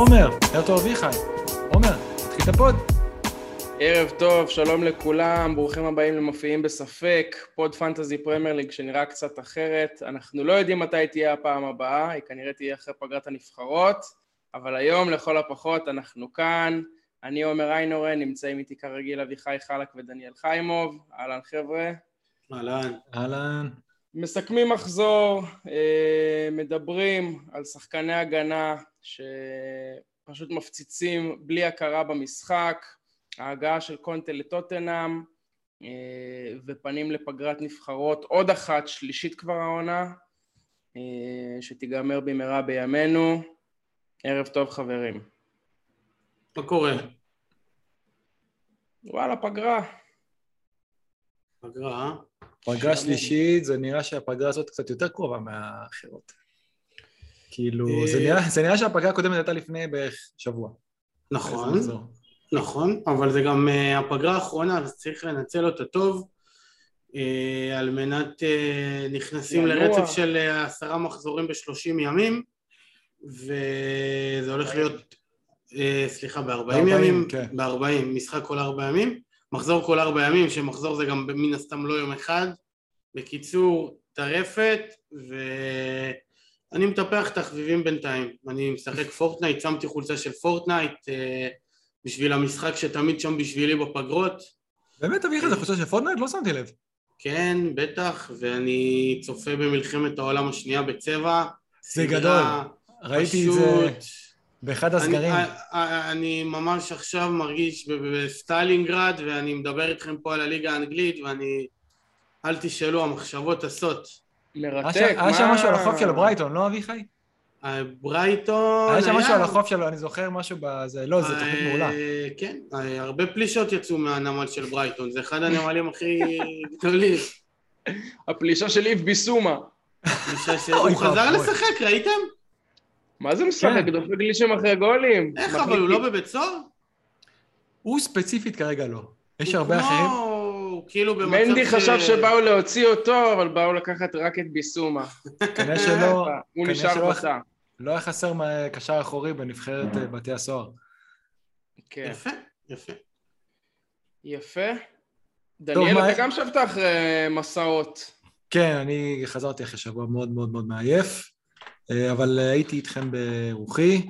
עומר, ערב טוב אביחי. עומר, תתחיל את ה pod. ערב טוב, שלום לכולם, ברוכים הבאים למופיעים בספק, pod Fantasy Premier League שנראה קצת אחרת. אנחנו לא יודעים מתי תהיה הפעם הבאה, היא כנראה תהיה אחרי פגרת הנבחרות, אבל היום לכל הפחות אנחנו כאן. אני עומר איינורן, נמצאים איתי כרגיל אביחי חלק ודניאל חיימוב. אהלן חבר'ה. אהלן. אהלן. מסכמים מחזור, אה, מדברים על שחקני הגנה שפשוט מפציצים בלי הכרה במשחק, ההגעה של קונטה לטוטנאם אה, ופנים לפגרת נבחרות, עוד אחת, שלישית כבר העונה, אה, שתיגמר במהרה בימינו. ערב טוב חברים. מה קורה? וואלה, פגרה. פגרה, אה? פגרה שלישית, זה נראה שהפגרה הזאת קצת יותר קרובה מהאחרות. כאילו, אה, זה נראה- זה נראה שהפגרה הקודמת הייתה לפני בערך שבוע. נכון. נכון, אבל זה גם אה, הפגרה האחרונה, אז צריך לנצל אותה טוב, אה, על מנת, נכנסים. לרצף של עשרה מחזורים בשלושים ימים, וזה הולך להיות, סליחה, בארבעים ימים, כן. בארבעים, משחק כל ארבע ימים, מחזור כל ארבע ימים, שמחזור זה גם מן הסתם לא יום אחד. בקיצור, טרפת, ואני מטפח תחביבים בינתיים. אני משחק Fortnite, שמתי חולצה של Fortnite אה, בשביל המשחק שתמיד שם בשבילי בפגרות. באמת אביחי, זה חולצה של Fortnite? לא שמתי לב. כן, בטח, ואני צופה במלחמת העולם השנייה בצבע. זה גדול. ראיתי את זה. באחד אני, הסגרים. אני, אני ממש עכשיו מרגיש בסטלינגרד ואני מדבר איתכם פה על הליגה האנגלית ואני... אל תשאלו, המחשבות טסות. מרתק, שם- היה שם מה- משהו על החוף של ברייטון, לא אביחי? אה, ברייטון... היה שם משהו על החוף שלו, אני זוכר משהו בזה, לא, זו תוכנית אה, מעולה. כן, אה, הרבה פלישות יצאו מהנמל של ברייטון, זה אחד הנמלים הכי גדולים. הפלישה של איב ביסומה. הוא חזר. לשחק, ראיתם? מה זה משחק? כן. דופק גלישים אחרי גולים. איך, אבל הוא לא בבית סוהר? הוא ספציפית כרגע לא. יש הוא הרבה כמו- אחרים. הוא כאילו במצב מנדי ש- חשב שבאו להוציא אותו, אבל באו לקחת רק את ביסומה. כנראה שלא, הוא נשאר בתא. לא היה חסר קשר אחורי בנבחרת אה, בתי הסוהר. כן. יפה, יפה. יפה. דניאל, אתה גם שבת אחרי מסעות. כן, אני חזרתי אחרי שבוע מאוד מאוד מאוד מעייף, אה, אבל אה, הייתי איתכם ברוחי,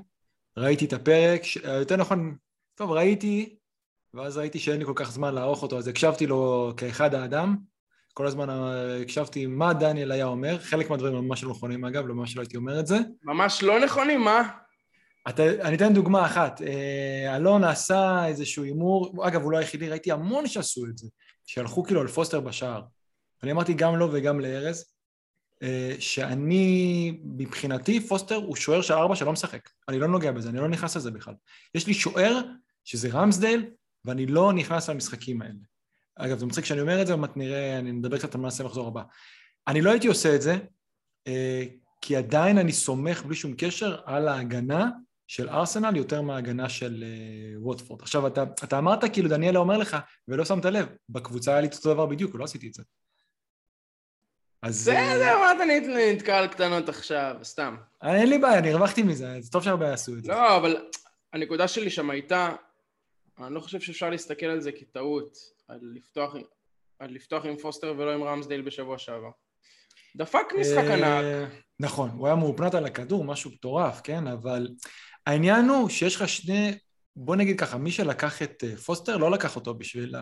ראיתי את הפרק, ש- יותר נכון, טוב, ראיתי, ואז ראיתי שאין לי כל כך זמן לערוך אותו, אז הקשבתי לו כאחד האדם, כל הזמן אה, הקשבתי מה דניאל היה אומר, חלק מהדברים ממש לא נכונים אגב, לא ממש לא הייתי אומר את זה. ממש לא נכונים, מה? אתה, אני אתן דוגמה אחת, אה, אלון עשה איזשהו הימור, אגב הוא לא היחידי, ראיתי המון שעשו את זה, שהלכו כאילו על פוסטר בשער. אני אמרתי גם לו וגם לארז, אה, שאני, מבחינתי פוסטר הוא שוער של ארבע שלא משחק, אני לא נוגע בזה, אני לא נכנס לזה בכלל. יש לי שוער שזה רמסדייל, ואני לא נכנס למשחקים האלה. אגב, זה מצחיק שאני אומר את זה, עוד מעט נראה, אני נדבר קצת על מעשה מחזור הבא. אני לא הייתי עושה את זה, אה, כי עדיין אני סומך בלי שום קשר על ההגנה של ארסנל יותר מההגנה של אה, ווטפורד. עכשיו, אתה, אתה אמרת כאילו דניאלה אומר לך, ולא שמת לב, בקבוצה היה לי אותו דבר בדיוק, ולא עשיתי את זה. אז... אה, בסדר, מה אתה נת- נתקע על קטנות עכשיו? סתם. אין לי בעיה, אני הרווחתי מזה, זה טוב שהרבה יעשו את זה. לא, אבל הנקודה שלי שם הייתה, אני לא חושב שאפשר להסתכל על זה כטעות, על לפתוח, על לפתוח עם פוסטר ולא עם רמסדייל בשבוע שעבר. דפק משחק אה, ענק. נכון, הוא היה מאופנת על הכדור, משהו מטורף, כן? אבל העניין הוא שיש לך שני, בוא נגיד ככה, מי שלקח את אה, פוסטר לא לקח אותו בשביל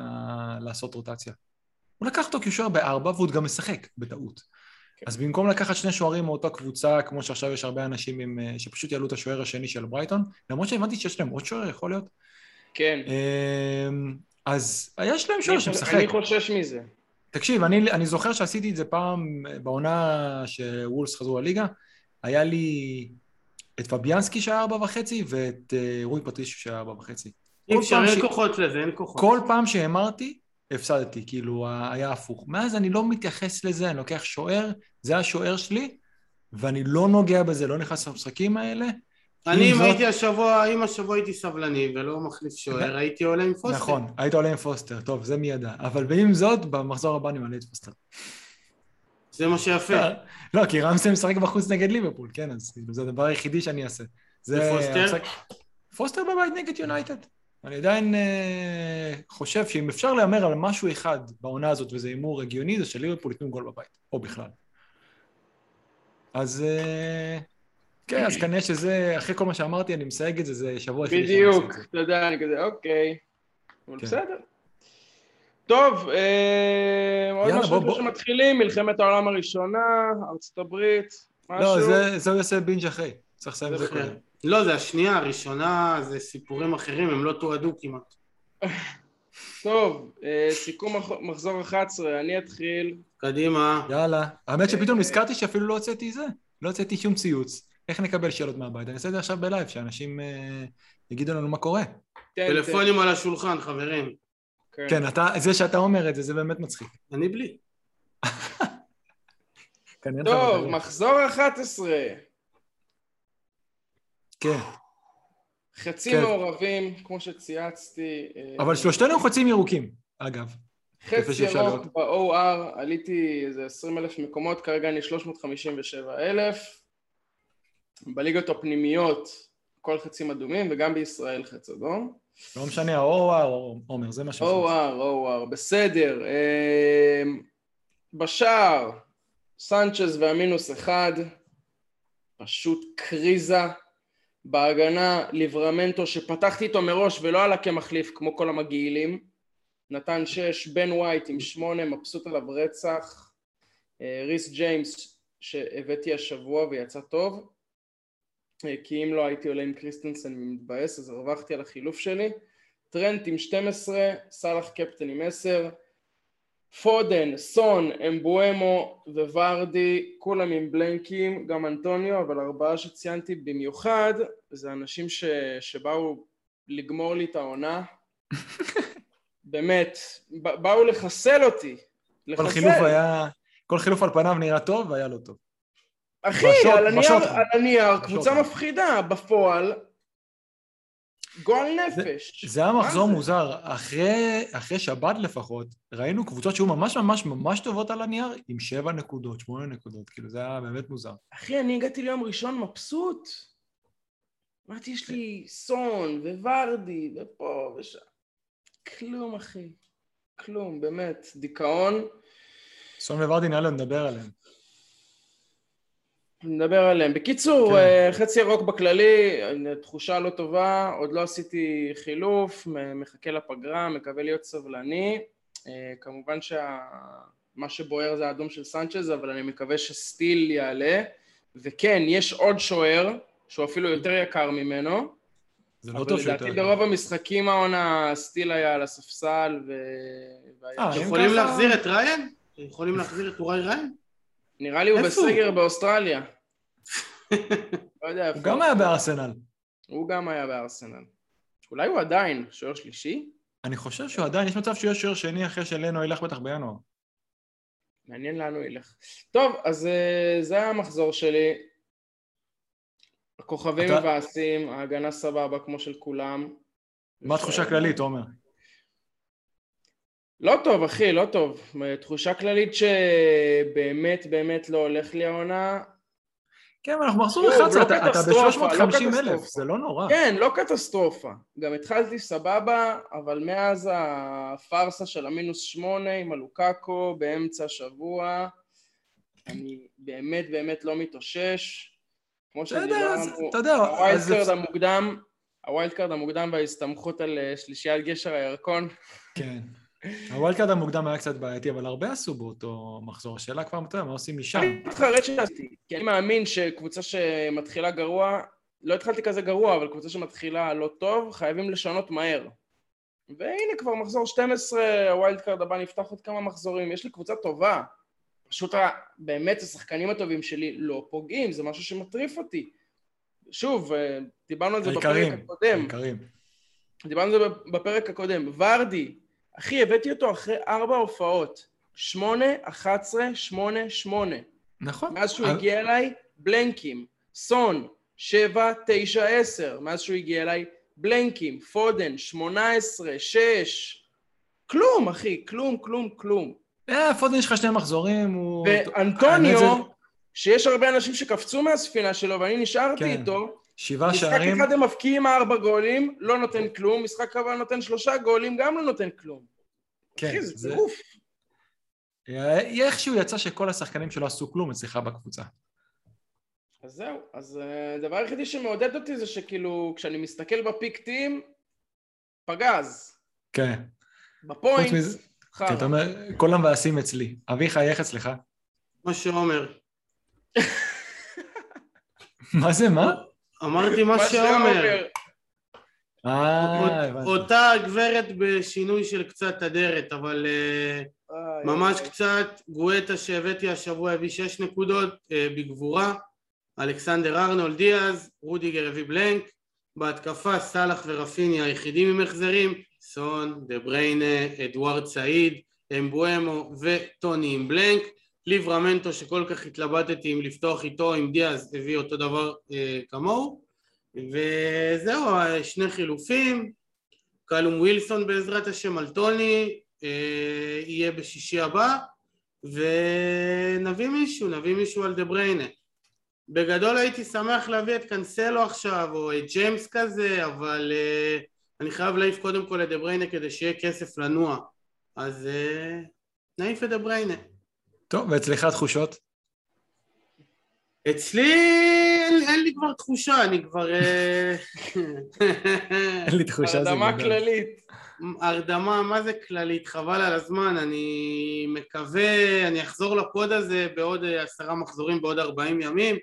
לעשות רוטציה. הוא לקח אותו כי הוא שוער בארבע והוא גם משחק בטעות. כן. אז במקום לקחת שני שוערים מאותה קבוצה, כמו שעכשיו יש הרבה אנשים עם, אה, שפשוט יעלו את השוער השני של ברייטון, למרות שהבנתי שיש להם עוד שוער, יכול להיות. כן. אמ, אז יש להם שוער שמשחק. אני חושש מזה. תקשיב, אני, אני זוכר שעשיתי את זה פעם אה, בעונה שוולס חזרו לליגה, היה לי את פביאנסקי שהיה ארבע וחצי ואת אה, רוי פטרישו שהיה ארבע וחצי. אי אפשר, אין ש- כוחות לזה, אין כוחות. כל פעם שהמרתי, הפסדתי, כאילו, היה הפוך. מאז אני לא מתייחס לזה, אני לוקח שוער, זה השוער שלי, ואני לא נוגע בזה, לא נכנס למשחקים האלה. אני עם אם הייתי השבוע, אם השבוע הייתי סבלני ולא מחליף שוער, הייתי עולה עם פוסטר. נכון, היית עולה עם פוסטר, טוב, זה מי ידע. אבל ועם זאת, במחזור הבא אני מעלה את פוסטר. זה מה שיפה. לא, כי רמסי משחק בחוץ נגד ליברפול, כן, אז כאילו, זה הדבר היחידי שאני אעשה. זה? המשחק- פוסטר בבית נגד יונייטד. אני עדיין אה, חושב שאם אפשר להמר על משהו אחד בעונה הזאת, וזה הימור הגיוני, זה שליברפול ייתנו גול בבית, או בכלל. אז אה, כן, אז כנראה שזה, אחרי כל מה שאמרתי, אני מסייג את זה, זה שבוע עושה בדיוק. אתה יודע, אני כזה, אוקיי. אבל כן. בסדר. טוב, אה, עוד משהו. שמתחילים, מלחמת העולם הראשונה, ארצות הברית, משהו. לא, זה- זה הוא יעשה בינג' אחרי. צריך לסיים את זה קודם. לא, זה השנייה, הראשונה זה סיפורים אחרים, הם לא תועדו כמעט. טוב, אה, סיכום מח- מחזור 11, אני אתחיל. קדימה. יאללה. האמת שפתאום אה, נזכרתי שאפילו לא הוצאתי זה. לא הוצאתי שום ציוץ. איך נקבל שאלות מהבית? אני אעשה את זה עכשיו בלייב, שאנשים אה, יגידו לנו מה קורה. תן, טלפונים על השולחן, חברים. כן, אתה, זה שאתה אומר את זה, זה באמת מצחיק. אני בלי. טוב. מחזור 11, כן, חצי כן. מעורבים, כמו שצייצתי. אה, אבל שלושתנו חוצים ירוקים, אגב. חצי ירוק. ב-OR, עליתי איזה 20 אלף מקומות, כרגע אני 357 אלף. בליגות הפנימיות, כל חצים אדומים, וגם בישראל חץ אדום. לא משנה, האור או עומר, זה מה ש... OR, OR, בסדר. אמ, בשער, סנצ'ז והמינוס אחד, פשוט קריזה. בהגנה, ליברמנטו, שפתחתי איתו מראש ולא עלה כמחליף כמו כל המגעילים. נתן שש, בן ווייט עם שמונה, מבסוט עליו רצח. אה, ריס ג'יימס שהבאתי השבוע ויצא טוב. אה, כי אם לא הייתי עולה עם קריסטנסן ומתבאס אז הרווחתי על החילוף שלי. טרנט עם 12, סאלח קפטן עם 10, פודן, סון, אמבומו, ורדי, כולם עם בלנקים, גם אנטוניו, אבל ארבעה שציינתי במיוחד, זה אנשים ש... שבאו לגמור לי את העונה. באמת, ב- באו לחסל אותי. כל לחסל. חילוף היה... כל חילוף על פניו נראה טוב והיה לא טוב. אחי, בשוט- על הנייר, בשוט. על הנייר, בשוט. קבוצה מפחידה, בפועל, גועל נפש. זה היה מה מחזור זה? מוזר. אחרי, אחרי שבת לפחות, ראינו קבוצות שהיו ממש ממש ממש טובות על הנייר, עם שבע נקודות, שמונה נקודות, כאילו זה היה באמת מוזר. אחי, אני הגעתי ליום ראשון מבסוט. אמרתי, יש לי סון וורדי ופה ושם. כלום, אחי. כלום, באמת. דיכאון. סון וורדי נראה לי נדבר עליהם. נדבר עליהם. בקיצור, כן. אה, חצי ירוק בכללי, אה, תחושה לא טובה, עוד לא עשיתי חילוף, מחכה לפגרה, מקווה להיות סבלני. אה, כמובן שמה שבוער זה האדום של סנצ'ז, אבל אני מקווה שסטיל יעלה. וכן, יש עוד שוער, שהוא אפילו יותר יקר ממנו, זה לא אבל טוב שהוא לדעתי יותר... ברוב המשחקים העונה סטיל היה על הספסל ו... אה, יכולים להחזיר את ריין? יכולים להחזיר את אורי ריין? נראה לי הוא? בסגר באוסטרליה. לא יודע איפה. הוא גם היה בארסנל. הוא גם היה בארסנל. אולי הוא עדיין שוער שלישי? אני חושב שהוא עדיין, יש מצב שהוא יהיה שוער שני אחרי שלנו ילך בטח בינואר. מעניין לאן הוא ילך. טוב, אז אה, זה היה המחזור שלי. הכוכבים מבאסים, ההגנה סבבה כמו של כולם. מה התחושה הכללית, עומר? לא טוב, אחי, לא טוב. תחושה כללית שבאמת באמת לא הולך לי העונה. כן, אבל אנחנו מחזור שוב, 11, לא אתה אתה קטסטרופה, לא ב-350 אלף, קטסטרופה. זה לא נורא. כן, לא קטסטרופה. גם התחלתי סבבה, אבל מאז הפארסה של המינוס שמונה עם הלוקאקו באמצע השבוע, אני באמת באמת לא מתאושש. כמו שדיברנו, אתה יודע, ה wild אז- card המוקדם, ה wild card המוקדם וההסתמכות על אה, שלישיית גשר הירקון. כן. ה wild card המוקדם היה קצת בעייתי, אבל הרבה עשו באותו מחזור. השאלה כבר, אתה יודע, מה עושים משם? אני מתחרט שעשיתי, כי אני מאמין שקבוצה שמתחילה גרוע, לא התחלתי כזה גרוע, אבל קבוצה שמתחילה לא טוב, חייבים לשנות מהר. והנה כבר מחזור 12, ה wild card הבא נפתח עוד כמה מחזורים, יש לי קבוצה טובה. פשוט באמת השחקנים הטובים שלי לא פוגעים, זה משהו שמטריף אותי. שוב, אה, דיברנו על זה בפרק הקודם. העיקרים. דיברנו על זה בפרק הקודם. ורדי, אחי, הבאתי אותו אחרי ארבע הופעות. שמונה, אחת עשרה, שמונה, שמונה. נכון. מאז שהוא אבל- הגיע אליי, בלנקים. סון, שבע, תשע, עשר. מאז שהוא הגיע אליי, בלנקים. פודן, שמונה עשרה, שש. כלום, אחי, כלום, כלום, כלום. אה, פודן יש לך שני מחזורים, הוא... ואנטוניו, שיש הרבה אנשים שקפצו מהספינה שלו ואני נשארתי כן. איתו, שבעה משחק שערים, אחד הם מבקיעים ארבע גולים, לא נותן כלום, משחק הבא נותן שלושה גולים, גם לא נותן כלום. כן, אחי, זה זה-. אה, איכשהו יצא שכל השחקנים שלא עשו כלום אצלך בקבוצה. אז זהו, אז אה, הדבר היחידי שמעודד אותי זה שכאילו, כשאני מסתכל בפיק טים, פגז. כן. בפוינט, חרא. אתה אומר, כל המבאסים אצלי. אביחי, איך אצלך? מה שעומר. מה זה, מה? אמרתי מה שעומר. אה, הבנתי. אותה גברת בשינוי של קצת אדרת, אבל אה, ממש. קצת. גואטה שהבאתי השבוע הביא שש נקודות אה, בגבורה. אלכסנדר ארנולד דיאז, רודיגר הביא בלנק. בהתקפה סאלח ורפיני היחידים עם החזרים. סון, דה בריינה, אדוארד סעיד, אמבואמו וטוני עם בלנק. ליברמנטו שכל כך התלבטתי אם לפתוח איתו עם דיאז הביא אותו דבר אה, כמוהו. וזהו שני חילופים. קלום ווילסון בעזרת השם על טוני אה, יהיה בשישי הבא. ונביא מישהו, נביא מישהו על דה בריינה. בגדול הייתי שמח להביא את קנסלו עכשיו או את ג'יימס כזה אבל אה, אני חייב להעיף קודם כל את דה בריינה כדי שיהיה כסף לנוע. אז אה, נעיף את דה בריינה טוב, ואצלך תחושות? אצלי אין, אין לי כבר תחושה, אני כבר... אה, אין לי תחושה זה הרדמה. כללית. הרדמה, מה זה כללית? חבל על הזמן, אני מקווה, אני אחזור לפוד הזה בעוד אה, עשרה מחזורים בעוד ארבעים ימים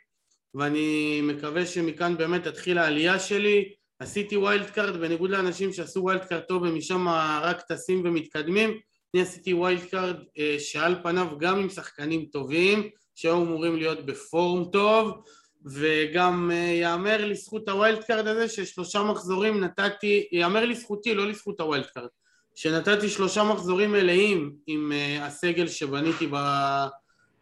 ואני מקווה שמכאן באמת תתחיל העלייה שלי עשיתי wild card בניגוד לאנשים שעשו wild card טוב ומשם רק טסים ומתקדמים אני עשיתי wild card אה, שעל פניו גם עם שחקנים טובים שהיו אמורים להיות ב form טוב וגם אה, יאמר לזכות ה wild card הזה ששלושה מחזורים נתתי, יאמר לזכותי לא לזכות ה wild card שנתתי שלושה מחזורים מלאים עם אה, הסגל שבניתי ב...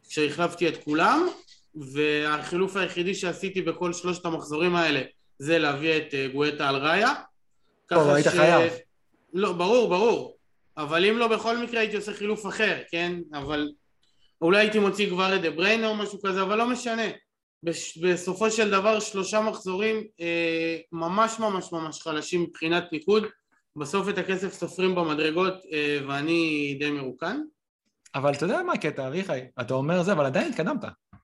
כשהחלפתי את כולם והחילוף היחידי שעשיתי בכל שלושת המחזורים האלה זה להביא את גואטה על ראיה טוב, היית חייב. לא, ברור, ברור אבל אם לא בכל מקרה הייתי עושה חילוף אחר, כן? אבל אולי הייתי מוציא כבר את דה בריינה או משהו כזה, אבל לא משנה בש... בסופו של דבר שלושה מחזורים אה, ממש ממש ממש חלשים מבחינת ניקוד בסוף את הכסף סופרים במדרגות אה, ואני די מרוקן אבל אתה יודע מה הקטע, אביחי? אתה אומר זה, אבל עדיין התקדמת.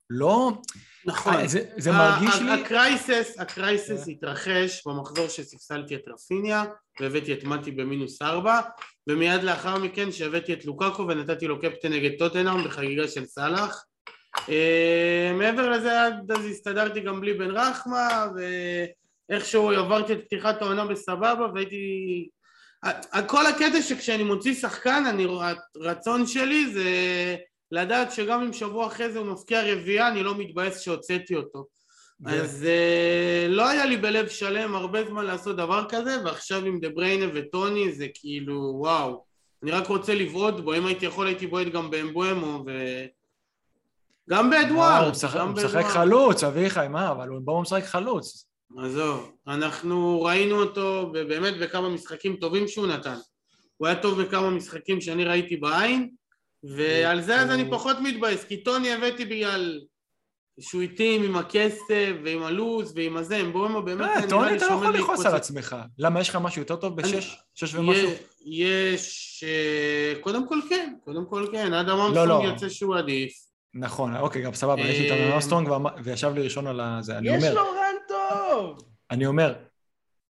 לא... נכון אה, זה- זה מרגיש לי... הקרייסס, הקרייסס. התרחש במחזור שספסלתי את רפיניה והבאתי את מתי במינוס ארבע ומיד לאחר מכן שהבאתי את לוקקו ונתתי לו קפטן נגד טוטנאם בחגיגה של סאלח. אה, מעבר לזה עד אז הסתדרתי גם בלי בן רחמה ואיכשהו עברתי את פתיחת העונה בסבבה והייתי כל הקטע שכשאני מוציא שחקן אני, הרצון שלי זה לדעת שגם אם שבוע אחרי זה הוא מפקיע רביעייה אני לא מתבאס שהוצאתי אותו אז אה, לא היה לי בלב שלם הרבה זמן לעשות דבר כזה ועכשיו עם דה בריינה וטוני זה כאילו וואו אני רק רוצה לבעוט בו אם הייתי יכול הייתי בועט גם באמבואמו ו... גם מה, באדוארד הוא משחק-. חלוץ, אביחי, מה? אבל הוא משחק חלוץ. עזוב, אנחנו ראינו אותו באמת בכמה משחקים טובים שהוא נתן. הוא היה טוב בכמה משחקים שאני ראיתי בעין, ועל זה אז אני פחות מתבאס, כי טוני הבאתי בגלל שהוא איתי עם הכסף ועם הלו"ז ועם הזה, הם בואו באמת אה, טוני, אתה לא יכול לכעוס על. עצמך. למה, יש לך משהו יותר טוב בשש? שש ומשהו? יש, אה, קודם כל כן, קודם כל כן, אדם לא. ארמסטרונג יוצא שהוא עדיף. נכון, אוקיי, גם סבבה, יש לי את אה, ארמסטרונג וישב לי ראשון על הזה. אני יש אומר, לו רן טוב! אני אומר,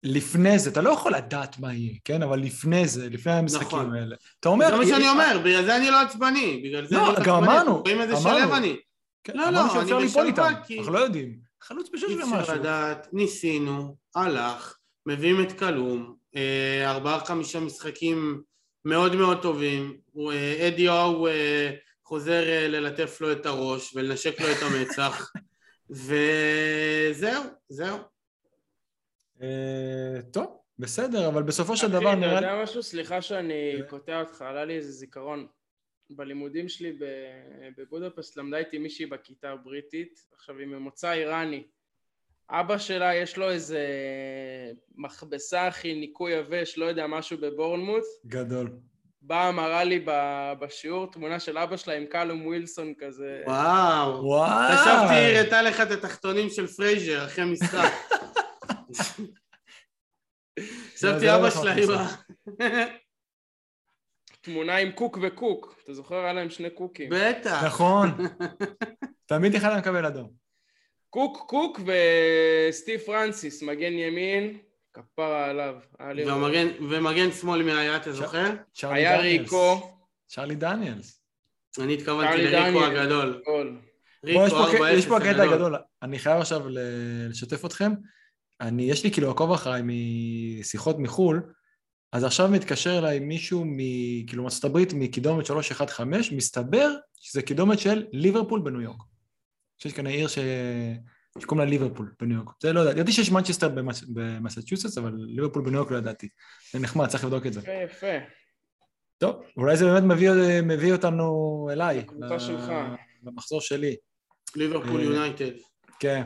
לפני זה, אתה לא יכול לדעת מה יהיה, כן? אבל לפני זה, לפני המשחקים נכון. האלה. אתה אומר... זה מה שאני אומר, בגלל זה אני לא עצבני, בגלל זה לא, אני לא גם עצבני, אמרנו, אתם רואים איזה אמרנו. כן, לא, לא, אני בשלווה, כי- אנחנו לא יודעים. חלוץ בשש אי ומשהו. אפשר לדעת, ניסינו, הלך, מביאים את כלום, אה, ארבעה חמישה משחקים מאוד מאוד טובים, אה, אדי אוהו אה, חוזר ללטף לו את הראש ולנשק לו את המצח, וזהו, זהו. טוב, בסדר, אבל בסופו של אחי, דבר אתה נראה לי... יודע משהו? סליחה שאני. קוטע אותך, עלה לי איזה זיכרון. בלימודים שלי בבודפסט למדה איתי מישהי בכיתה בריטית, עכשיו היא ממוצא איראני. אבא שלה יש לו איזה מכבסה אחי, ניקוי יבש, לא יודע, משהו בבורנמוט. גדול. באה מראה לי בשיעור תמונה של אבא שלה עם קלום ווילסון כזה. וואו. וואו. חשבתי היא הראתה לך את התחתונים של פרייזר אחרי משחק. חשבתי אבא לא שלה נכון, עם ה... תמונה עם קוק וקוק. אתה זוכר? היה להם שני קוקים. בטח. נכון. תמיד אחד היה מקבל אדום. קוק קוק וסטיב פרנסיס, מגן ימין, כפרה עליו. היה לי- והמגן- ומגן שמאל מי היה, אתה זוכר? צ'רלי היה דניאלס. ריקו. צ'רלי דניאלס. אני התכוונתי לריקו דניאל. הגדול. ריקו פה, 4-0 יש פה הקטע הגדול. אני חייב עכשיו לשתף אתכם. אני, יש לי כאילו לעקוב אחריי משיחות מחו"ל, אז עכשיו מתקשר אליי מישהו מ... כאילו מארצות הברית מקידומת 315, מסתבר שזה קידומת של ליברפול בניו יורק. שיש כאן עיר ש... שקוראים לה ליברפול בניו יורק. זה לא ידעתי. ידעתי שיש מנצ'סטר במס... במסצ'וסטס, אבל ליברפול בניו יורק לא ידעתי. זה נחמד, צריך לבדוק את זה. יפה, יפה. טוב, אולי זה באמת מביא, מביא אותנו אליי. לקבוצה ל- שלך. למחזור שלי. ליברפול אה, יונייטד. כן,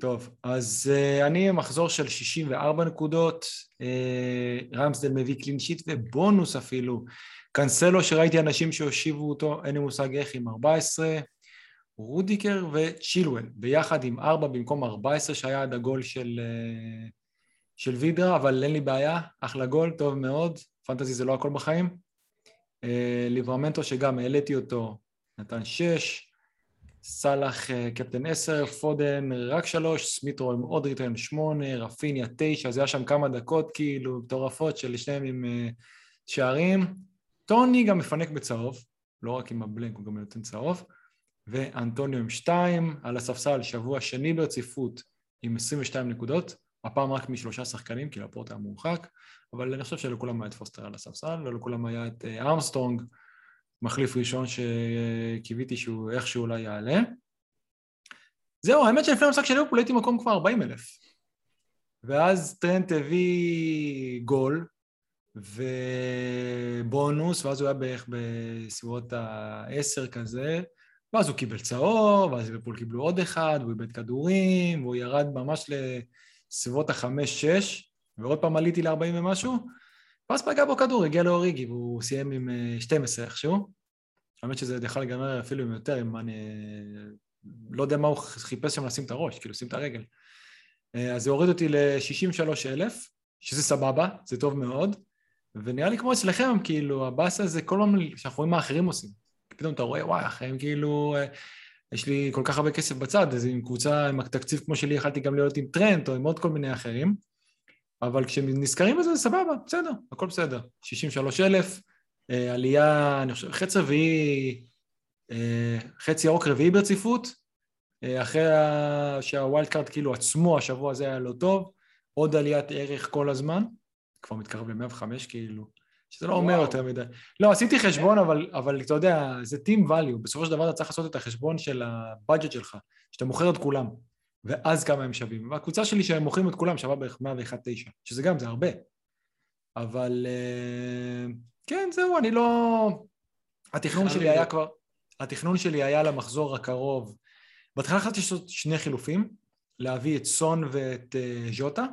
טוב, אז אה, אני מחזור של 64 נקודות, אה, רמסדל מביא clean sheet ובונוס אפילו, קאנסלו שראיתי אנשים שהושיבו אותו, אין לי מושג איך, עם 14, רודיגר וצ'ילואל, ביחד עם 4 במקום 14 שהיה עד הגול של, אה, של וידרה, אבל אין לי בעיה, אחלה גול, טוב מאוד, Fantasy זה לא הכל בחיים. אה, ליבראמנטו שגם העליתי אותו, נתן 6, סאלח אה, קפטן 10, פודן רק 3, סמית' רו עם עוד return 8, רפיניה 9, זה היה שם כמה דקות כאילו מטורפות של שניהם עם אה, שערים. טוני גם מפנק בצהוב, לא רק עם ה blank, הוא גם נותן צהוב. ואנטוניו עם 2, על הספסל שבוע שני ברציפות עם 22 נקודות, הפעם רק משלושה שחקנים, כי לפורט היה מורחק, אבל אני חושב שלכולם היה את פוסטר על הספסל, ולכולם היה את אה, ארמסטרונג, מחליף ראשון שקיוויתי שהוא איכשהו אולי יעלה. זהו, האמת שלפני המשחק של ליברפול הייתי מקום כבר 40 אלף. ואז טרנט הביא גול ובונוס, ואז הוא היה בערך בסביבות ה-10 כזה, ואז הוא קיבל צהוב, ואז ליברפול קיבלו עוד אחד, והוא איבד כדורים, והוא ירד ממש לסביבות ה-5-6, ועוד פעם עליתי ל-40 ומשהו, ואז פגע בו כדור, הגיע לאוריגי, והוא סיים עם אה, 12 איכשהו. האמת שזה יכול להיגמר אפילו עם יותר, אם אני... לא יודע מה הוא חיפש שם לשים את הראש, כאילו, לשים את הרגל. אה, אז זה הוריד אותי ל-63 אלף, שזה סבבה, זה טוב מאוד, ונראה לי כמו אצלכם, כאילו, הבאסה זה כל פעם שאנחנו רואים מה אחרים עושים. פתאום אתה רואה, וואי, אחרים כאילו, אה, יש לי כל כך הרבה כסף בצד, אז עם קבוצה, עם התקציב כמו שלי, יכלתי גם להיות עם טרנט או עם עוד כל מיני אחרים. אבל כשנזכרים בזה, זה סבבה, בסדר, הכל בסדר. 63 אלף, אה, עלייה, אני חושב, חצי רביעי, אה, חצי ירוק רביעי ברציפות, אה, אחרי שה wild card כאילו עצמו השבוע הזה היה לא טוב, עוד עליית ערך כל הזמן, כבר מתקרב ל-105 כאילו, שזה לא אומר וואו. יותר מדי. לא, עשיתי חשבון, אבל, אבל אתה יודע, זה team value, בסופו של דבר אתה צריך לעשות את החשבון של ה budget שלך, שאתה מוכר את כולם. ואז כמה הם שווים. והקבוצה שלי שהם מוכרים את כולם שווה בערך 101.9, שזה גם, זה הרבה. אבל אה, כן, זהו, אני לא... התכנון שלי היה. כבר... התכנון שלי היה למחזור הקרוב. בהתחלה חשבתי לעשות שני חילופים, להביא את סון ואת אה, ז'וטה,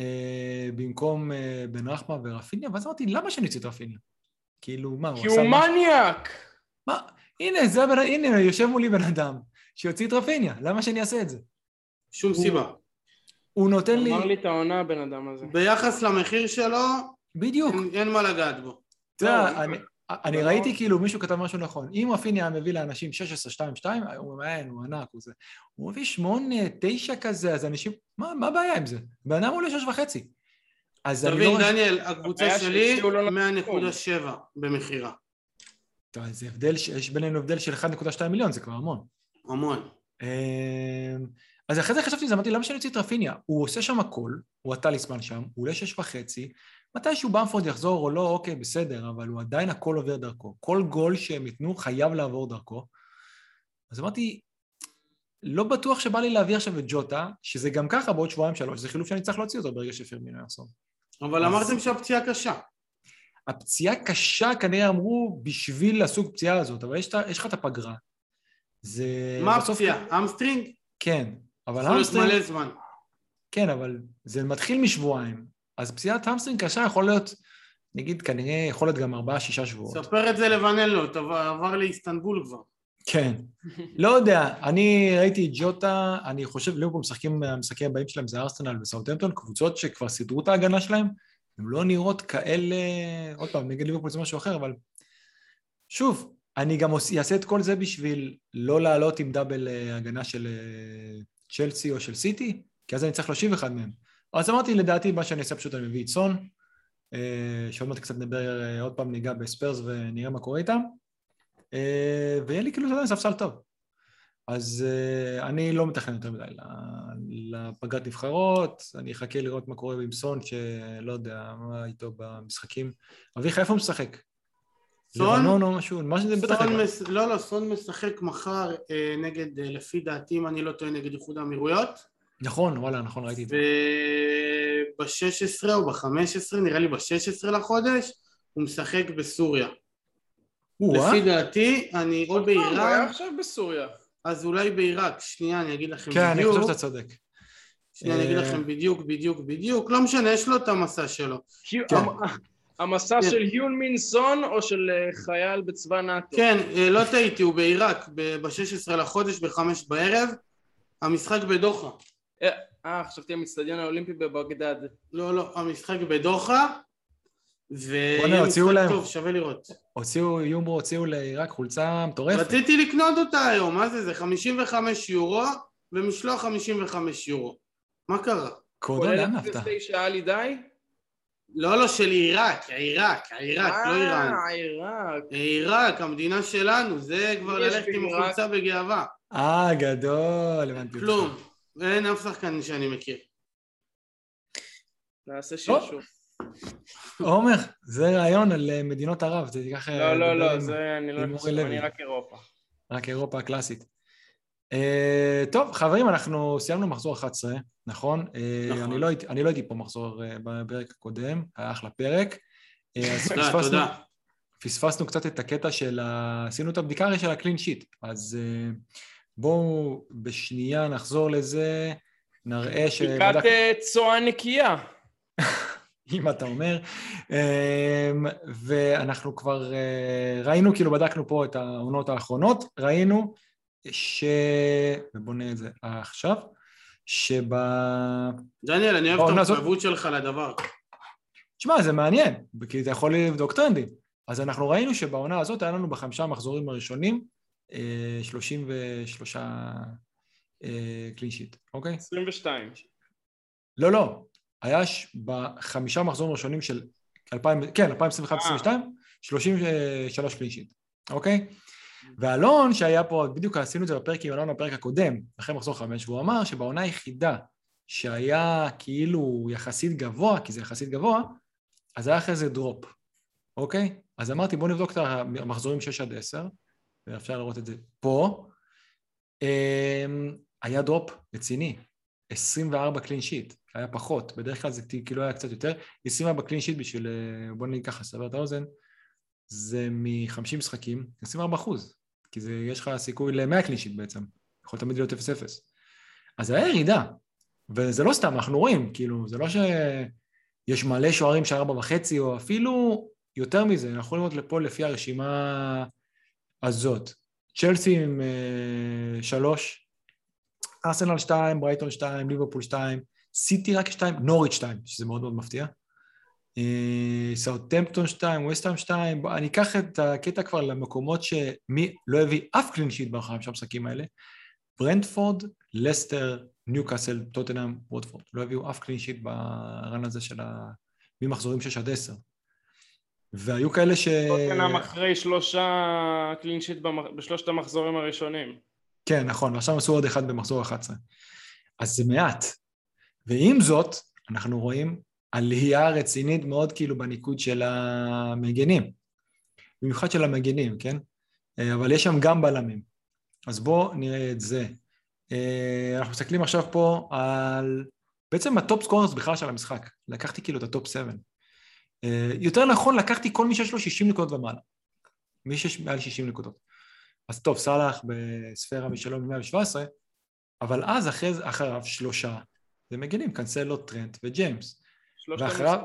אה, במקום בן רחמה ורפיניה, ואז אמרתי, למה שאני אוציא את רפיניה? כאילו, מה, הוא כי עשה הוא משהו? מניאק! מה? הנה, זה הבן... הנה, יושב מולי בן אדם שיוציא את רפיניה, למה שאני אעשה את זה? שום הוא- סיבה. הוא נותן לי... אמר לי את העונה, הבן אדם הזה. ביחס למחיר שלו, בדיוק. אין- אין מה לגעת בו. אתה לא, יודע, אני- אני לא- ראיתי כאילו מישהו כתב משהו נכון. אם רפיניה היה מביא לאנשים 16-2-2, הוא אומר, אין, הוא ענק, הוא זה. הוא מביא 8-9 כזה, אז אנשים... מה מה הבעיה עם זה? בן אדם עולה 6 וחצי. אז אני תבין, לא... דניאל, הקבוצה שלי שהציעו לו 100.7 במכירה. טוב, זה הבדל, ש- יש בינינו הבדל של 1.2 מיליון, זה כבר המון. המון. אמ, אז אחרי זה חשבתי זה, אמרתי, למה שאני אוציא את רפיניה? הוא עושה שם הכל, הוא הטליסמן שם, הוא עולה שש וחצי, מתישהו באמפורד יחזור או לא, אוקיי, בסדר, אבל הוא עדיין הכל עובר דרכו. כל גול שהם ייתנו חייב לעבור דרכו. אז אמרתי, לא בטוח שבא לי להביא עכשיו את ג'וטה, שזה גם ככה בעוד שבועיים שלוש, זה חילוף שאני צריך להוציא אותו ברגע שפירמינו יחזור. אבל אז- אמרתם שהפציעה קשה. הפציעה קשה, כנראה אמרו, בשביל הסוג פציעה הזאת, אבל יש, יש לך את הפגרה. זה... מה הפציעה? hamstring? כן, אבל להיות hamstring... מלא זמן. כן, אבל זה מתחיל משבועיים. אז פציעת hamstring קשה יכול להיות, נגיד, כנראה יכול להיות גם ארבעה, שישה שבועות. ספר את זה לבנלו, אתה עבר לאיסטנבול כבר. כן. לא יודע, אני ראיתי את ג'וטה, אני חושב, ליברפול משחקים, המשחקים הבאים שלהם זה ארסנל וסאוטהמפטון, קבוצות שכבר סידרו את ההגנה שלהם, הן לא נראות כאלה, עוד פעם, נגד ליברפול זה משהו אחר, אבל שוב, אני גם אעשה את כל זה בשביל לא לעלות עם דאבל אה, הגנה של אה, צ'לסי או של סיטי, כי אז אני צריך להושיב אחד מהם. אז אמרתי, לדעתי, מה שאני אעשה פשוט אני מביא את סון, אה, שעוד מעט קצת נדבר, עוד פעם ניגע בספיירס ונראה מה קורה איתם, ויהיה לי כאילו, ספסל טוב. אז אני לא מתכנן יותר מדי לפגרת נבחרות, אני אחכה לראות מה קורה עם סון, שלא יודע מה איתו במשחקים. אביך, איפה הוא משחק? סון? לבנון או משהו, מה שזה בטח... מס... לא, לא, סון משחק מחר אה, נגד, אה, לפי דעתי, אם אני לא טועה, נגד איחוד האמירויות. נכון, וואלה, נכון, ראיתי את זה. וב-16 או ב-15, נראה לי ב-16 לחודש, הוא משחק בסוריה. לפי דעתי, אני או בעיראק... הוא היה עכשיו בסוריה. אז אולי בעיראק, שנייה, אני אגיד לכם כן, בדיוק. כן, אני חושב שאתה צודק. שנייה, אני אגיד אה, לכם בדיוק, בדיוק, בדיוק. לא משנה, יש לו את המסע שלו. כן. המסע של היון מין סון או של אה, חייל בצבא נאט"ו? כן, אה, לא טעיתי, הוא בעיראק, ב-16 לחודש בחמש בערב, המשחק בדוחה. אה, חשבתי המצטדיון האולימפי בבגדד. לא, לא, המשחק בדוחה, בוא'נה, הוציאו להם. טוב, שווה לראות. הוציאו, יומרו הוציאו לעיראק חולצה מטורפת. רציתי לקנות אותה היום, מה זה? זה 55 יורו, ומשלוח 55 יורו. מה קרה? קורדון, לאן אהבת? כולל שעה לי די? לא, לא, של עיראק, עיראק, עיראק, לא איראן. אה, עיראק. עיראק, המדינה שלנו, זה כבר ללכת עם. החולצה בגאווה. אה, גדול, הבנתי אותך. כלום, אין אף שחקן שאני מכיר. נעשה שרשור. עומר, זה רעיון על אה, מדינות ערב, זה ייקח... אה, לא, לא, לא, זה אני לא אני. רק אירופה. רק אירופה הקלאסית. אה, טוב, חברים, אנחנו סיימנו מחזור 11, נכון? אה, נכון. אני לא אני לא הייתי פה מחזור אה, בפרק הקודם, היה אחלה פרק. אה, אז תודה, פספסנו- תודה. פספסנו קצת את הקטע של ה... עשינו את הבדיקה הרי של הקלין שיט, אז אה, בואו בשנייה נחזור לזה, נראה בדיקת שבדק... אה, צואה נקייה. אם אתה אומר, אמ, ואנחנו כבר ראינו, כאילו בדקנו פה את העונות האחרונות, ראינו ש... ובוא נראה את זה עכשיו, שב... דניאל, אני אוהב את המחויבות שלך לדבר. תשמע, זה מעניין, כי אתה יכול לבדוק טרנדים. אז אנחנו ראינו שבעונה הזאת היה לנו בחמישה המחזורים הראשונים אה, 33 קלין שיט, אוקיי? 22. לא, לא, היה ש... בחמישה מחזורים הראשונים של 2000, כן, 2021-2022, 33 clean sheet, אוקיי? ואלון שהיה פה, בדיוק עשינו את זה בפרק עם אלון בפרק הקודם, אחרי מחזור חמש, והוא אמר שבעונה היחידה שהיה כאילו יחסית גבוה, כי זה יחסית גבוה, אז היה אחרי זה drop, אוקיי? אז אמרתי בואו נבדוק את המחזורים 6 עד 10, ואפשר לראות את זה פה. אמ, היה drop רציני, 24 clean sheet, היה פחות, בדרך כלל זה כאילו היה קצת יותר, 24 קלין שיט בשביל, אה, בוא נגיד ככה, לסבר את האוזן, זה מ-50 משחקים, 24 אחוז, כי זה, יש לך סיכוי ל-100 קלין שיט בעצם, יכול תמיד להיות 0-0. אז זה היה ירידה, וזה לא סתם, אנחנו רואים, כאילו, זה לא שיש מלא שוערים של ארבע וחצי, או אפילו יותר מזה, אנחנו יכולים לראות לפה לפי הרשימה הזאת. צ'לסי עם אה, שלוש, ארסנל שתיים, ברייטון שתיים, ליברפול שתיים, סיטי רק שתיים, נוריץ' שתיים, שזה מאוד מאוד מפתיע. אה, סאוטמפטון שתיים, וסטהאם שתיים, בוא, אני אקח את הקטע כבר למקומות שמי לא הביא אף clean sheet בחמישה המשחקים האלה. ברנטפורד, לסטר, ניוקאסל, טוטנאם, ווטפורד. לא הביאו אף clean sheet ב run הזה של ה... ממחזורים 6 עד 10. והיו כאלה ש... טוטנאם אחרי שלושה clean sheet בשלושת המחזורים הראשונים. כן, נכון, ועכשיו עשו עוד אחד במחזור 11. אז זה מעט. ועם זאת, אנחנו רואים עלייה רצינית מאוד כאילו בניקוד של המגנים. במיוחד של המגנים, כן? אה, אבל יש שם גם בלמים. אז בואו נראה את זה. אה, אנחנו מסתכלים עכשיו פה על בעצם ה top scorers בכלל של המשחק. לקחתי כאילו את ה top 7. אה, יותר נכון, לקחתי כל מי שיש לו 60 נקודות ומעלה. מי שיש מעל 60 נקודות. אז טוב, סאלח בספירה משלום ל-117, אבל אז אחרי, אחריו שלושה, זה מגנים, קנסלו, טרנט וג'יימס. ואחריו?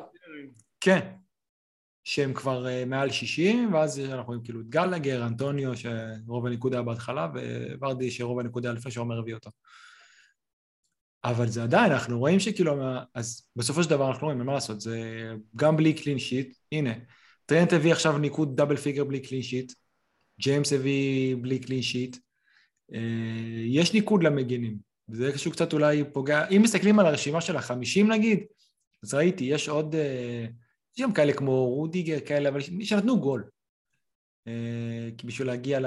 כן. שהם כבר אה, מעל 60, ואז אנחנו רואים כאילו את גלגר, אנטוניו, שרוב הניקוד היה בהתחלה, וורדי שרוב הניקוד היה לפני שעומר הביא אותו. אבל זה עדיין, אנחנו רואים שכאילו, אז בסופו של דבר אנחנו רואים, אין מה לעשות, זה גם בלי clean sheet, הנה, טרנט הביא עכשיו ניקוד double figure בלי clean sheet, ג'יימס הביא בלי קלין שיט, אה, יש ניקוד למגינים, וזה איכשהו קצת אולי פוגע, אם מסתכלים על הרשימה של החמישים נגיד, אז ראיתי, יש עוד, אה, יש גם כאלה כמו רודיגר כאלה, אבל שנתנו גול, אה, בשביל להגיע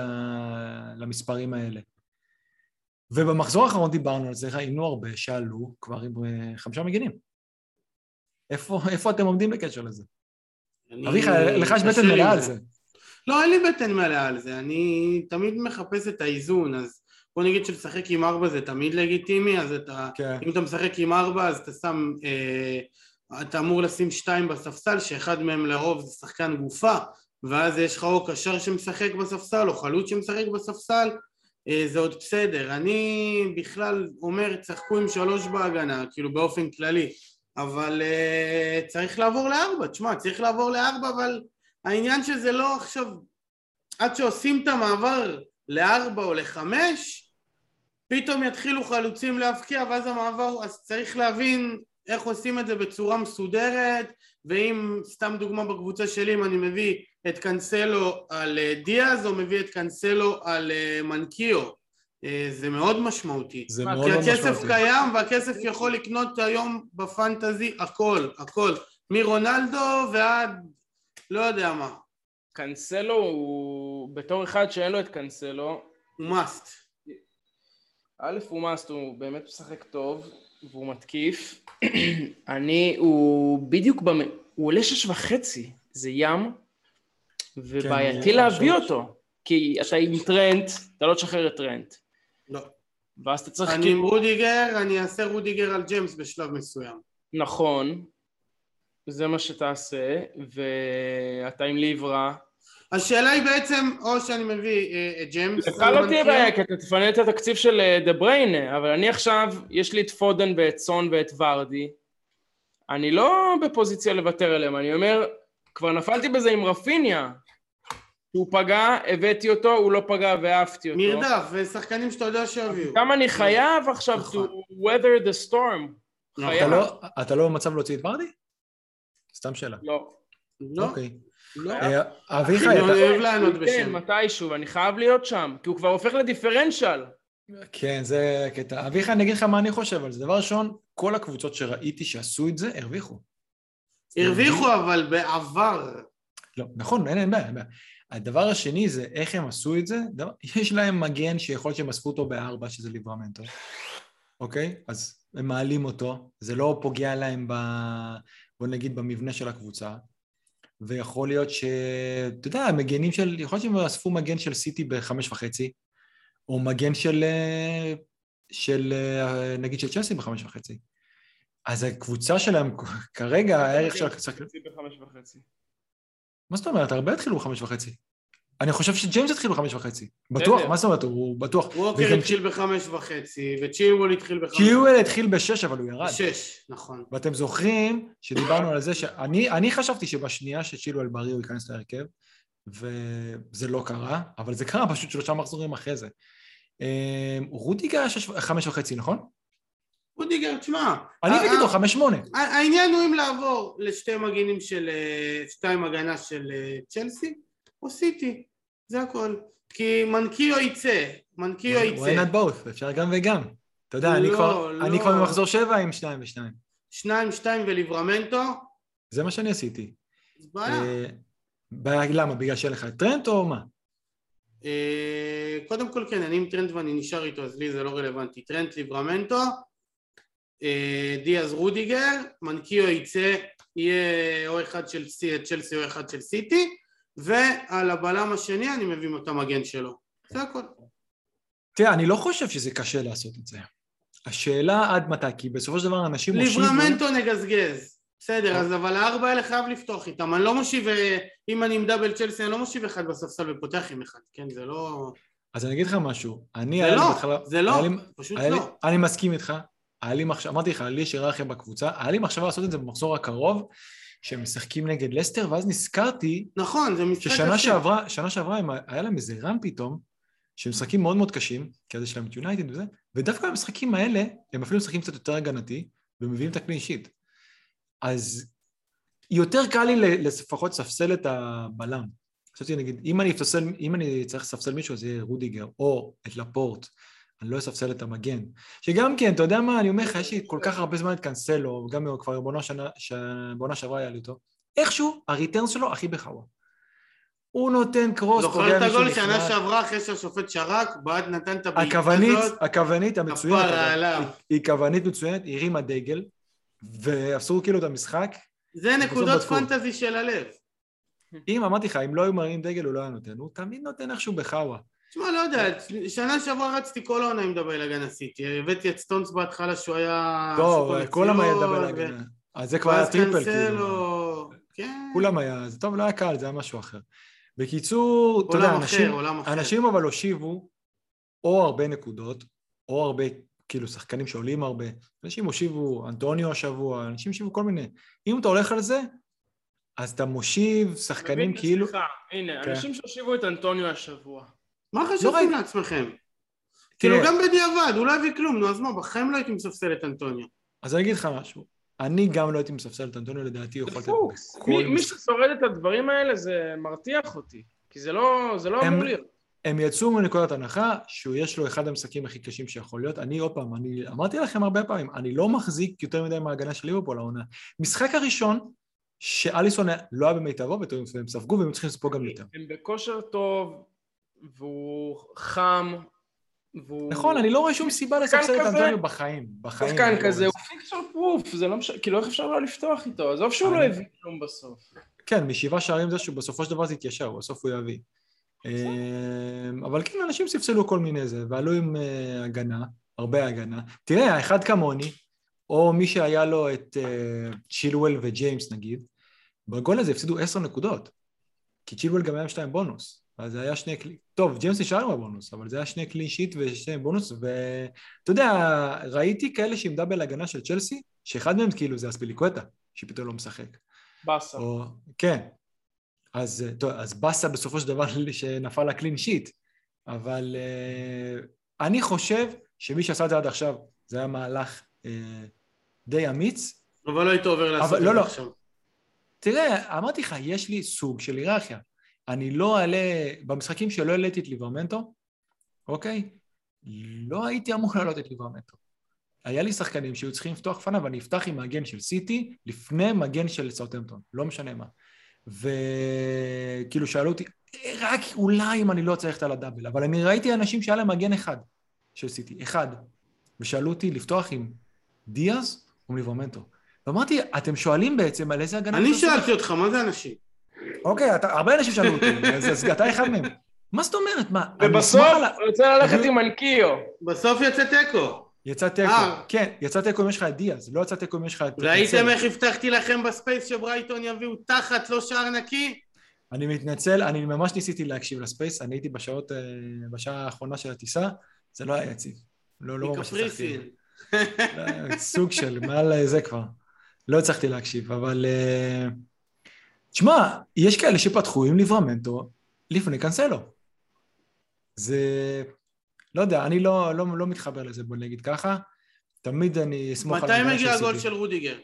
למספרים האלה. ובמחזור האחרון דיברנו על זה, ראינו הרבה שעלו כבר עם חמישה מגינים. איפה, איפה אתם עומדים בקשר לזה? אביחי, לך יש בטן מלאה על זה. לא, אין לי בטן מלאה על זה, אני תמיד מחפש את האיזון, אז בוא נגיד שלשחק עם ארבע זה תמיד לגיטימי, אז אתה, כן. אם אתה משחק עם ארבע אז אתה שם, אה, אתה אמור לשים שתיים בספסל, שאחד מהם לרוב זה שחקן גופה, ואז יש לך או קשר שמשחק בספסל, או חלוץ שמשחק בספסל, אה, זה עוד בסדר. אני בכלל אומר, תשחקו עם שלוש בהגנה, כאילו באופן כללי, אבל uh, צריך לעבור לארבע, תשמע, צריך לעבור לארבע, אבל העניין שזה לא עכשיו, עד שעושים את המעבר לארבע או לחמש, פתאום יתחילו חלוצים להבקיע ואז המעבר, אז צריך להבין איך עושים את זה בצורה מסודרת ואם סתם דוגמה בקבוצה שלי אם אני מביא את קנסלו על אה, דיאז או מביא את קנסלו על אה, מנקיו אה, זה מאוד משמעותי. זה מאוד משמעותי כי הכסף קיים והכסף יכול לקנות היום בפנטזי הכל, הכל. מרונלדו ועד לא יודע מה. קנסלו הוא בתור אחד שאין לו את קנסלו הוא מאסט א' הוא מאסט הוא באמת משחק טוב והוא מתקיף. אני הוא בדיוק במ... הוא עולה שש וחצי זה ים ובעייתי כן, להביא אותו כי אתה עם טרנט אתה לא תשחרר את טרנט. לא. ואז אתה צריך אני עם רודיגר אני אעשה רודיגר על ג'יימס בשלב מסוים. נכון. זה מה שתעשה, ואתה עם ליברה. השאלה היא בעצם, או שאני מביא אה, את ג'יימס. לך לא תהיה בעיה, כי אתה תפנה את התקציב של דה אה, בריינה, אבל אני עכשיו, יש לי את פודן ואת סון ואת ורדי. אני לא בפוזיציה לוותר עליהם, אני אומר, כבר נפלתי בזה עם רפיניה. הוא פגע, הבאתי אותו, הוא לא פגע והעפתי אותו. מרדף, ושחקנים שאתה יודע שיביאו. כמה אני חייב עכשיו נכון. to weather the storm. אתה לא, אתה לא במצב להוציא את ורדי? סתם שאלה. לא. לא. אוקיי. לא. אה, אביחי, אתה... אני אוהב לענות כן, בשם. מתישהו, אני חייב להיות שם, כי הוא כבר הופך לדיפרנציאל. כן, זה קטע. אביחי, אני אגיד לך מה אני חושב על זה. דבר ראשון, כל הקבוצות שראיתי שעשו את זה, הרוויחו. הרוויחו, אבל בעבר. לא, נכון, אין בעיה, אין בעיה. הדבר השני זה איך הם עשו את זה. יש להם מגן שיכול להיות שהם אספו אותו בארבע, שזה ליברמנטו. אוקיי? אז הם מעלים אותו, זה לא פוגע להם ב... בוא נגיד במבנה של הקבוצה, ויכול להיות ש... אתה יודע, מגנים של... יכול להיות שהם אספו מגן של סיטי בחמש וחצי, או מגן של... של נגיד של צ'לסי בחמש וחצי. אז הקבוצה שלהם כרגע, הערך של... מה זאת אומרת? הרבה התחילו בחמש וחצי. אני חושב שג'יימס התחיל בחמש וחצי. בטוח, מה זאת אומרת? הוא בטוח. ווקר התחיל בחמש וחצי, וצ'ילוול התחיל בחמש. צ'ילוול התחיל בשש, אבל הוא ירד. בשש, נכון. ואתם זוכרים שדיברנו על זה שאני חשבתי שבשנייה שצ'ילוול בריא הוא ייכנס להרכב, וזה לא קרה, אבל זה קרה פשוט שלושה מחזורים אחרי זה. אמ, רודיגר היה חמש וחצי, נכון? רודיגר, תשמע. אני הבאתי אותו חמש שמונה. העניין הוא אם לעבור לשתי מגינים של, אה, שתיים הגנה של אה, צ'לסי, סיטי, זה הכל. כי מנקיו יצא, מנקיו יצא. why not both, אפשר גם וגם. אתה יודע, אני, לא, כבר, לא. אני כבר במחזור שבע עם שניים ושניים. שניים, שתיים וליברמנטו? זה מה שאני עשיתי. בעיה. בעיה, למה? בגלל שאין לך את טרנט או מה? אה, קודם כל כן, אני עם טרנט ואני נשאר איתו, אז לי זה לא רלוונטי. טרנט ליברמנטו, אה, דיאז רודיגר, מנקיו יצא, יהיה או אחד של צ'לסי או אחד של סיטי, ועל הבלם השני אני מביא את המגן שלו. זה הכל. תראה, אני לא חושב שזה קשה לעשות את זה. השאלה עד מתי, כי בסופו של דבר אנשים מושיבו... ליברמנטו נגזגז. בסדר, אז אבל הארבע האלה חייב לפתוח איתם. אני לא מושיב, אה, אם אני עם דאבל צ'לסי, אני לא מושיב אחד בספסל ופותח עם אחד, כן? זה לא... אז אני אגיד לך משהו. אני... זה לא, בהתחלה, זה לא, לי, פשוט לא. לי, אני מסכים איתך. היה לי מחשב, אמרתי לך, לי יש היררכיה בקבוצה, היה לי מחשבה לעשות את זה במחזור הקרוב, שהם משחקים נגד לסטר, ואז נזכרתי נכון, זה משחק ששנה קשה. שעברה, שנה שעברה הם- היה להם איזה רן פתאום, שהם משחקים מאוד מאוד קשים, כי אז יש להם את יונייטד וזה, ודווקא במשחקים האלה, הם אפילו משחקים קצת יותר הגנתי, ומביאים את הקלין שיט. אז יותר קל לי לפחות לספסל את הבלם. חשבתי, נגיד, אם אני, אפסל, אם אני צריך לספסל מישהו, אז יהיה רודיגר, או את לפורט, אני לא אספסל את המגן. שגם כן, אתה יודע מה, אני אומר לך, יש לי כל כך הרבה זמן את קאנסלו, גם כבר בעונה שנה- ש- בעונה שעברה היה לי אותו. איכשהו, הריטרן שלו הכי בחווה. הוא נותן קרוס, זוכר את הגול. שנה שעברה אחרי שהשופט שרק, בעט נתן את הבעיטה הכוונית, הזאת, הכוונית המצוינת, אבל, עליו. היא- קוונית מצוינת, היא הרימה דגל, ועשו כאילו את המשחק. זה נקודות. fantasy של הלב. אם אמרתי לך, אם לא היו מרימים דגל הוא לא היה נותן, הוא תמיד נותן איכשהו בחווה. תשמע, לא יודע, שנה שעברה רצתי כל העונה עם double הגנה סיטי, הבאתי את סטונס בהתחלה שהוא היה... טוב, סופר כולם היה double הגנה. אז זה כבר היה triple, כאילו. כן, כולם היה, זה טוב, לא היה קל, זה היה משהו אחר. בקיצור, אתה יודע, אנשים, אחר. אנשים אבל הושיבו או הרבה נקודות, או הרבה, כאילו, שחקנים שעולים הרבה. אנשים הושיבו, אנטוניו השבוע, אנשים הושיבו כל מיני. אם אתה הולך על זה, אז אתה מושיב שחקנים מבין, כאילו... סליחה, הנה, כן. אנשים שהושיבו את אנטוניו השבוע. מה לא חשבתם ראיתי. לעצמכם? כאילו גם בדיעבד, הוא לא הביא כלום, נו אז מה, בחיים לא הייתי מספסל את אנטוניו. אז אני אגיד לך משהו. אני גם לא הייתי מספסל את אנטוניו, לדעתי הוא יכול לתת. בכל מי-. ששורד את הדברים האלה זה מרתיח אותי. כי זה לא זה לא הם- אמור להיות. הם יצאו מנקודת הנחה שיש לו אחד המשחקים הכי קשים שיכול להיות. אני עוד פעם, אני אמרתי לכם הרבה פעמים, אני לא מחזיק יותר מדי מההגנה של ליברפול העונה. משחק הראשון, שאליסון לא היה במיטבו, והם ספגו והם צריכים לספוג גם יותר. הם בכושר טוב, והוא חם, והוא... נכון, אני לא רואה שום סיבה לספסל את אנטוניו בחיים. בחיים. שחקן לא כזה, הוא פיקצ'ר פרוף, זה לא משנה, כאילו איך אפשר לא לפתוח איתו? עזוב שהוא לא הביא כלום בסוף. כן, משבעה שערים זה שבסופו של דבר זה יתיישר, בסוף הוא יביא. אמ, אבל כן, אנשים ספסלו כל מיני זה, ועלו עם אה, הגנה, הרבה הגנה. תראה, האחד כמוני, או מי שהיה לו את אה, צ'ילואל וג'יימס נגיד, בגול הזה הפסידו עשר נקודות, כי צ'ילואל גם היה עם שתיים בונוס, אז זה היה שני קלי... טוב, ג'יימס נשאר עם הבונוס, אבל זה היה שני clean sheet ושני בונוס, ואתה יודע, ראיתי כאלה שעם double הגנה של צ'לסי, שאחד מהם כאילו זה אספיליקווטה, שפתאום לא משחק. באסה. או, כן. אז, טוב, אז באסה בסופו של דבר שנפל לקלין שיט, אבל uh, אני חושב שמי שעשה את זה עד עכשיו, זה היה מהלך uh, די אמיץ. אבל לא היית עובר לעשות אבל את לא, זה לא. עכשיו. תראה, אמרתי לך, יש לי סוג של היררכיה. אני לא אעלה, במשחקים שלא העליתי את ליברמנטו, אוקיי? לא הייתי אמור להעלות את ליברמנטו. היה לי שחקנים שהיו צריכים לפתוח פניו, ואני אפתח עם מגן של סיטי לפני מגן של סאוטהמפטון, לא משנה מה. וכאילו שאלו אותי, רק אולי אם אני לא צריך על הדאבל, אבל אני ראיתי אנשים שהיה להם מגן אחד של סיטי, אחד, ושאלו אותי לפתוח עם דיאז או ליברמנטו. ואמרתי, אתם שואלים בעצם על איזה הגנה... אני אתה עושה?" שאלתי אותך, מה זה אנשים? אוקיי, אתה, הרבה אנשים שאלו אותי, אז, אז אתה אחד מהם. מה זאת אומרת? מה, ובסוף הוא רוצה ללכת עם אנקיו. בסוף יצא תיקו. יצא תיקו, אה. כן, יצא תיקו אם יש לך את דיאז, לא יצא תיקו אם יש לך את... ראיתם. איך הבטחתי לכם ב space שברייטון יביאו תחת, לא שער נקי? אני מתנצל, אני ממש ניסיתי להקשיב ל space, אני הייתי בשעות, אה, בשעה האחרונה של הטיסה, זה לא היה יציב. לא, לא ממש הצלחתי. לא, סוג של, מעל זה כבר. לא הצלחתי להקשיב, אבל... אה, תשמע, יש כאלה שפתחו עם ליברמנטו לפני קאנסלו. זה... לא יודע, אני לא, לא, לא מתחבר לזה, בוא נגיד ככה. תמיד אני אסמוך על מתי מגיע הגול. של רודיגר?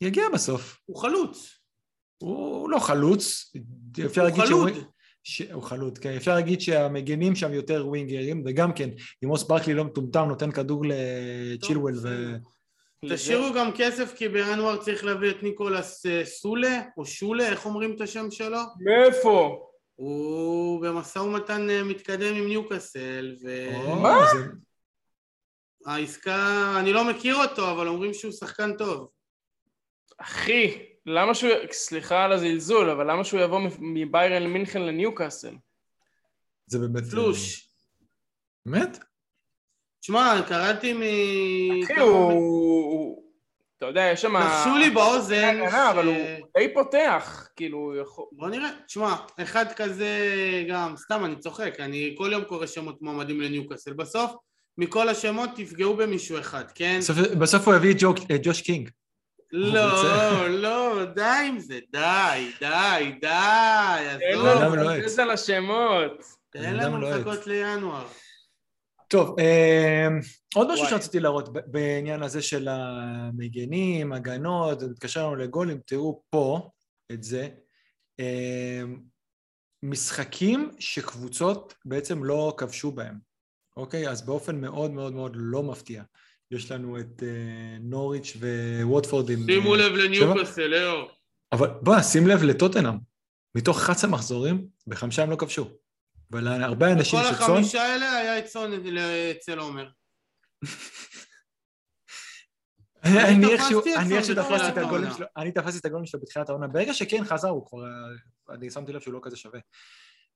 יגיע בסוף. הוא חלוץ. הוא לא חלוץ, אפשר הוא להגיד חלוד. שהוא... ש... הוא חלוד, כן. אפשר להגיד שהמגנים שם יותר ווינגרים, וגם כן, אם רוס ברקלי לא מטומטם, נותן כדור לצ'ילואל ו... תשאירו גם כסף כי בינואר צריך להביא את ניקולס אה, סולה, או שולה, איך אומרים את השם שלו? מאיפה? הוא במשא ומתן אה, מתקדם עם ניוקאסל, או, זה- והעסקה, אני לא מכיר אותו, אבל אומרים שהוא שחקן טוב. אחי, למה שהוא... סליחה על הזלזול, אבל למה שהוא יבוא מביירן למינכן לניוקאסל? זה באמת... פלוש. באמת? שמע, קראתי מ... אחי, הוא... אתה יודע, יש שם... לחשו לי באוזן אבל הוא די פותח, כאילו. בוא נראה, תשמע, אחד כזה גם, סתם אני צוחק, אני כל יום קורא שמות מועמדים לניוקאסל, בסוף מכל השמות תפגעו במישהו אחד, כן? בסוף, הוא יביא את ג'וש קינג. לא, לא, די עם זה, די, די, די, עזוב, השמות. תן לנו לוהט. לחכות לינואר. טוב, אה, עוד משהו. שרציתי להראות בעניין הזה של המגנים, הגנות, זה מתקשר לנו לגולים, תראו פה את זה. אה, משחקים שקבוצות בעצם לא כבשו בהם, אוקיי? אז באופן מאוד מאוד מאוד לא מפתיע. יש לנו את אה, נוריץ' וווטפורד עם... שימו אה, לב לניוקאסל, ליאור. אבל בוא, שים לב לטוטנאם. מתוך 11 מחזורים, בחמישה הם לא כבשו. ולהרבה אנשים כל שצאן... החמישה האלה היה צאן אצל עומר. אני איכשהו, תפסתי את אני סון איכשהו בתחילת תפסתי את הגולים. שלו, אני תפסתי את הגולים שלו בתחילת העונה. ברגע שכן חזר, הוא כבר, אני שמתי לב שהוא לא כזה שווה.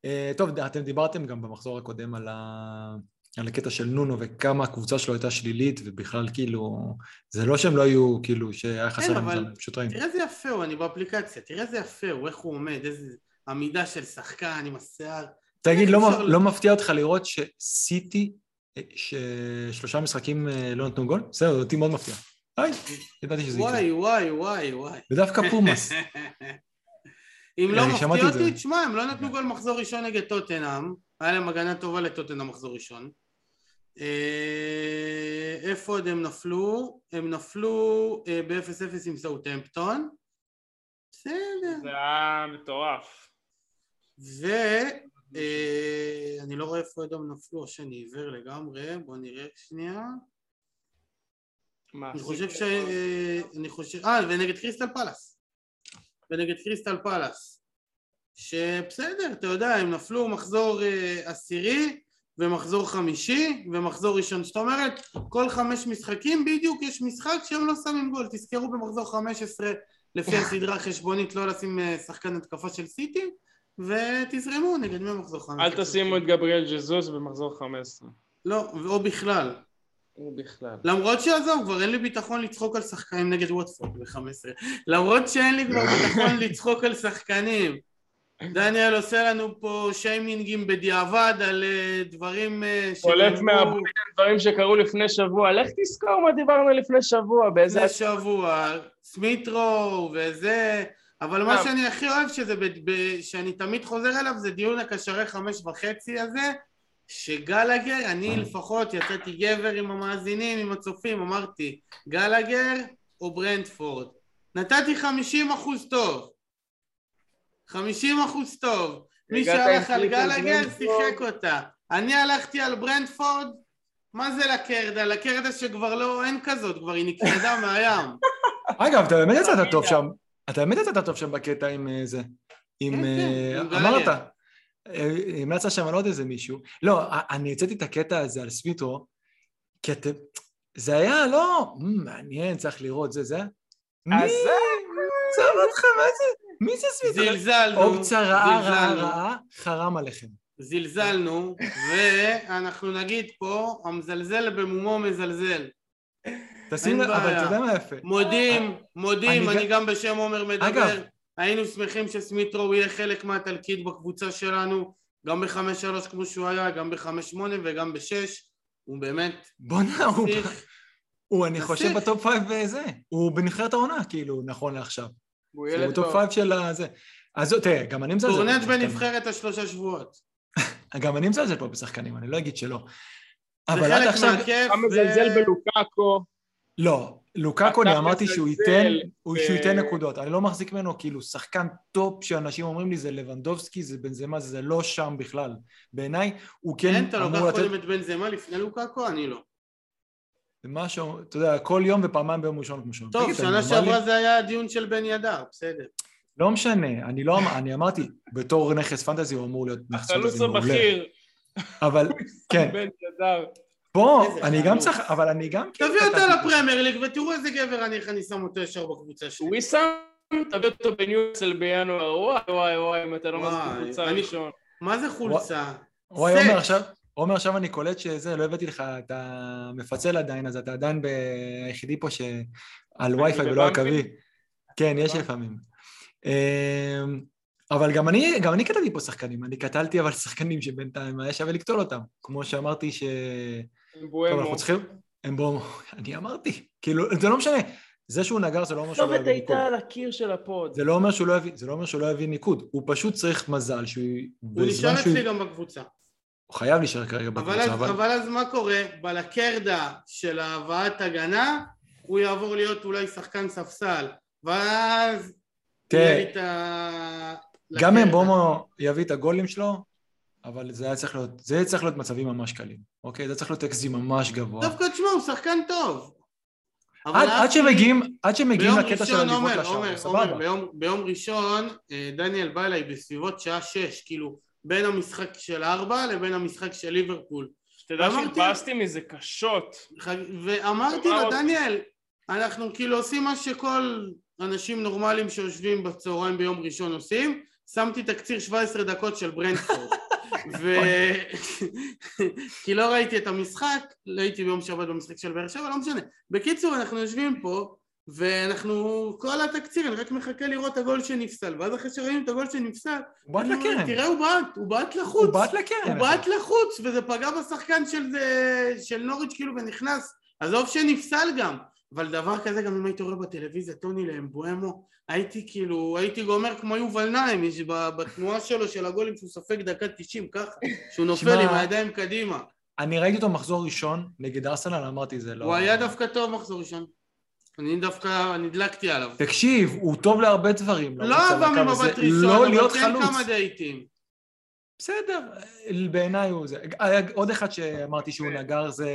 אה, טוב, אתם דיברתם גם במחזור הקודם על, ה... על הקטע של נונו וכמה הקבוצה שלו הייתה שלילית, ובכלל כאילו, זה לא שהם לא היו, כאילו, שהיה חסר להם, אבל פשוט רעים. תראה איזה יפה הוא, אני באפליקציה, תראה איזה יפה הוא, איך הוא עומד, איזה עמידה של שחקן עם השיער. תגיד, לא, אפשר- לא מפתיע אותך לראות שסיטי, אה, ששלושה משחקים אה, לא נתנו גול? בסדר, אותי מאוד מפתיע. היי, ידעתי שזה יקרה. וואי, וואי, וואי, וואי. ודווקא פומאס. אם לא שמעתי מפתיע. אותי, תשמע, הם לא נתנו גול מחזור ראשון נגד טוטנאם, היה להם הגנה טובה לטוטנאם מחזור ראשון. אה, איפה עוד הם נפלו? הם נפלו אה, ב-0-0 עם סאוטהמפטון. בסדר. זה היה מטורף. ואני לא רואה איפה הם נפלו, או שאני עיוור לגמרי, בואו נראה שנייה. אני חושב ש... אה, אני חושב... אה, ונגד קריסטל פלאס. ונגד קריסטל פלאס. שבסדר, אתה יודע, הם נפלו מחזור אה, עשירי ומחזור חמישי ומחזור ראשון. זאת אומרת, כל חמש משחקים בדיוק יש משחק שהם לא שמים גול. תזכרו במחזור 15 לפי הסדרה החשבונית לא לשים אה, שחקן התקפה של סיטי ותזרמו נגד מי מחזור 15. אל תשימו את גבריאל ג'זוס במחזור 15. לא, או בכלל. הוא בכלל. למרות שעזוב, כבר אין לי ביטחון לצחוק על שחקנים נגד ווטפורד ב-15. למרות שאין לי כבר ביטחון לצחוק על שחקנים. דניאל עושה לנו פה שיימינגים בדיעבד על אה, דברים חולף שנאמרו מהבוין דברים שקרו לפני שבוע. לך תזכור מה דיברנו לפני שבוע, באיזה... לפני שבוע, סמיטרו וזה, אבל מה אה. שאני הכי אוהב שזה, ב- ב- שאני תמיד חוזר אליו זה דיון הקשרי חמש וחצי הזה, שגלגר, אני לפחות יצאתי גבר עם המאזינים, עם הצופים, אמרתי, גלגר או ברנדפורד. נתתי חמישים אחוז טוב. חמישים אחוז טוב. מי שהלך על גלגר? שיחק אותה. אני הלכתי על ברנדפורד, מה זה לקרדה? לקרדה שכבר לא, אין כזאת, כבר היא נקרדה מהים. אגב, אתה באמת יצאת טוב שם, אתה באמת יצאת טוב שם בקטע עם אה, זה. עם... כן, כן, אה, אמרת, גלגר. אה, המלצת שם על עוד איזה מישהו. לא, אני הצאתי את הקטע הזה על סמיטרו, כי אתם... זה היה, לא, "מ, מעניין, צריך לראות, זה, זה. מי? עזוב אותך, מה זה? מי זה סמיטרו? זלזלנו, אופציה רעה, רעה, רעה, חרם עליכם. זלזלנו, ואנחנו נגיד פה, המזלזל במומו מזלזל. תשים לב, אבל. אתה יודע מה יפה? מודים, מודים, אני גם בשם עומר מדבר. אגב. היינו שמחים שסמית' רו יהיה חלק מהתלכיד בקבוצה שלנו, גם בחמש שלוש כמו שהוא היה, גם בחמש שמונה וגם בשש. הוא באמת בואנה, הוא... הוא, אני חושב. ב top five וזה. הוא בנבחרת העונה, כאילו, נכון לעכשיו. הוא הוא ילד top טוב. five של הזה. אז תראה, גם אני מזלזל. טורנט בשחקנים. בנבחרת השלושה שבועות. גם אני מזלזל פה בשחקנים, אני לא אגיד שלא. זה אבל עד חלק עכשיו... מהכיף. אתה מזלזל בלוקאקו. לא, לוקאקו, אתה אני אמרתי שהוא ייתן, ב- שהוא ייתן נקודות. אני לא מחזיק ממנו כאילו שחקן טופ שאנשים אומרים לי זה לבנדובסקי, זה בנזמה, זה לא שם בכלל. בעיניי הוא כן כן, אתה אמור לוקח לתת קודם את בן זמה לפני לוקאקו? אני לא. משהו, אתה יודע, כל יום ופעמיים ביום ראשון כמו שאומרים. טוב, אתה שנה? שעברה זה היה הדיון של בן ידר, בסדר. לא משנה, אני לא, אמ- אני אמרתי, בתור נכס פנטזי הוא אמור להיות נכס החלוץ פנטזי מעולה. הבכיר. אבל, כן, בן ידר. איזה אני גם. צריך, אבל אני גם כאילו תביא אותו לפרמייר ליג ותראו איזה גבר אני, איך אני שם אותו ישר בקבוצה שלי. וויסאם, תביא אותו בניוסל בינואר. וואי וואי וואי, אם אתה לא מזכיר קבוצה אני- ראשון. מה זה חולצה? וואי, סט. עומר עכשיו, עומר עכשיו אני קולט שזה, לא הבאתי לך את המפצל עדיין, אז אתה עדיין היחידי פה שעל וי-פיי ולא על? קווי. כן, יש לפעמים. אמ, אבל גם אני, גם אני קטלתי פה שחקנים, אני קטלתי אבל שחקנים שבינתיים היה שווה לקטול אותם. כמו שאמרתי ש... טוב, בואמו. אנחנו צריכים... הם בואו, אני אמרתי, כאילו, זה לא משנה. זה שהוא נגר זה לא אומר שהוא לא יביא ניקוד. הייתה על הקיר של הפוד. זה לא אומר שהוא לא יביא, זה לא אומר שהוא לא יביא ניקוד, הוא פשוט צריך מזל שהוא... הוא נשאר בזמן שהוא... אצלי גם בקבוצה. הוא חייב להישאר כרגע אבל בקבוצה, אז, אבל... אבל אז מה קורה? בלקרדה של הבאת הגנה, הוא יעבור להיות אולי שחקן ספסל, ואז תראה. גם. אם בומו יביא את הגולים שלו, אבל זה היה צריך להיות, זה צריך להיות מצבים ממש קלים, אוקיי? זה צריך להיות אקזי ממש גבוה. דווקא תשמע, הוא שחקן טוב. עד, עד שמגיעים, עד שמגיעים לקטע של הליוות עומר, לשער, עומר, סבבה. עומר, ביום, ביום ראשון אה, דניאל בא אליי בסביבות שעה שש, כאילו בין המשחק של ארבע לבין המשחק של ליברפול. שתדע אמרתי- שהתבאסתי מזה קשות. ואמרתי אמר לו. דניאל, אנחנו כאילו עושים מה שכל אנשים נורמליים שיושבים בצהריים ביום ראשון עושים, שמתי תקציר 17 דקות של ברנדפורד. ו... כי לא ראיתי את המשחק, לא הייתי ביום שבת במשחק של באר שבע, לא משנה. בקיצור, אנחנו יושבים פה, ואנחנו, כל התקציר, אני רק מחכה לראות את הגול שנפסל, ואז אחרי שראינו את הגול שנפסל, הוא בעט לקרן, תראה, הוא בעט, הוא בעט לחוץ. הוא בעט לקרן. הוא בעט לחוץ, וזה פגע בשחקן של, זה- של נוריץ' כאילו ונכנס, עזוב שנפסל גם, אבל דבר כזה גם אם היית רואה בטלוויזיה טוני לאמבואמו, הייתי כאילו, הייתי גומר כמו יובל נעים, בתנועה שלו של הגולים שהוא סופג דקה 90 ככה, שהוא נופל שמע, עם הידיים קדימה, אני ראיתי אותו מחזור ראשון נגד ארסנל, אמרתי זה לא... הוא היה דווקא טוב מחזור ראשון, אני דווקא נדלקתי עליו, תקשיב, הוא טוב להרבה דברים. לא הזה, ממבט ראשון, לא להיות חלוץ. כמה דייטים, בסדר, בעיניי הוא זה. היה עוד אחד שאמרתי שהוא כן. נגר זה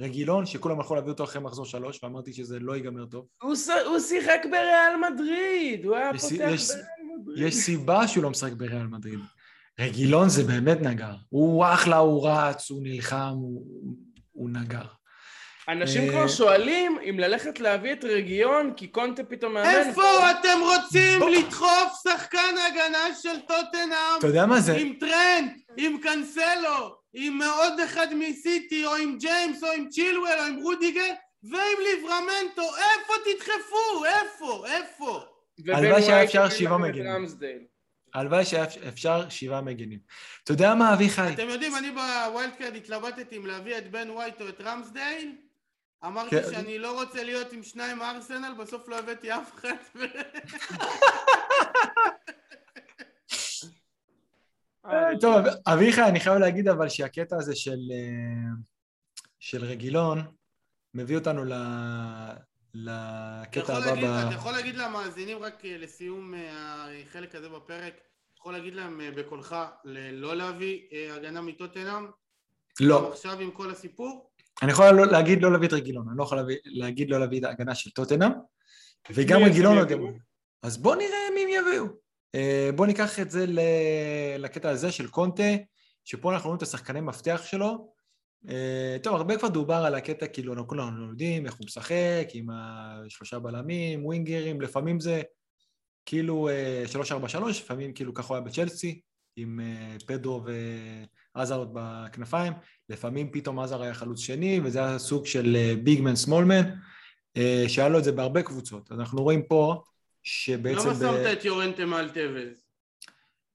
רגילון, שכולם הלכו להביא אותו אחרי מחזור שלוש, ואמרתי שזה לא ייגמר טוב. הוא ש- הוא שיחק בריאל מדריד, הוא היה יש- פותח יש- בריאל מדריד. יש סיבה שהוא לא משחק בריאל מדריד. רגילון זה באמת נגר. הוא אחלה, הוא רץ, הוא נלחם, הוא, הוא נגר. אנשים אה, כבר שואלים אם ללכת להביא את רגילון, כי קונטה פתאום מאמן. איפה אתם רוצים. לדחוף שחקן הגנה של טוטנאם אתה יודע מה זה? עם טרנד, עם קנסלו, עם עוד אחד מסיטי, או עם ג'יימס, או עם צ'ילואל, או עם רודיגר, ועם ליברמנטו, איפה תדחפו? איפה? איפה? הלוואי שהיה אפשר שבעה מגנים. הלוואי שהיה אפשר שבעה מגנים. אתה יודע מה, אביחי? אתם יודעים, אני ב wild card התלבטתי אם להביא את בן ווייט או את רמסדייל. אמרתי כן. שאני לא רוצה להיות עם שניים מארסנל, בסוף לא הבאתי אף אחד. אה, טוב, אביחי, אני חייב להגיד אבל שהקטע הזה של, אה, של רגילון מביא אותנו ל, לקטע הבא ב... אתה יכול להגיד למאזינים רק אה, לסיום החלק הזה בפרק, אתה יכול להגיד להם בקולך לא להביא הגנה מטוטנאם? לא. עכשיו עם כל הסיפור? אני יכול לא- להגיד לא להביא את רגילון, אני לא יכול להביא, להגיד לא להביא את ההגנה של טוטנאם, וגם רגילון לא? מה. אז בוא נראה מי הם יביאו. אה, בוא ניקח את זה לקטע הזה של קונטה, שפה אנחנו רואים את השחקני מפתח שלו. אה, טוב, הרבה כבר דובר על הקטע, כאילו, אנחנו כולנו יודעים איך הוא משחק, עם השלושה בלמים, ווינגרים, לפעמים זה כאילו אה, 3-4-3, לפעמים כאילו ככה הוא היה בצ'לסי, עם אה, פדרו ועזרד בכנפיים, לפעמים פתאום עזרד היה חלוץ שני, וזה היה סוג של big man small man, שהיה לו את זה בהרבה קבוצות. אז אנחנו רואים פה שבעצם... למה ב- שמת את יורנטה על טבז?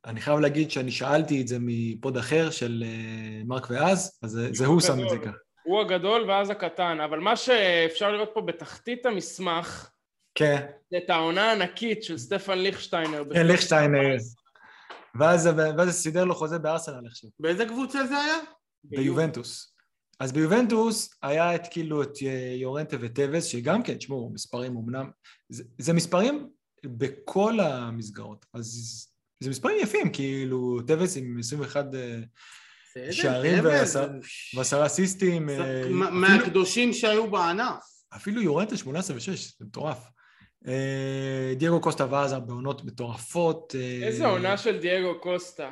אני חייב להגיד שאני שאלתי את זה מ pod אחר של אה, מרק ואז, אז זה- הוא שם את זה גדול. ככה. הוא הגדול ואז הקטן, אבל מה שאפשר לראות פה בתחתית המסמך, כן, זה את העונה הענקית של סטפן ליכשטיינר. כן, ליכשטיינר. ואז ואז זה סידר לו חוזה בארסנל עכשיו, באיזה קבוצה זה היה? ביובנטוס. אז ביובנטוס היה את כאילו את אה, יורנטה וטווס, שגם כן, תשמעו, מספרים אמנם, זה, זה מספרים בכל המסגרות, אז זה מספרים יפים, כאילו טווס עם 21 אה, שערים ועשרה אסיסטים, אה, מהקדושים שהיו בענף. אפילו יורנטה 18 ו-6, זה מטורף. אה, דייגו קוסטה ועזה בעונות מטורפות. איזה עונה של דייגו קוסטה.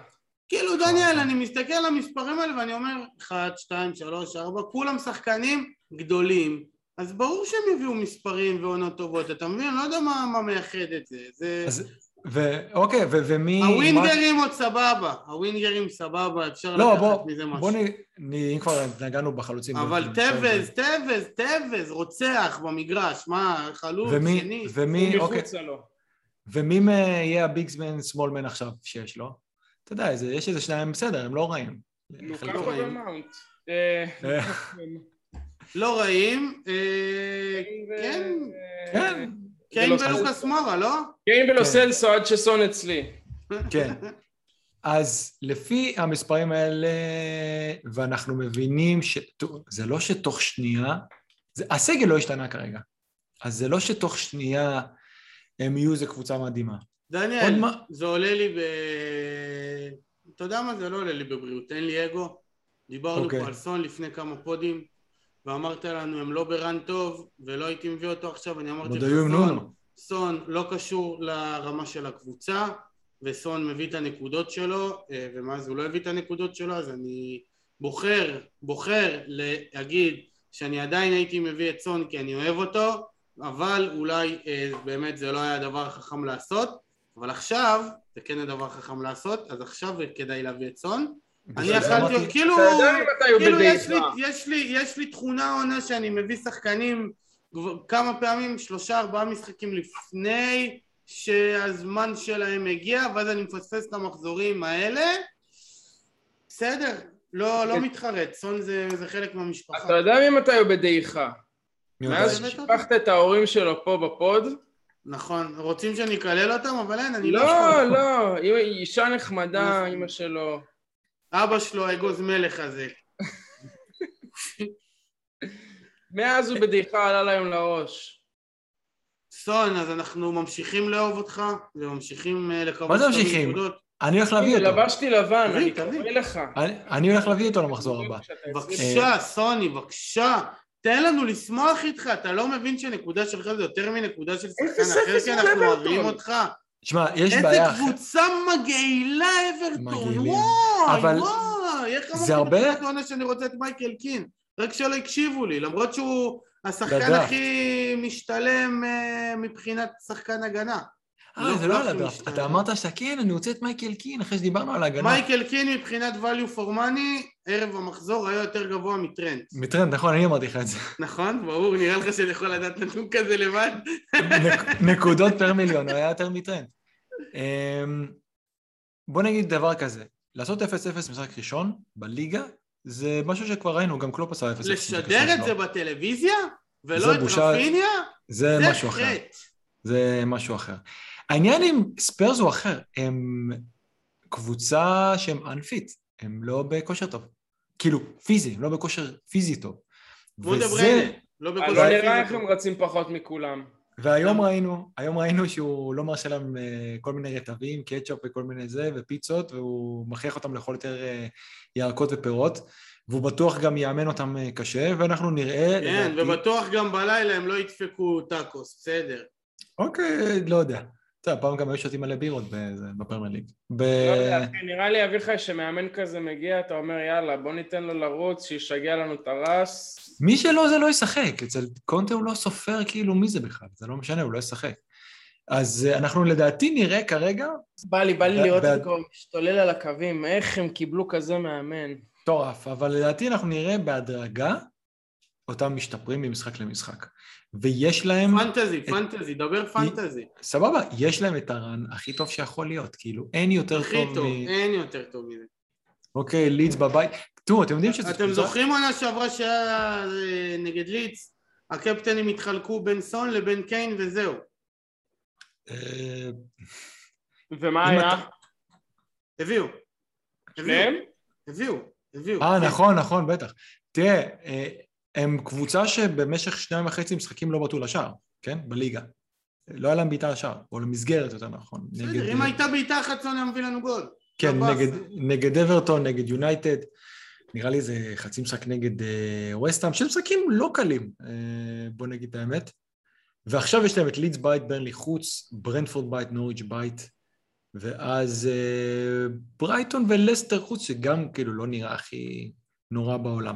כאילו דניאל, אני מסתכל על המספרים האלה ואני אומר, 1, 2, 3, 4, כולם שחקנים גדולים, אז ברור שהם יביאו מספרים ועונות טובות, אתה מבין? אני לא יודע מה מה מייחד את זה. זה... אז, ואוקיי, ו- ומי... הווינגרים עוד סבבה, הווינגרים סבבה, אפשר לא, לקחת בוא, מזה משהו. בוא נ... נ... אם כבר נגענו בחלוצים... אבל טוויז. טוויז, טוויז, רוצח במגרש, מה, חלוץ, ומי, שני, ומי, אוקיי, לו. ומי יהיה הביגסמן סמולמן עכשיו שיש לו? אתה יודע, זה- יש איזה שניים בסדר, הם לא רעים. לוקאקו חלקם- רעים. ומאונט. לא רעים, אה, כן, כן, קיין ולוס- ולוקאס מורה, לא? קיין כן. ולוסלסו עד שסון אצלי. כן. אז לפי המספרים האלה, ואנחנו מבינים ש... זה לא שתוך שנייה, זה... הסגל לא השתנה כרגע, אז זה לא שתוך שנייה הם יהיו איזה קבוצה מדהימה. דניאל, מה- זה עולה לי ב... אתה יודע מה? זה לא עולה לי בבריאות, תן לי אגו. דיברנו אוקיי. פה על סון לפני כמה פודים, ואמרת לנו הם לא ברן טוב, ולא הייתי מביא אותו עכשיו, אני אמרתי לך, סון. סון לא קשור לרמה של הקבוצה, וסון מביא את הנקודות שלו, אה, ומאז הוא לא הביא את הנקודות שלו, אז אני בוחר, בוחר להגיד שאני עדיין הייתי מביא את סון כי אני אוהב אותו, אבל אולי אה, באמת זה לא היה הדבר החכם לעשות, אבל עכשיו זה כן הדבר החכם לעשות, אז עכשיו כדאי להביא את סון. אני אמרתי- כאילו, כאילו יש לי. יש, לי, יש לי תכונה עונה שאני מביא שחקנים כמה פעמים, שלושה ארבעה משחקים לפני שהזמן שלהם הגיע, ואז אני מפספס את המחזורים האלה. בסדר, לא, לא מתחרט, סון זה, זה חלק מהמשפחה. אתה יודע ממתי הוא בדעיכה. מאז באמת ששיבחת את ההורים שלו פה בפוד? נכון, רוצים שאני אקלל אותם, אבל אין, אני לא לא. לא, אישה נחמדה. אימא שלו. אבא שלו אגוז מלך הזה. מאז הוא בדעיכה עלה להם לראש. סון, אז אנחנו ממשיכים לאהוב אותך, וממשיכים אה, לקוות מה זה ממשיכים? אני הולך להביא אותו. לבשתי לבן, אני. קורא לך. אני- הולך להביא אותו למחזור הבא. בבקשה, סוני, בבקשה. תן לנו לשמוח איתך, אתה לא מבין שנקודה שלך זה יותר מנקודה של שחקן אחר, כי אנחנו. אוהבים אותך. שמע, יש איזה בעיה אחרת. קבוצה מגעילה אברטון, מגעילים. וואי, אבל וואי, איך זה אמרתי הרבה- בתחילת העונה שאני רוצה את מייקל קין? רק שלא הקשיבו לי, למרות שהוא השחקן לדעת. הכי משתלם אה, מבחינת שחקן הגנה. אה, זה לא הכי על. משתלם. אתה אמרת שאתה כן, אני רוצה את מייקל קין, אחרי שדיברנו על ההגנה. מייקל קין מבחינת value for money, ערב המחזור היה יותר גבוה מטרנד. מטרנד, נכון, אני אמרתי לך את זה. נכון? ברור, נראה לך שאני יכול לדעת נתון כזה לבד? נק- נקודות פר מיליון, הוא היה יותר מטרנד. אמ, בוא נגיד דבר כזה, לעשות 0-0 משחק ראשון בליגה, זה משהו שכבר ראינו, גם קלופ עשה 0-0. משחק לשדר את שלו. זה בטלוויזיה? ולא את. רפיניה? זה משהו אחר. זה משהו אחר. העניין עם ספיירס הוא אחר, הם קבוצה שהם unfit, הם לא בכושר טוב. כאילו, פיזי, הם לא בכושר פיזי טוב. וזה- לא לא פיזי נראה איך. הם רצים פחות מכולם. והיום? ראינו, היום ראינו שהוא לא מרשה להם אה, כל מיני רטבים, קטשופ וכל מיני זה, ופיצות, והוא מכריח אותם לאכול יותר אה, ירקות ופירות, והוא בטוח גם יאמן אותם אה, קשה, ואנחנו נראה... כן, לדעתי- ובטוח גם בלילה הם לא ידפקו טאקוס, בסדר. אוקיי, לא יודע. אתה יודע, פעם גם היו שותים מלא בירות בפרמייר ליג. ב... לא יודע, נראה לי אביחי שמאמן כזה מגיע, אתה אומר יאללה בוא ניתן לו לרוץ, שישגע לנו את הרס. מי שלא זה לא ישחק, אצל קונטה הוא לא סופר כאילו מי זה בכלל, זה לא משנה, הוא לא ישחק. אז אה, אנחנו לדעתי נראה כרגע, בא לי, בא לי לראות את זה משתולל על הקווים, איך הם קיבלו כזה מאמן. מטורף, אבל לדעתי אנחנו נראה בהדרגה אותם משתפרים ממשחק למשחק. ויש להם, פנטזי, פנטזי, דבר פנטזי. סבבה, יש להם את הרן הכי טוב שיכול להיות, כאילו אין יותר הכי טוב טוב, מ... אין יותר טוב מזה. אוקיי, לידס בבית. תראו, אתם יודעים שזה אתם זוכרים עונה שעברה שהיה אה, נגד לידס? הקפטנים התחלקו בין סון לבין קיין וזהו. אה, ומה היה? הביאו. שניהם? הביאו, הביאו. אה. נכון, נכון, בטח. תראה, אה, הם קבוצה שבמשך שניים וחצי משחקים לא בעטו לשער, כן? בליגה. לא היה להם בעיטה לשער, או למסגרת יותר נכון. נגד- בסדר, אם הייתה בעיטה אחת סון היה מביא לנו גול. כן, לא נגד. נגד אברטון, נגד יונייטד, נראה לי זה חצי משחק נגד אה, ווסטהאם, שהם משחקים לא קלים, אה, בוא נגיד את האמת. ועכשיו יש להם את לידס בית, ברנלי חוץ, ברנפורד בית, נוריץ' בית, ואז אה, ברייטון ולסטר חוץ, שגם כאילו לא נראה הכי נורא בעולם.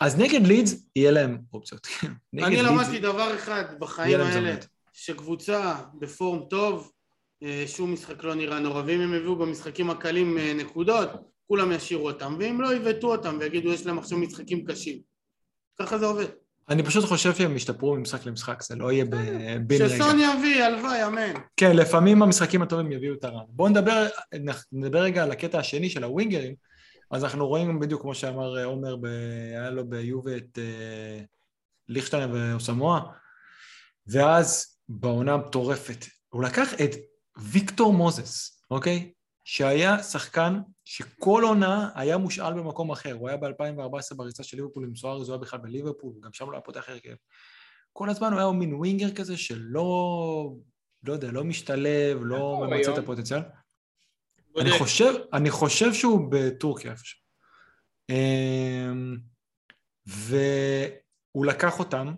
אז נגד לידס יהיה להם אופציות. אני למדתי דבר אחד בחיים האלה. שקבוצה בפורם טוב, אה, שום משחק לא נראה נורא, ואם הם יביאו במשחקים הקלים אה, נקודות, כולם ישאירו אותם, ואם לא יבעטו אותם ויגידו יש להם עכשיו משחקים קשים. ככה זה עובד. אני פשוט חושב שהם ישתפרו ממשחק למשחק, זה לא יהיה בן רגע. שסון יביא, הלוואי, אמן. כן, לפעמים המשחקים הטובים יביאו את הרע. בואו נדבר, נדבר רגע על הקטע השני של הווינגרים. אז אנחנו רואים בדיוק כמו שאמר עומר, ב... היה לו ביובה את, אה, ליכטנר ואוסמואה, ואז בעונה המטורפת, הוא לקח את ויקטור מוזס, אוקיי? שהיה שחקן שכל עונה היה מושאל במקום אחר, הוא היה ב-2014 בריצה של ליברפול עם סוארז, הוא היה בכלל בליברפול, וגם שם לא היה פותח הרכב. כל הזמן הוא היה מין ווינגר כזה שלא, לא יודע, לא משתלב, לא הוא ממצה את? הפוטנציאל. אני חושב, אני חושב שהוא בטורקיה איפשהו. אמ, והוא לקח אותם,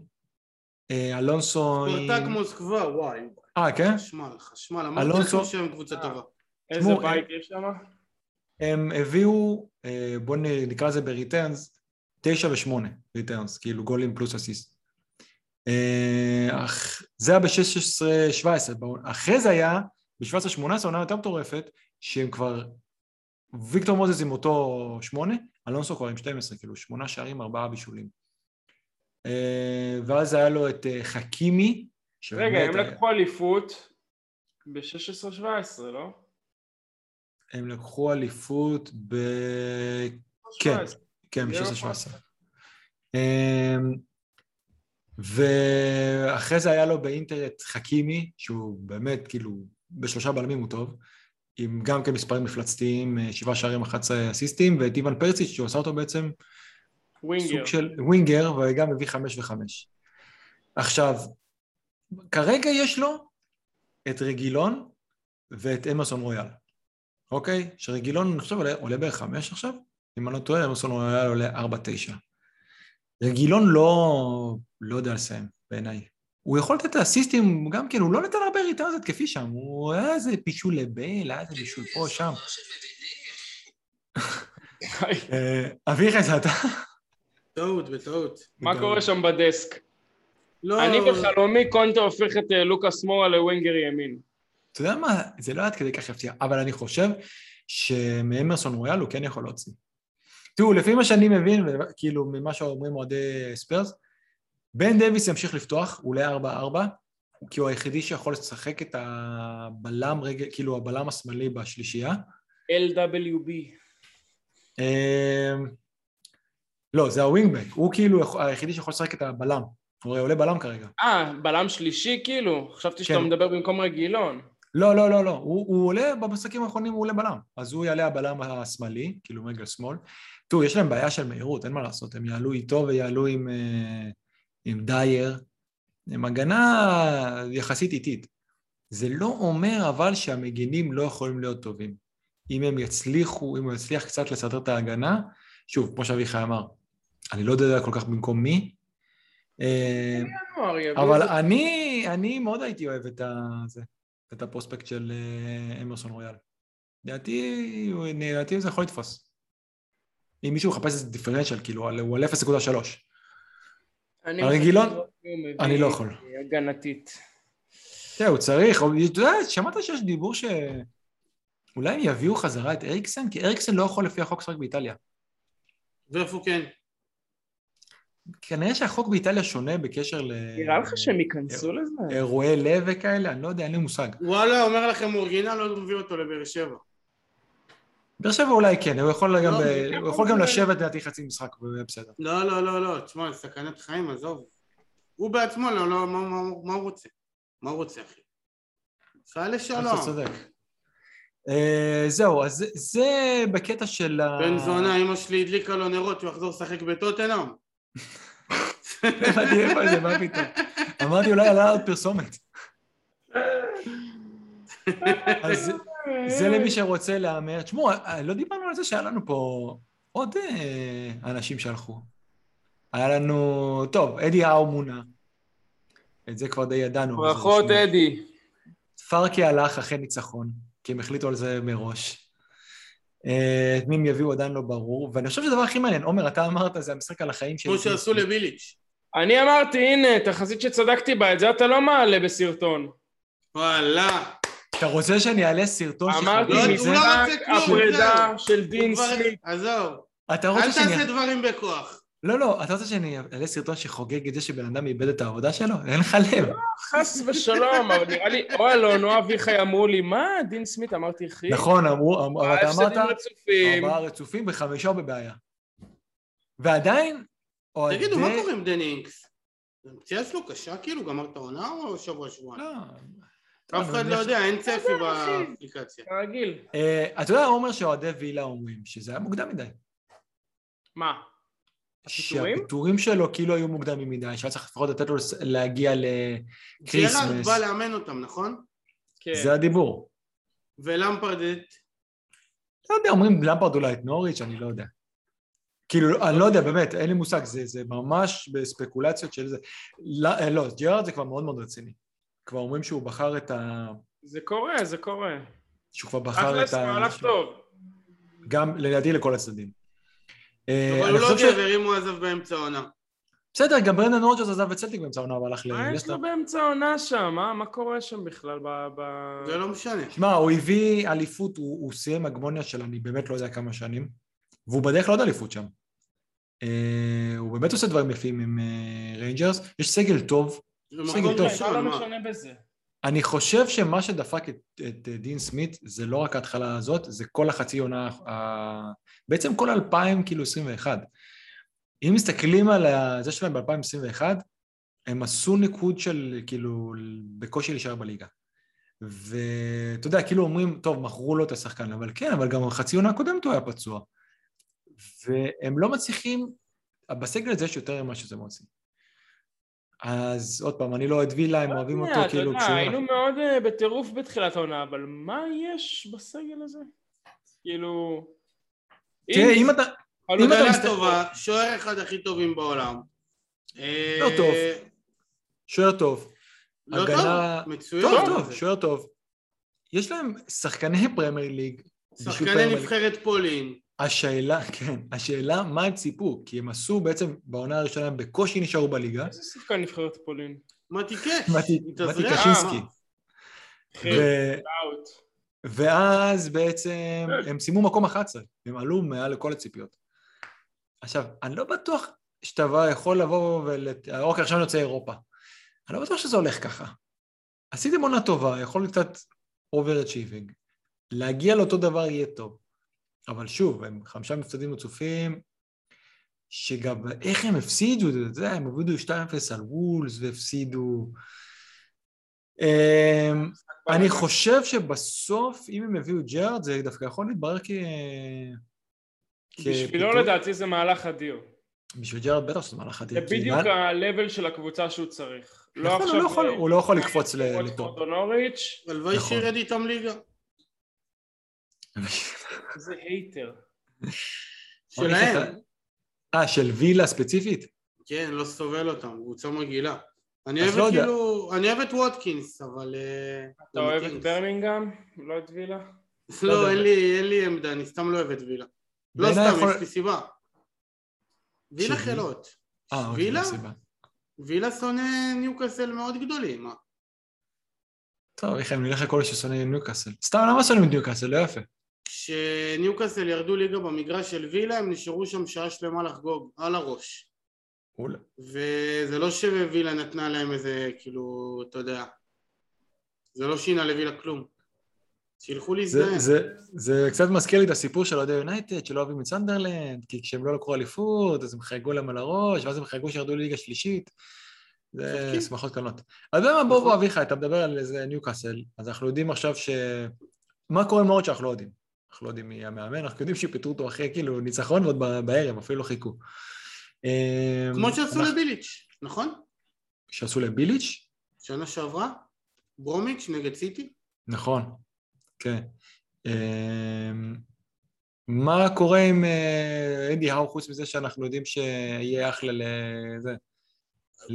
אה, אלונסו... ספרטק מוסקבה, וואי. אה, כן? חשמל, חשמל. אמרתי אלונסו- לכם שהם קבוצה אה. טובה. איזה בית יש שם? הם הביאו, אה, בואו נקרא לזה ב returns, תשע ושמונה returns, כאילו גולים פלוס אסיסט. זה היה ב-16-17, אחרי זה היה, ב-17-18 עונה יותר מטורפת, שהם כבר, ויקטור מוזס עם אותו שמונה, אלונסו כבר עם 12, כאילו שמונה שערים, ארבעה בישולים. אה, ואז היה לו את אה, חכימי, רגע, הם היה- לקחו אליפות ב-16-17, לא? הם לקחו אליפות ב... כן. 17. כן, זה ב-16-17. נכון. אמ, ואחרי זה היה לו באינטר את חכימי, שהוא באמת, כאילו, בשלושה בלמים הוא טוב, עם גם כן מספרים מפלצתיים, אה, שבעה שערים, 11 אסיסטים, ואת איוון שהוא עשה אותו בעצם winger. סוג של winger, וגם מביא חמש וחמש. עכשיו, כרגע יש לו את רגילון ואת אמרסון רויאל, אוקיי? שרגילון, אני חושב, עולה, עולה בערך חמש עכשיו, אם אני לא טועה, אמרסון רויאל עולה ארבע תשע. רגילון לא, לא יודע לסיים, בעיניי. הוא יכול לתת אסיסטים, גם כן, הוא לא נתן הרבה returns התקפי שם, הוא היה איזה בישול לבייל, היה איזה בישול פה, שם. אה, אביחי, זה אתה? טעות, בטעות. מה קורה שם בדסק? לא, אני בחלומי קונטה הופך את אה, לוקאס מורה ל winger ימין. אתה יודע מה, זה לא עד כדי כך יפתיע, אבל אני חושב שמאמרסון רויאל הוא כן יכול להוציא. תראו, לפי מה שאני מבין, כאילו ממה שאומרים אוהדי ספיירס, בן דוויס ימשיך לפתוח, הוא עולה 4-4, כי הוא היחידי שיכול לשחק את הבלם רגל, כאילו הבלם השמאלי בשלישייה. LWB. אמ, לא, זה הווינגבק, הוא כאילו היחידי שיכול לשחק את הבלם. הוא עולה בלם כרגע. אה, בלם שלישי כאילו? חשבתי שאתה כן. מדבר במקום רגילון. לא, לא, לא, לא, הוא, הוא עולה, במשחקים האחרונים הוא עולה בלם. אז הוא יעלה הבלם השמאלי, כאילו רגל שמאל. תראו, יש להם בעיה של מהירות, אין מה לעשות, הם יעלו איתו ויעלו עם, אה, עם דייר. עם הגנה יחסית איטית. זה לא אומר אבל שהמגינים לא יכולים להיות טובים. אם הם יצליחו, אם הוא יצליח קצת לסדר את ההגנה, שוב, כמו שאביחי אמר, אני לא יודע כל כך במקום מי, אה, אבל את. אני, אני מאוד הייתי אוהב את, ה, זה, את הפרוספקט של אה, אמרסון רויאל. לדעתי, לדעתי זה יכול לתפוס. אם מישהו מחפש איזה דיפרנציאל, כאילו, הוא על 0.3. אני הרגילון? אני לא יכול. הגנתית. תראה, הוא צריך, אתה יודע, שמעת שיש דיבור ש... אולי הם יביאו חזרה את אריקסן? כי אריקסן לא יכול לפי החוק לשחק באיטליה. ואיפה כן? כנראה שהחוק באיטליה שונה בקשר ל... נראה לך שהם ייכנסו לזה? אירועי לב וכאלה? אני לא יודע, אין לי מושג. וואלה, אומר לכם אורגינל, לא מביא אותו לבאר שבע. באר שבע אולי כן, הוא יכול גם, לא, הוא יכול גם. לשבת לדעתי חצי משחק, בסדר. לא, לא, לא, לא, תשמע, סכנת חיים, עזוב. הוא בעצמו, לא, לא, מה, מה, מה הוא רוצה? מה הוא רוצה, אחי? סע אתה לשלום. צודק. אה, זהו, אז זה- זה בקטע של ה... בן זונה, אמא שלי הדליקה לו נרות, שהוא יחזור לשחק בטוטנאם. הבנתי איפה זה, מה פתאום. אמרתי אולי עלה עוד פרסומת. אז זה למי שרוצה להמר. תשמעו, אה, לא דיברנו על זה שהיה לנו פה עוד אה, אנשים שהלכו. היה לנו, טוב, אדי האו מונה. את זה כבר די ידענו. ברכות. אדי. פרקי הלך אחרי ניצחון, כי הם החליטו על זה מראש. אה, את מי הם יביאו עדיין לא ברור, ואני חושב שהדבר הכי מעניין, עומר, אתה אמרת, זה המשחק על החיים שלי. כמו שעשו לביליץ'. אני אמרתי, הנה, תחזית שצדקתי בה, את זה אתה לא מעלה בסרטון. וואלה. אתה רוצה שאני אעלה סרטון אמרתי, לא, זה? לא משחק רוצה כלום, הפרידה. של דין סמית. עזוב. אתה אל רוצה שאני... תעשה דברים בכוח. לא, לא, אתה רוצה שאני אעלה סרטון שחוגג את זה שבן אדם איבד את העבודה שלו? אין לך לב. חס ושלום, אבל נראה לי, או אלון או אביחי אמרו לי, מה, דין סמית? אמרתי, אחי, נכון, אמרו, אמ- אבל אתה אמרת. ארבעה רצופים וחמישה בבעיה. ועדיין, אוהדי... תגידו, מה קורה עם דני אינקס? הפציעה שלו קשה כאילו? גמר את העונה או שבוע שבועיים? לא. אף אחד לא יודע, אין צפי. באפליקציה. כרגיל. אה, אתה יודע, אומר שאוהדי וילה אומרים שזה היה מוקדם מדי. מה? הפיטורים? שהפיטורים שלו כאילו היו מוקדמים מדי, שהיה צריך לפחות לתת לו להגיע ג'רארד לקריסמס. בא לאמן אותם, נכון? כן. זה הדיבור. ולמפרד את... לא יודע, אומרים למפרד אולי את נוריץ', אני לא יודע. כאילו, אני לא יודע, באמת, אין לי מושג, זה, זה ממש בספקולציות של זה. לא, אה, לא, ג'רארד זה כבר מאוד מאוד רציני. כבר אומרים שהוא בחר את ה... זה קורה, זה קורה. שהוא כבר בחר את ה... מהלך טוב. גם, לדעתי, לכל הצדדים. אה, אבל הוא לא. גבר אם הוא עזב באמצע העונה. בסדר, גם ברנדן רוג'רס עזב את צלטיק באמצע העונה והלך מה יש. לו באמצע העונה שם? מה- קורה שם בכלל? ב- ב- זה לא משנה. שמע, הוא הביא אליפות, הוא, הוא סיים הגמוניה של אני באמת לא יודע כמה שנים, והוא בדרך לעוד אליפות שם. אה, הוא באמת עושה דברים יפים עם אה, ריינג'רס, יש סגל טוב. מקום טוב. מה לא מה? משנה בזה? אני חושב שמה שדפק את, את דין סמית זה לא רק ההתחלה הזאת, זה כל החצי עונה, ה... בעצם כל 2000 כאילו 21. אם מסתכלים על זה שלהם ב-2021, הם עשו ניקוד של כאילו בקושי להישאר בליגה. ואתה יודע, כאילו אומרים, טוב, מכרו לו את השחקן, אבל כן, אבל גם חצי עונה הקודמת הוא היה פצוע. והם לא מצליחים, בסגל הזה יש יותר ממה שזה מוציא. אז עוד פעם, אני לא אוהד וילה, הם אוהבים אותו כאילו... כשהוא- היינו מאוד אה, בטירוף בתחילת העונה, אבל מה יש בסגל הזה? כאילו... תראה, אם אתה... אם מסתכל- טובה, שוער אחד הכי טובים בעולם. אה, לא טוב. שוער טוב. לא טוב? מצוין. טוב. טוב, שוער טוב. יש להם שחקני פרמייר ליג. שחקני. נבחרת פולין. השאלה, כן, השאלה מה הם ציפו, כי הם עשו בעצם בעונה הראשונה, הם בקושי נשארו בליגה. איזה שחקן נבחרת פולין? מתי קאש. מתי- קשינסקי. ואז בעצם הם סיימו מקום 11, הם עלו מעל לכל הציפיות. עכשיו, אני לא בטוח שאתה יכול לבוא ול... אוקיי, עכשיו אני יוצא אירופה. אני לא בטוח שזה הולך ככה. עשיתם עונה טובה, יכול להיות קצת overachieving. להגיע לאותו דבר יהיה טוב. אבל שוב, הם חמישה מפסדים רצופים, שגם איך הם הפסידו, אתה יודע, הם הובילו 2-0 על וולס והפסידו. אמ, אני חושב שבסוף, אם הם הביאו ג'ארד, זה דווקא יכול להתברר כ... בשבילו. לדעתי זה מהלך אדיר. בשביל ג'ארד בטח שזה מהלך זה אדיר. כי בדיוק ה-level של הקבוצה שהוא צריך. לא נכון, הוא. לא יכול- הוא לא יכול לקפוץ ל- ווטפורד לטופ. או נוריץ', הלוואי נכון. שירד איתם ליגה. איזה hater. שלהם. אה, של וילה ספציפית? כן, לא סובל אותם, קבוצה מגעילה. אני אוהב לא את. כאילו, אני אוהב את ווטקינס, אבל... אה, אתה זה אוהב. את ברמינגהם? לא את וילה? לא לא. אין לי, אין לי עמדה, אני סתם לא אוהב את וילה. לא סתם, יש לי סיבה. וילה חילות. אה, אוקיי, וילה? וילה שונא ניוקאסל מאוד גדולים, מה? טוב, איך אם נלך לכל ששונא ניוקאסל. סתם, למה שונאים את ניוקאסל? לא יפה. כשניוקאסל ירדו ליגה במגרש של וילה, הם נשארו שם שעה שלמה לחגוג, על הראש. אולי. וזה לא שווילה נתנה להם איזה, כאילו, אתה יודע, זה לא שינה לווילה כלום. שילכו זה, להזדהן. זה, זה קצת מזכיר לי את הסיפור של אוהדי יונייטד, שלא אוהבים את סנדרלנד, כי כשהם לא לקחו אליפות, אז הם חייגו להם על הראש, ואז הם חייגו שירדו לליגה שלישית. זה. שמחות קטנות. אז אתה יודע מה, בוא. בוא אביחי, אתה מדבר על איזה ניוקאסל, אז אנחנו יודעים עכשיו ש... מה קורה מאוד שאנחנו לא יודעים. אנחנו לא יודעים מי המאמן, אנחנו יודעים שפיטרו אותו אחרי כאילו ניצחון ועוד בערב, אפילו לא חיכו. כמו אמ, שעשו אנחנו- לביליץ', נכון? שעשו לביליץ'? שנה שעברה? ברומיץ' נגד סיטי? נכון, כן. אמ, מה קורה עם אה, אנדי האו, חוץ מזה שאנחנו יודעים שיהיה אחלה לזה?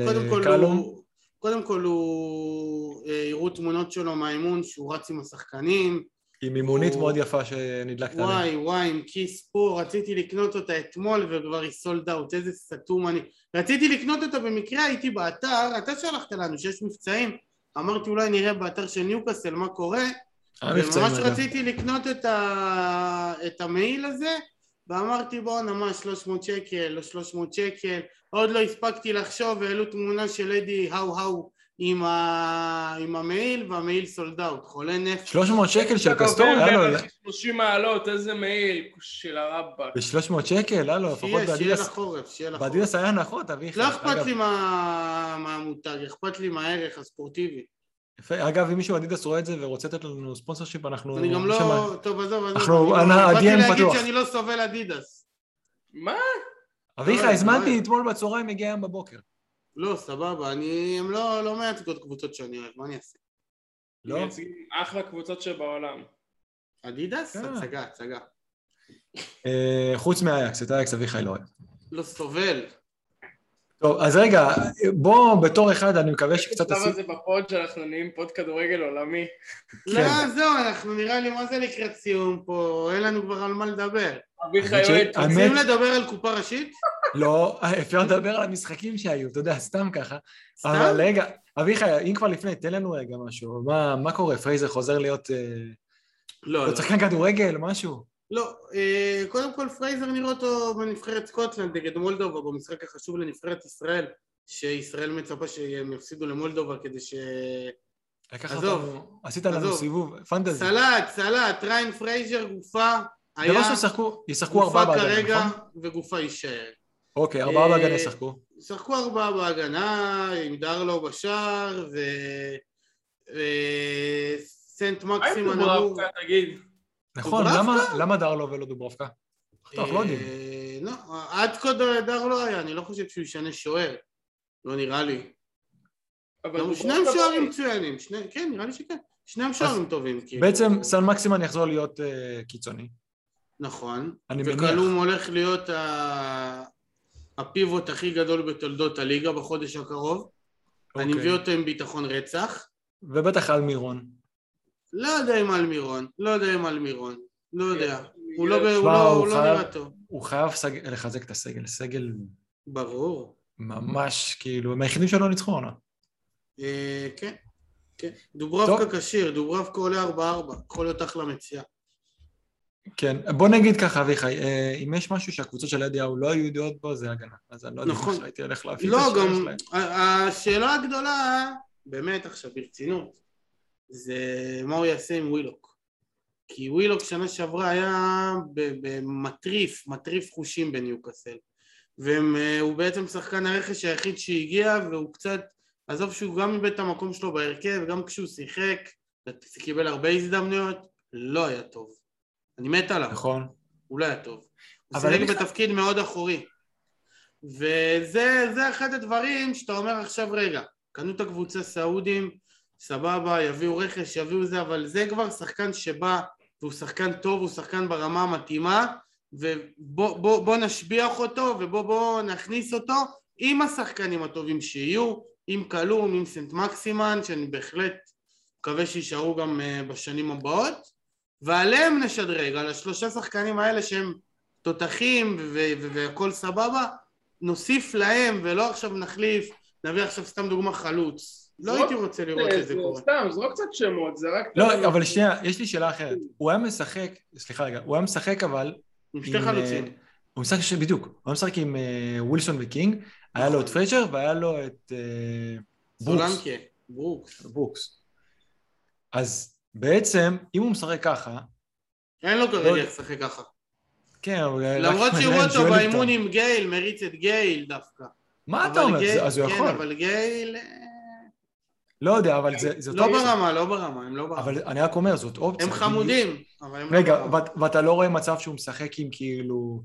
קודם כל לקלום? הוא... קודם כל הוא... אה, הראו תמונות שלו מהאימון שהוא רץ עם השחקנים עם מימונית הוא- מאוד יפה שנדלקת עליה. וואי וואי עם כיס פה רציתי לקנות אותה אתמול וכבר היא סולד אאוט איזה סתום אני. רציתי לקנות אותה במקרה הייתי באתר אתה שלחת לנו שיש מבצעים. אמרתי אולי נראה באתר של ניוקאסל מה קורה? המבצעים וממש. רציתי לקנות את, ה... את המעיל הזה ואמרתי בואנה מה 300 שקל או 300 שקל? עוד לא הספקתי לחשוב והעלו תמונה של אדי האו האו עם, ה... עם המעיל והמעיל סולד אאוט, חולה נפש. 300 שקל של קסטור, היה לו... 30 מעלות, איזה מעיל, של הרבאק. ב-300 שקל, היה לו, לפחות שיהיה, שיהיה באדידס. לחורף, שיהיה לחורף. באדידס היה הנחות, אביחי. לא אכפת לי מה- מהמותג, אכפת לי מהערך הספורטיבי. יפה. אגב, אם מישהו באדידס רואה את זה ורוצה לתת לנו ספונסר שיפ, אנחנו... אני גם שמה. לא... טוב, עזוב, עזוב. אנחנו- אני באתי ה-DM להגיד פתוח. שאני לא סובל אדידס. מה? לא, אביחי, לא, הזמנתי לא. אתמול בצהריים, הגיע היום בבוקר. לא, סבבה, אני... הם לא לא מייצגות קבוצות שאני אוהב, מה אני אעשה? לא? מייצגים אחלה קבוצות שבעולם. אדידס? כן. הצגה, הצגה. אה, חוץ מהאייקס, את האייקס אביחי לא אוהב. לא סובל. טוב, אז רגע, בוא בתור אחד, אני מקווה שקצת תשים... הזה ב pod שאנחנו נהיים pod כדורגל עולמי. לא, זהו, אנחנו נראה לי מה זה לקראת סיום פה, אין לנו כבר על מה לדבר. אביחי רוצים לדבר על קופה ראשית? לא, אפשר לדבר על המשחקים שהיו, אתה יודע, סתם ככה. סתם? אבל רגע, אביחי, אם כבר לפני, תן לנו רגע משהו. מה, מה קורה? פרייזר חוזר להיות אה, לא, לא. שחקן כדורגל, משהו? לא, אה, קודם כל פרייזר נראה אותו בנבחרת סקוטלנד נגד מולדובה במשחק החשוב לנבחרת ישראל שישראל מצפה שהם יפסידו למולדובה כדי ש... עזוב, עשית לנו. סיבוב, פנטזי. סלט, סלט, ריין פרייזר גופה זה היה לא שישחקו, ישחקו גופה ארבעה בהגנה, כרגע נכון? וגופה יישאר. אוקיי, ארבעה אה, בהגנה ישחקו. ישחקו ארבעה בהגנה עם דרלו בשער ו... וסנט מה עם מקסימן אמור... דוברבקה, תגיד? נכון? למה- למה דרלו ולא דוברבקה? טוב, אנחנו לא יודעים. אה, לא, עד כה דר לא היה, אני לא חושב שהוא ישנה שוער. לא נראה לי. אבל שניהם שוערים. מצוינים, כן, נראה לי שכן. שניהם שוערים טובים, כאילו. בעצם סן מקסימן יחזור להיות אה, קיצוני. נכון. אני מניח. וקלום הולך להיות. הפיבוט הכי גדול בתולדות הליגה בחודש הקרוב. אני אוקיי. מביא אותו עם ביטחון רצח. ובטח על מירון. לא יודע אם על מירון, לא יודע אם על מירון. לא יודע. הוא לא, לא, לא נראה טוב. הוא חייב סג- לחזק את הסגל, סגל ברור. ממש, כאילו, הם היחידים שלא ניצחו עונה. אה, כן, כן. דוברבקה. כשיר, דוברבקה עולה 4-4, יכול להיות אחלה מציאה. כן, בוא נגיד ככה, אביחי, אה, אם יש משהו שהקבוצות של אדיהו לא היו ידועות בו, זה הגנה. אז אני לא יודע נכון. איך הייתי הולך להפעיל את לא, גם שלהם. ה- השאלה הגדולה, באמת עכשיו ברצינות, זה מה הוא יעשה עם ווילוק. כי ווילוק שנה שעברה היה במטריף, מטריף חושים בניוקאסל. והוא בעצם שחקן הרכש היחיד שהגיע, והוא קצת, עזוב שהוא גם איבד את המקום שלו בהרכב, גם כשהוא שיחק, קיבל הרבה הזדמנויות, לא היה טוב. אני מת עליו. נכון. הוא לא היה טוב. הוא שיחק אני- בתפקיד מאוד אחורי. וזה זה אחד הדברים שאתה אומר עכשיו, רגע, קנו את הקבוצה סעודים, סבבה, יביאו רכש, יביאו זה, אבל זה כבר שחקן שבא, והוא שחקן טוב, הוא שחקן ברמה המתאימה, ובוא בוא, בוא נשביח אותו, ובוא בוא נכניס אותו עם השחקנים הטובים שיהיו, עם כלום, עם סנט מקסימן, שאני בהחלט מקווה שיישארו גם אה, בשנים הבאות, ועליהם נשדרג, על השלושה שחקנים האלה שהם תותחים והכל סבבה, נוסיף להם ולא עכשיו נחליף, נביא עכשיו סתם דוגמה חלוץ. לא הייתי רוצה לראות את זה זה קורה. סתם, זרוק קצת שמות, זה רק... לא, אבל שנייה, יש לי שאלה אחרת. הוא היה משחק, סליחה רגע, הוא היה משחק אבל... עם שתי עם, חלוצים. אה, הוא משחק, ש- בדיוק, הוא היה משחק עם אה, ווילסון וקינג, היה לו את פרייזר והיה לו את אה, ברוקס. ברוקס. אז בעצם, אם הוא משחק ככה, אין לו לא כרגע. איך לשחק ככה. כן, אבל... למרות מנהל שיראו אותו באימון. עם גייל, מריץ את גייל דווקא. מה אתה אומר? גייל- זה- אז הוא כן, יכול. אבל גייל... אה, לא יודע, אבל זה- זאת לא אופציה. ברמה, לא ברמה, הם לא ברמה. אבל אני רק אומר, זאת אופציה. הם חמודים, אבל הם לא רגע, ברמה. ואת- ואתה לא רואה מצב שהוא משחק עם כאילו...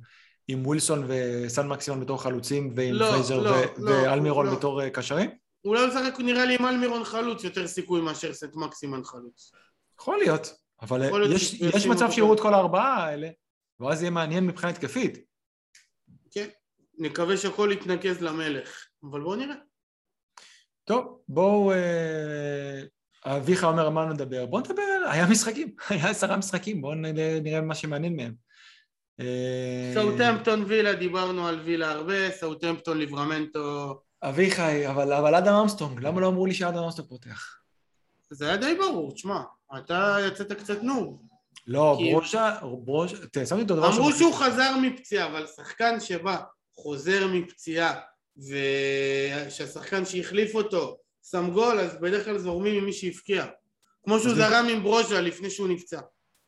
עם ווילסון וסן מקסימין בתור חלוצים ועם לא, פרייזר לא, ו- לא, ואלמירון לא. בתור אה, קשרים? הוא משחק נראה לי עם אלמירון חלוץ יותר סיכוי מאשר סנט מקסימן חלוץ. יכול להיות, אבל יכול להיות יש, יש מצב שיראו את. כל הארבעה האלה, ואז יהיה מעניין מבחינה התקפית. כן, נקווה שהכל יתנקז למלך, אבל בואו נראה. טוב, בואו... אה, אביך אומר על מה נדבר. בואו נדבר על... היה משחקים, היה עשרה משחקים, בואו נראה מה שמעניין מהם. אה, סאוטמפטון וילה, דיברנו על וילה הרבה, סאוטמפטון ליברמנטו, אביחי, אבל, אבל אדם ארמסטרונג, למה לא אמרו לי שאדם ארמסטרונג פותח? זה היה די ברור, תשמע, אתה יצאת קצת noob. לא, כי- ברוז'ה, ברוז'ה, תראה, שמתי אותו דבר אמרו שהוא- חזר מפציעה, אבל שחקן שבא, חוזר מפציעה, ושהשחקן שהחליף אותו שם גול, אז בדרך כלל זורמים עם מי שהבקיע. כמו שהוא זרם עם ברוז'ה לפני שהוא נפצע.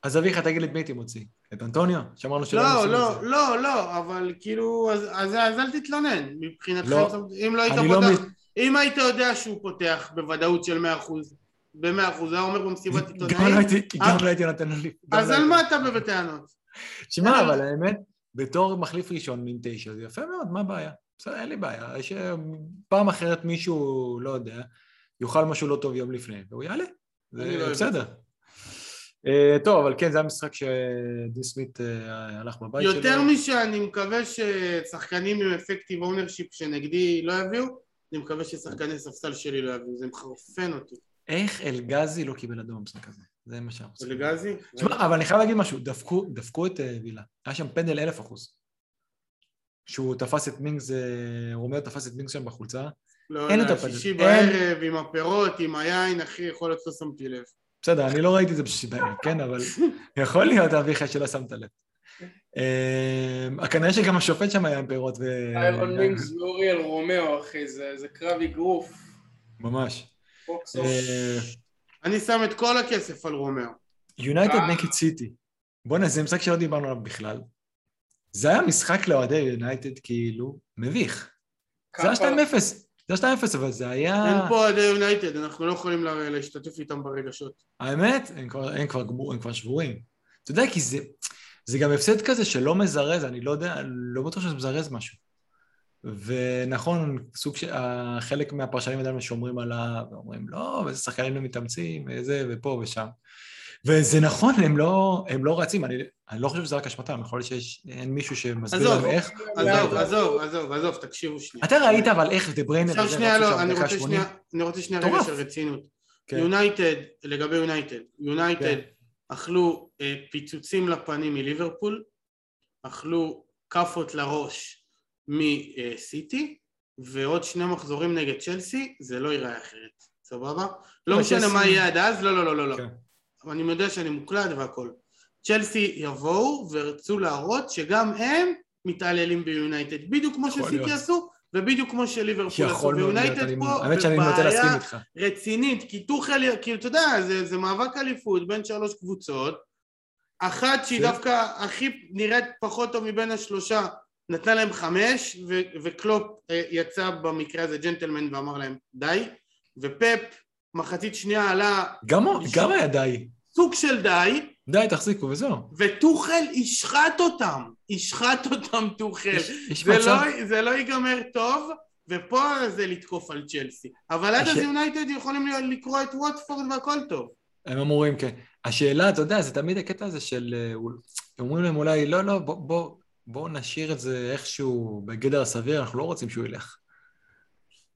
אז אביך, תגיד לי את מי הייתי מוציא? את אנטוניו? שאמרנו שלא לא, לא, זה. לא, לא, אבל כאילו, אז, אז, אז אל תתלונן, מבחינתכם, לא, אם לא היית לא פותח, אם היית יודע שהוא פותח בוודאות של 100%, ב-100%, היה אומר במסיבת לא עיתונאים, הייתי- גם אה? לא הייתי נותן. גם אז לא על מה אתה בא בטענות? שמע, בסדר. אבל האמת, בתור מחליף ראשון מין תשע, זה יפה מאוד, מה הבעיה? בסדר, אין לי בעיה. יש אה, פעם אחרת מישהו, לא יודע, יאכל משהו לא טוב יום לפני, והוא יעלה. זה לא בסדר. אה, טוב, אבל כן, זה המשחק שדין סמית אה, הלך בבית שלו. יותר משאני מקווה ששחקנים עם effective ownership שנגדי לא יביאו, אני מקווה ששחקני ספסל שלי לא יביאו, זה מחרפן אותי. איך אלגזי לא קיבל אדום במשחק הזה? זה מה שאנחנו צריכים. אלגזי? תשמע, אבל אני חייב להגיד משהו, דפקו, דפקו את אה, וילה. היה שם פנדל אלף אחוז. שהוא תפס את מינגס, אה, רומאו תפס את מינגס שם בחולצה. לא, אין לא. שישי אין. בערב עם הפירות, עם היין, אחי, יכול להיות לא שמתי לב. בסדר, אני לא ראיתי את זה בשישי בערב, כן, אבל יכול להיות, אביחי, שלא שמת לב. אה, כנראה שגם השופט שם היה עם פירות ו... טיירון מינגס ואוריאל רומאו, אחי, זה זה קרב אגרוף. ממש. אה. אני שם את כל הכסף על רומאו. יונייטד. נגד סיטי. בואנה, זה משחק שלא דיברנו עליו בכלל. זה היה משחק לאוהדי יונייטד כאילו מביך. זה היה 2-0. זה היה 2-0, אבל זה היה... אין פה אוהדי יונייטד, אנחנו לא יכולים לה- להשתתף איתם ברגשות. האמת, הם כבר, הם כבר, גמור, הם כבר שבורים. אתה יודע, כי זה, זה גם הפסד כזה שלא מזרז, אני לא יודע, לא בטוח שזה מזרז משהו. ונכון, סוג של, חלק מהפרשנים עדיין שומרים עליו, ואומרים, לא, ואיזה שחקנים לא מתאמצים, וזה, ופה ושם. וזה נכון, הם לא, הם לא רצים, אני, אני לא חושב שזה רק אשמתם, יכול להיות שאין מישהו שמסביר עזוב. להם איך. עזוב, עזוב, עזוב, עזוב, תקשיבו שנייה. אתה ראית אבל איך דה בריינה עכשיו וזה שנייה, לא, אני רוצה 80? שנייה, אני רוצה שנייה רגע. של רצינות. כן. יונייטד, לגבי יונייטד, יונייטד כן. אכלו אה, פיצוצים לפנים מליברפול, אכלו כאפות לראש מסיטי, ועוד שני מחזורים נגד צ'לסי, זה לא ייראה אחרת, סבבה? לא אבל משנה מה יהיה עד אז, לא, לא, לא, לא, לא. כן. אני יודע שאני מוקלט והכל. צ'לסי יבואו וירצו להראות שגם הם מתעללים ביונייטד, בדיוק כמו שסיטי. עשו, ובדיוק כמו שליברפול עשו. ויונייטד אני- פה בבעיה. רצינית, כי טוחל, כאילו, אתה יודע, זה, זה מאבק אליפות בין שלוש קבוצות, אחת שהיא דווקא הכי נראית פחות טוב מבין השלושה, נתנה להם חמש, ו- וקלופ אה, יצא במקרה הזה ג'נטלמן ואמר להם די, ופפ מחצית שנייה עלה גם גם היה די. סוג של די, די, תחזיקו וזהו. וטוחל ישחט אותם, ישחט אותם טוחל. יש- יש זה מצב... לא, זה לא ייגמר טוב, ופה זה לתקוף על צ'לסי. אבל עד הש- אז יונייטד יכולים לקרוא את ווטפורד והכל טוב. הם אמורים, כן. השאלה, אתה יודע, זה תמיד הקטע הזה של... אה, אומרים להם אולי, לא, לא, בוא, בוא, בוא נשאיר את זה איכשהו בגדר הסביר, אנחנו לא רוצים שהוא ילך.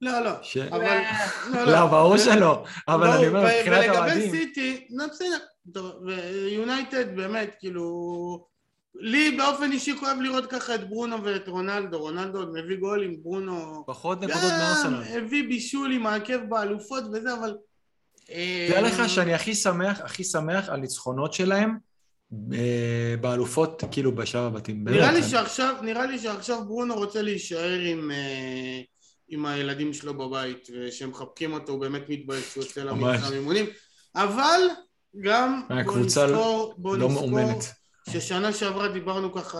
לא, לא. ש... אבל... לא, ברור שלא, אבל אני אומר, ו- מבחינת ולגבי האוהדים... סיטי, לא, בסדר. טוב, ויונייטד באמת, כאילו... לי באופן אישי כואב לראות ככה את ברונו ואת רונלדו. רונלדו עוד מביא גולים, ברונו... פחות נקודות גם מארסנל. הביא בישול עם העקב באלופות וזה, אבל... תדע לך שאני הכי שמח, הכי שמח על ניצחונות שלהם אה, באלופות, כאילו בשלב הבתים. נראה לי אני- שעכשיו, נראה לי שעכשיו ברונו רוצה להישאר עם, אה, עם הילדים שלו בבית, ושהם מחבקים אותו, הוא באמת מתבייש שהוא יוצא. למתחם אימונים, אבל גם בוא הקבוצה נזכור, בוא לא נזכור מאומנת. ששנה שעברה דיברנו ככה,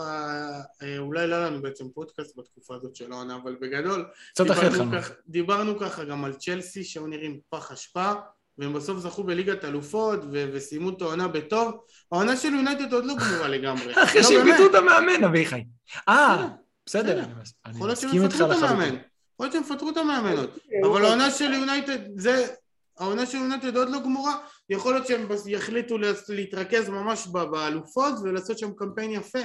אה, אולי לא לנו בעצם פודקאסט בתקופה הזאת של העונה, אבל בגדול, דיברנו. ככה, דיברנו ככה גם על צ'לסי, שהיו נראים פח אשפה, והם בסוף זכו בליגת אלופות, ו- וסיימו את העונה בטוב. העונה של יונייטד עוד לא גמורה לגמרי. אחרי לא. פיטרו את המאמן, אביחי. אה, בסדר. אני מסכים איתך. לחלוטין. יכול להיות שהם יפטרו את המאמן עוד. אבל העונה של יונייטד, זה... העונה של יונייטד עוד לא גמורה, יכול להיות שהם יחליטו להתרכז ממש באלופות ולעשות שם קמפיין יפה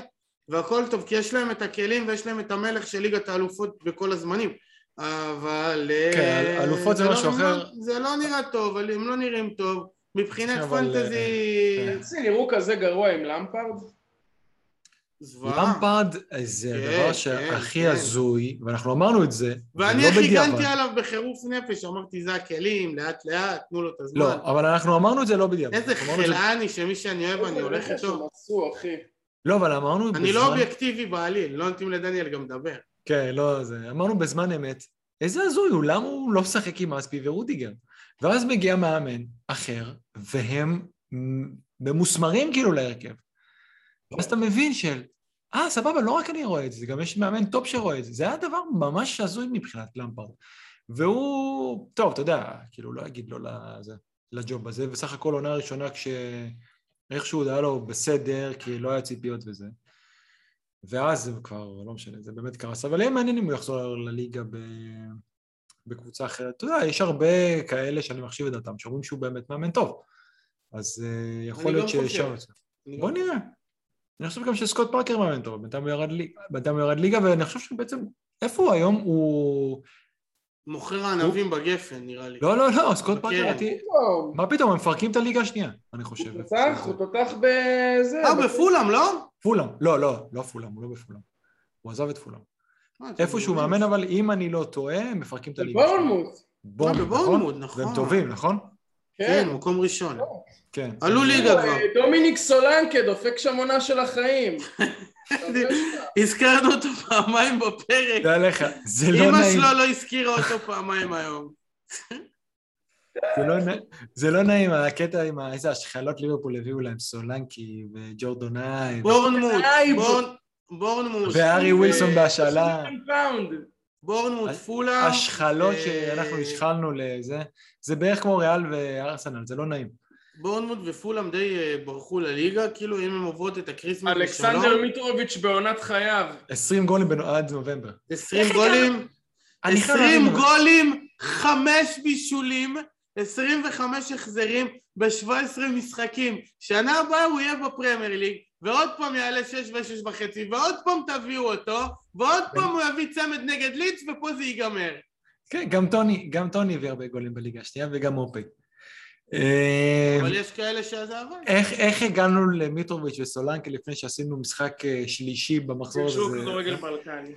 והכל טוב, כי יש להם את הכלים ויש להם את המלך של ליגת האלופות בכל הזמנים אבל... כן, אה, אלופות זה לא- משהו אחר. לא- זה לא נראה טוב, אבל הם לא נראים טוב מבחינת אבל, פנטזי... כן. זה נראו כזה גרוע עם למפרד? למפרד זה כן, הדבר כן, שהכי כן. הזוי, ואנחנו אמרנו את זה, ואני לא הכי בדיעבד. הגנתי עליו בחירוף נפש, אמרתי זה הכלים, לאט לאט, תנו לו את הזמן. לא, אבל אנחנו אמרנו את זה לא בדיעבד. איזה חלאני שמי שאני אוהב אני הולך איתו. לא, אבל אמרנו אני לא אובייקטיבי בעליל, לא נותנים לדניאל גם לדבר. כן, לא זה. אמרנו בזמן אמת, איזה הזוי הוא, למה הוא לא משחק עם אספי ורודיגר? ואז מגיע מאמן אחר, והם ממוסמרים כאילו להרכב. ואז אתה מבין של, אה, סבבה, לא רק אני רואה את זה, גם יש מאמן top שרואה את זה. זה היה דבר ממש הזוי מבחינת למפרד. והוא, טוב, אתה יודע, כאילו, לא אגיד לא לזה, לג'וב הזה, וסך הכל עונה ראשונה כשאיכשהו זה היה לו בסדר, כי לא היה ציפיות וזה. ואז זה כבר, לא משנה, זה באמת קרס. אבל יהיה מעניין אם הוא יחזור לליגה ב... בקבוצה אחרת. אתה יודע, יש הרבה כאלה שאני מחשיב את דעתם, שאומרים שהוא באמת מאמן טוב. אז uh, יכול להיות שישר... בוא נראה. אני חושב גם שסקוט פארקר מאמן טוב, בינתיים הוא ירד, לי... הוא ירד ליגה, ואני חושב שבעצם, איפה הוא היום? הוא... מוכר הענבים הוא... בגפן, נראה לי. לא, לא, לא, סקוט פארקר, מה פתאום, הם מפרקים את הליגה השנייה, אני חושב. הוא תותח, הוא תותח בזה. אה, בפולאם, לא? פולאם, לא, לא, לא פולאם, הוא לא בפולאם. הוא עזב את פולאם. אה, איפה שהוא מאמן, אבל אם אני לא טועה, הם מפרקים את הליגה. בורנמוט. בורנמוט, נכון. והם טובים, נכון? כן, כן מקום ראשון. כן. עלו ליגה כבר. דומיניק סולנקה דופק שם עונה של החיים. הזכרנו אותו פעמיים בפרק. תדע לך, זה לא נעים. אמא שלו לא הזכירה אותו פעמיים היום. זה לא נעים, הקטע עם איזה השחלות ליברפול הביאו להם סולנקי וג'ורדון אייב. בורנמוט, בורנמוט. והארי ווילסון בהשאלה. בורנמוט, פולאם. השחלות שאנחנו השחלנו לזה, זה בערך כמו ריאל וארסנל, זה לא נעים. בורנמוט ופולאם די אה, ברחו לליגה, כאילו אם הם עוברות את ה Christmas בשלום. אלכסנדר מיטרוביץ' בעונת חייו. 20 גולים עד נובמבר. 20 גולים, 20 גולים, 5 בישולים, 25 החזרים ב-17 משחקים. שנה הבאה הוא יהיה בפרמייר ליג, ועוד פעם יעלה 6 ו-6 וחצי, ועוד פעם תביאו אותו, ועוד פעם הוא יביא צמד נגד ליץ, ופה זה ייגמר. כן, גם טוני, גם טוני הביא הרבה גולים בליגה השנייה, וגם אופי. אה, אבל יש כאלה שזה עבד. איך, איך הגענו למיטרוביץ' וסולנקה לפני שעשינו משחק אה, שלישי במחזור הזה? שוב כדורגל בלקני.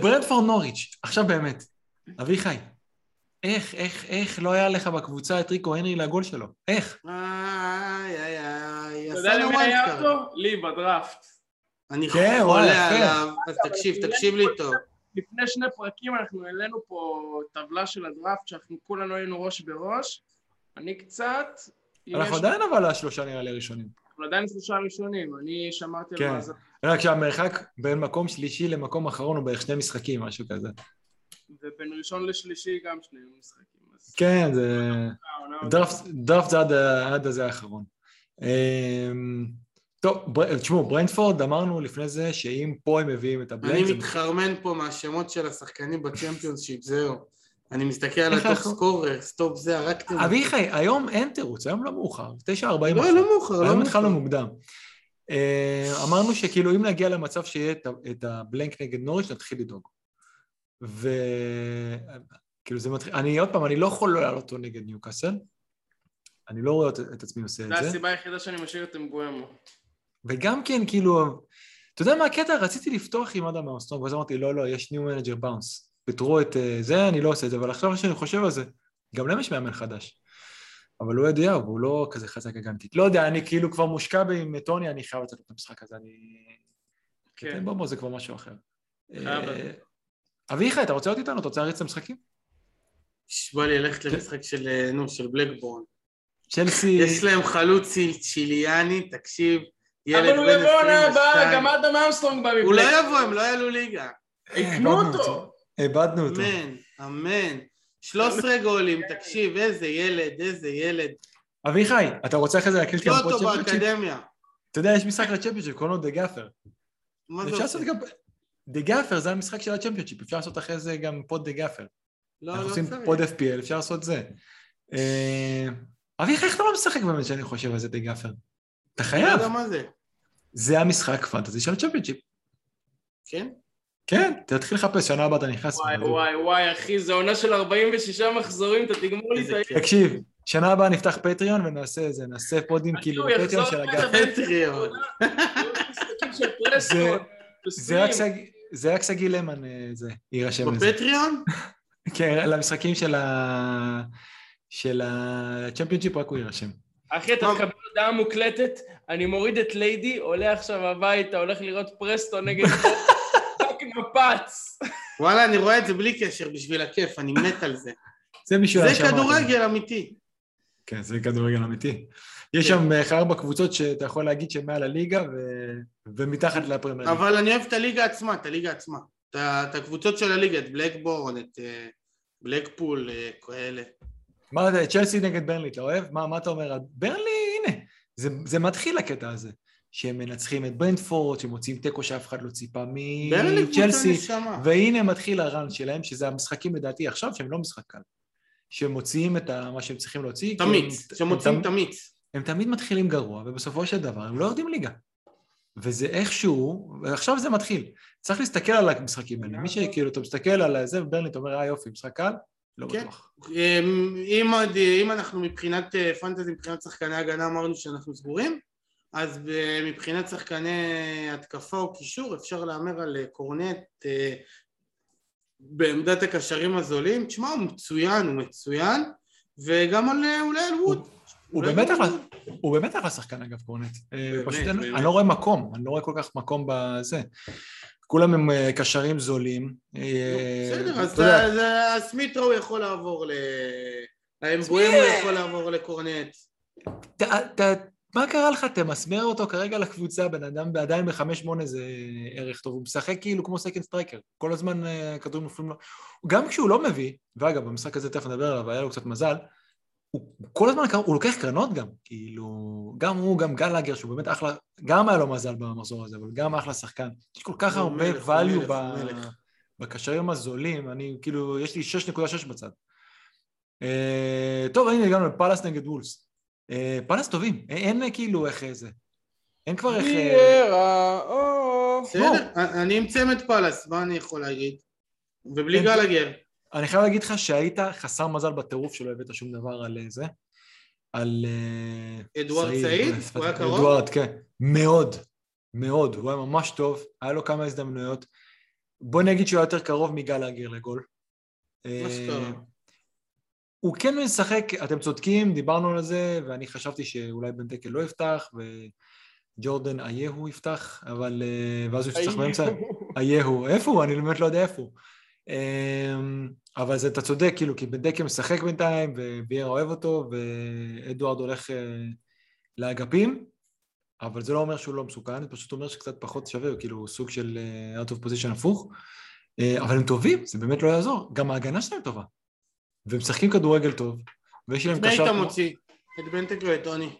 ברנדפורד נוריץ', עכשיו באמת, אביחי, איך, איך, איך לא היה לך בקבוצה את ריקו הנרי לגול שלו? איך? איי, איי, איי, אתה יודע למי היה אותו? לי, בדראפט. אני כן, חולה עליו, אז תקשיב, תקשיב לי טוב. לפני שני פרקים אנחנו העלינו פה טבלה של הדראפט שאנחנו כולנו היינו ראש בראש. אני קצת... אנחנו עדיין אבל השלושה נראה לי הראשונים. אנחנו עדיין שלושה ראשונים, אני שמעתי כן. על זה. רק שהמרחק בין מקום שלישי למקום אחרון הוא בערך שני משחקים, משהו כזה. ובין ראשון לשלישי גם שני משחקים. כן, זה... דראפט זה עד הזה האחרון. אמ, טוב, תשמעו, ברנטפורד אמרנו לפני זה שאם פה הם מביאים את ה blank... אני מתחרמן פה מהשמות של השחקנים ב Championship, זהו. אני אני על ה top scorer, stop זה, הרגתם. אביחי, היום אין תירוץ, היום לא מאוחר, 9.40. לא, לא מאוחר, לא מאוחר. היום התחלנו מוקדם. אה, אמרנו שכאילו אם נגיע למצב שיהיה את ה blank נגד נוריץ', נתחיל לדאוג. וכאילו זה מתחיל, אני עוד פעם, אני לא יכול לא לעלות אותו נגד ניוקאסל. אני לא רואה את עצמי עושה את זה. זו הסיבה היחידה שאני משאיר את אמבואמו. וגם כן, כאילו, אתה יודע מה הקטע? רציתי לפתוח עם אדם ארמסטרונג, ואז אמרתי, לא, לא, יש new manager bounce. פיטרו את אה, זה, אני לא עושה את זה, אבל עכשיו שאני חושב על זה, גם להם יש מאמן חדש. אבל הוא אדיהו, והוא לא כזה חזק הגנתית. לא יודע, אני כאילו כבר מושקע עם טוני, אני חייב לצאת את המשחק הזה, אני... כן. בוא, זה כבר משהו אחר. אה, אביחי, אתה רוצה להיות איתנו? אתה רוצה להריץ את המשחקים? בא לי ללכת למשחק של, אה, נו, של בלקבורן. צ'לסי... יש להם חלוץ צ'יליאני, תקשיב, ילד בן 22. אבל הוא יבוא עונה הבאה, גם אדם אמסטרונג בא מבלקבורן. הוא לא יבוא, הם לא יעלו ליגה. יקנו אותו. איבדנו אותו. אמן, אמן. 13 גולים, תקשיב, איזה ילד, איזה ילד. אביחי, אתה רוצה אחרי זה להקליט גם פה Championship? באקדמיה. אתה יודע, יש משחק ל Championship, קוראים לו The Gaffer. מה זה עושה? The Gaffer זה המשחק של ה Championship, אפשר לעשות אחרי זה גם pod The Gaffer. לא, לא צריך. אנחנו עושים pod FPL, אפשר לעשות זה. אה, אביחי, איך אתה לא משחק באמת שאני חושב על זה The Gaffer? אתה חייב. אני לא יודע מה זה. זה המשחק פנטזי של ה Championship. כן? כן, תתחיל לחפש, שנה הבאה אתה נכנס. וואי וואי וואי, אחי, זו עונה של 46 מחזורים, אתה תגמור לי את ה... תקשיב, שנה הבאה נפתח Patreon ונעשה איזה, נעשה פודים כאילו Patreon של ה Gaffer. Patreon. זה רק שגיא למן, אה, זה, יירשם לזה. ב Patreon? כן, למשחקים של ה... של ה Championship רק הוא יירשם. אחי, אתה מקבל הודעה מוקלטת, אני מוריד את ליידי, עולה עכשיו הביתה, הולך לראות פרסטו נגד... נפץ. וואלה, אני רואה את זה בלי קשר, בשביל הכיף, אני מת על זה. זה בשביל זה כדורגל אמיתי. כן, זה כדורגל אמיתי. יש שם אה, ארבע קבוצות שאתה יכול להגיד שהן מעל הליגה ו- ומתחת לפרמייר. אבל אני אוהב את הליגה עצמה, את הליגה עצמה. את את הקבוצות של הליגה, את בלקבורן, את אה, בלקפול, אה, כאלה. מה זה, צ'לסי נגד ברנלי, אתה אוהב? מה, מה אתה אומר? ברנלי, הנה, זה, זה מתחיל הקטע הזה. שהם מנצחים את ברנדפורד, שמוציאים תיקו שאף אחד לא ציפה מצ'לסי. והנה מתחיל הרן שלהם, שזה המשחקים לדעתי עכשיו, שהם לא משחק קל. שהם מוציאים את ה- מה שהם צריכים להוציא. תמיץ, הם, תמיץ. הם תמיד מתחילים גרוע, ובסופו של דבר הם לא יורדים ליגה. וזה איכשהו, ועכשיו זה מתחיל. צריך להסתכל על המשחקים האלה. מי שכאילו, אתה מסתכל על זה, וברנלי, אתה אומר, אה יופי, משחק קל? לא כן. בטוח. אמ, אם, עוד- אם אנחנו מבחינת אה, פנטזי, מבחינת שחקני הגנה אמרנו שאנחנו סגורים, אז ב- מבחינת שחקני התקפה או קישור אפשר להמר על אה, קורנט אה, בעמדת הקשרים הזולים. תשמע, הוא מצוין, הוא מצוין, וגם על אה, אולי על ווד. הוא באמת אחלה. הוא באמת אחלה שחקן אגב, קורנט. אה, פשוט. אני לא רואה מקום, אני לא רואה כל כך מקום בזה. כולם הם אה, קשרים זולים. בסדר, אז סמית' רו יכול לעבור ל... האמבואמו יכול לעבור לקורנט. מה קרה לך? תמסמר אותו כרגע לקבוצה, בן אדם עדיין ב-5-8 זה ערך טוב, הוא משחק כאילו כמו second striker, כל הזמן אה, כדורים נופלים לו. גם כשהוא לא מביא, ואגב, במשחק הזה תכף נדבר עליו, היה לו קצת מזל, הוא כל הזמן, הוא לוקח קרנות גם, כאילו, גם הוא, גם גלאגר, שהוא באמת אחלה, גם היה לו מזל במחזור הזה, אבל גם אחלה שחקן. יש כל כך הרבה value ב-. בקשרים הזולים, אני כאילו, יש לי 6.6 בצד. אה, טוב, הנה הגענו לפאלאס נגד וולס. אה, פאלאס טובים, אין אין כאילו איך זה. אין כבר איך... אה, ויארה, או... בסדר, אני עם צמד פלאס, מה אני יכול להגיד? ובלי כן, גלגר. אני חייב להגיד לך שהיית חסר מזל בטירוף שלא הבאת שום דבר על אה, זה. על... אה, אדוארד סעיד? אה, הוא היה קרוב? אדוארד, כן. מאוד, מאוד. הוא היה ממש טוב, היה לו כמה הזדמנויות. בוא נגיד שהוא היה יותר קרוב מגלאגר לגול. מה אה, שקרה. הוא כן משחק, אתם צודקים, דיברנו על זה, ואני חשבתי שאולי בנטקל לא יפתח, וג'ורדן אייהו יפתח, אבל... אה, ואז הוא יפתח באמצע. אייהו, איפה הוא? אני באמת לא יודע איפה הוא. אמ, אבל זה, אתה צודק, כאילו, כי בנדקה משחק בינתיים, וביארה אוהב אותו, ואדוארד הולך אה, לאגפים, אבל זה לא אומר שהוא לא מסוכן, זה פשוט אומר שקצת פחות שווה, הוא כאילו סוג של אה, out of position הפוך. אבל הם טובים, זה באמת לא יעזור. גם ההגנה שלהם טובה. והם משחקים כדורגל טוב, ויש להם מי היית קשר... מוציא? את בנטק או את טוני?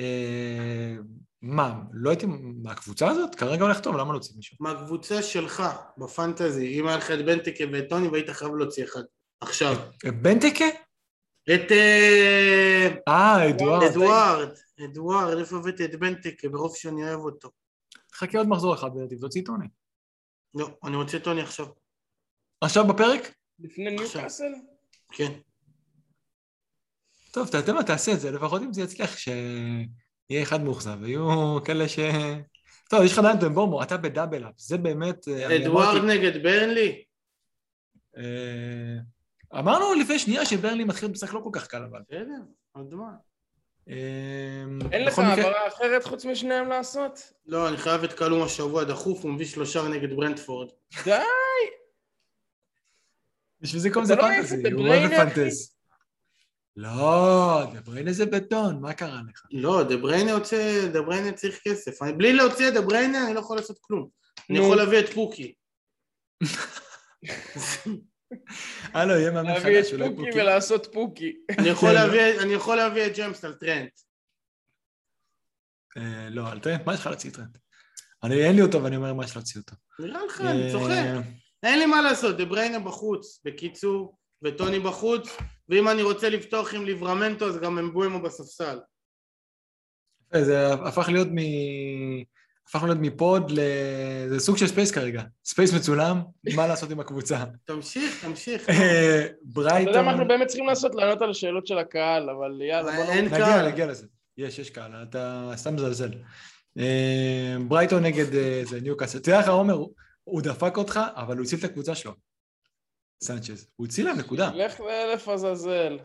אה, מה, לא הייתי מהקבוצה הזאת? כרגע הולך טוב, למה להוציא מישהו? מהקבוצה שלך, בפנטזי, אם היה לך את בנטקה ואת טוני והיית חייב להוציא אחד. עכשיו. בנטקה? את אה, אה, אדוארד. אדוארד, אדוארד, איפה הבאתי את בנטקה ברוב שאני אוהב אותו. חכה עוד מחזור אחד ותוציא טוני. לא, אני רוצה את טוני עכשיו. עכשיו בפרק? לפני. ניוקאסל? כן. טוב, אתה יודע מה, תעשה את זה, לפחות אם זה יצליח, שיהיה אחד מאוכזב, ויהיו כאלה ש... טוב, יש לך עדיין את אמבואמו, אתה ב double-up, זה באמת... אה, אדוארד נגד ברנלי? אה, אמרנו לפני שנייה שברנלי מתחיל משחק לא כל כך קל, אבל... בסדר, עוד מה. אה, אין לך העברה אחרת חוץ משניהם לעשות? לא, אני חייב את קלום השבוע דחוף, הוא מביא שלושה נגד ברנדפורד. די! בשביל זה קוראים לזה לא fantasy, הוא אוהב לפנטז. לא, דבריינה זה בטון, מה קרה לך? לא, דה בריינה יוצא, דה בריינה צריך כסף. אני, בלי להוציא את דה בריינה אני לא יכול לעשות כלום. אני. יכול להביא את פוקי. הלו, יהיה מאמן להביא את חדש, אולי פוקי פוקי. ולעשות פוקי. אני יכול כן. להביא- יכול להביא את ג'יימס על טרנט. אה, לא, אל טרנט, מה יש לך להוציא טרנט? אני, אין לי אותו ואני אומר מה יש להוציא אותו. נראה לך, אני אה, צוחק. אין לי מה לעשות, דה בריינה בחוץ, בקיצור, וטוני בחוץ, ואם אני רוצה לפתוח עם ליברמנטו אז גם אמבואמו בספסל. זה הפך להיות מ... הפך להיות מ pod ל... זה סוג של space כרגע. space מצולם, מה לעשות עם הקבוצה. תמשיך, תמשיך. אה, אתה יודע מה ברייטון... אנחנו באמת צריכים לעשות? לענות על השאלות של הקהל, אבל יאללה, בוא אין נ... נגיע. נגיע לזה. יש, יש קהל, אתה סתם מזלזל. אה, ברייטון נגד אה, זה ניוקאסל. תראה לך, עומר, הוא- דפק אותך, אבל הוא הציל את הקבוצה שלו. סנצ'ז. הוא הציל להם נקודה. לך לאלף עזאזל.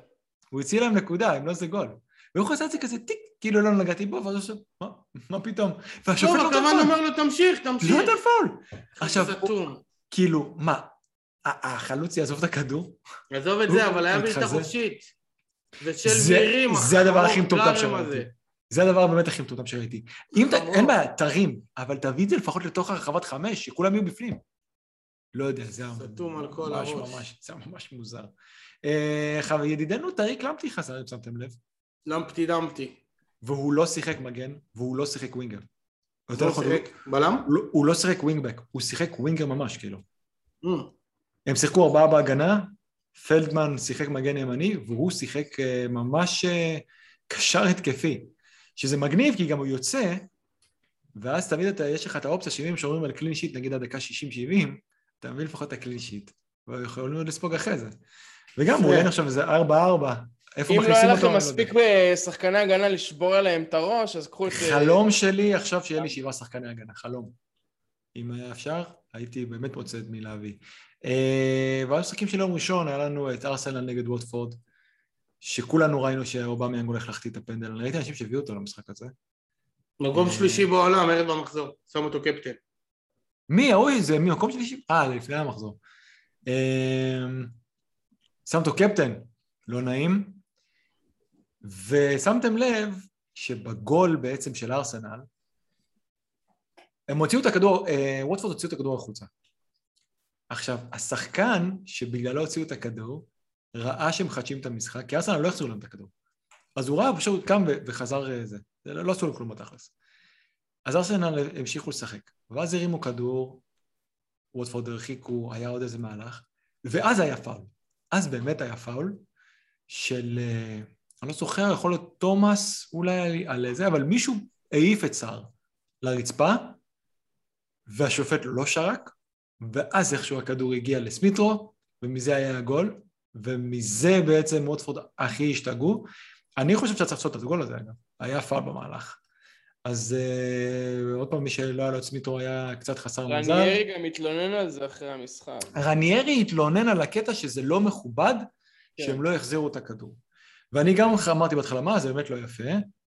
הוא הציל להם נקודה, אם לא זה גול. והוא עשה את זה כזה טיק, כאילו לא נגעתי בו, ואז הוא עושה, מה, מה פתאום? והשופט לא נתן הכוון פאול, אומר לו תמשיך, תמשיך. לא נתן פאול. עכשיו. כאילו, מה, החלוץ יעזוב את הכדור? עזוב את זה, אבל היה בעיטה. חופשית. ושל זה- וירים, זה הדבר הכי מטומטם. שראיתי. זה הדבר באמת הכי מטומטם שראיתי. אם. חמור. אין בעיה, תרים, אבל תביא את זה לפחות לתוך הרחבת חמש, שכולם יהיו בפנים. לא יודע, זה סתום על כל ממש הראש. ממש, זה ממש מוזר. אה, ידידנו טריק למפטי חזר, אם שמתם לב, למפטי דמפטי. והוא לא שיחק מגן, והוא לא שיחק winger. יותר הוא נכון, בלם? הוא לא- הוא לא שיחק wingback, הוא שיחק winger ממש, כאילו. Mm. הם שיחקו ארבעה בהגנה, פלדמן שיחק מגן ימני, והוא שיחק אה, ממש אה, קשר התקפי. שזה מגניב, כי גם הוא יוצא, ואז תמיד אתה, יש לך את האופציה שאם שומרים על clean sheet, נגיד עד דקה 60-70, אתה מביא לפחות את ה clean sheet, ויכולים עוד לספוג אחרי זה. וגם הוא עולה עכשיו איזה 4-4, איפה אם לא מכניסים היה אותו? לכם לא מספיק יודע. בשחקני הגנה לשבור עליהם את הראש, אז קחו את... אה, חלום שלי עכשיו שיהיה לי שבעה שחקני הגנה, חלום. אם היה אפשר, הייתי באמת מוצא את מי להביא. אה, והמשחקים של יום ראשון, היה לנו את ארסנל נגד ווטפורד, שכולנו ראינו שאובמיאנג הולך להחטיא את הפנדל. אני ראיתי אנשים שהביאו אותו למשחק הזה. מקום אה. שלישי בעולם, ערב במחזור. שם אותו קפטן. מי, ההוא, זה מי, מקום שלישי? אה, לפני המחזור. אה, שם אותו קפטן, לא נעים. ושמתם לב שבגול בעצם של ארסנל, הם הוציאו את הכדור, אה, ווטפורד הוציאו את הכדור החוצה. עכשיו, השחקן שבגללו הוציאו את הכדור, ראה שהם מחדשים את המשחק, כי ארסנל לא החזירו להם את הכדור. אז הוא ראה, פשוט קם וחזר אה, זה. זה לא לא עשו לו כלום בתכלס. אז ארסנל המשיכו לשחק. ואז הרימו כדור, ווטפורד הרחיקו, היה עוד איזה מהלך, ואז היה פאול. אז באמת היה פאול של, אה, אני לא זוכר, יכול להיות תומאס אולי על זה, אבל מישהו העיף את סער לרצפה, והשופט לא שרק, ואז איכשהו הכדור הגיע לסמיטרו, ומזה היה הגול, ומזה בעצם ווטפורד הכי השתגעו. אני חושב שצריך לעשות את הגול הזה, אגב. היה פאול במהלך. אז uh, עוד פעם, מי שלא היה לו את סמית' רו היה קצת חסר מזל. רניירי גם התלונן על זה אחרי המשחק. רניירי התלונן על הקטע שזה לא מכובד, כן. שהם לא יחזירו את הכדור. ואני גם אמרתי בהתחלה, מה, זה באמת לא יפה.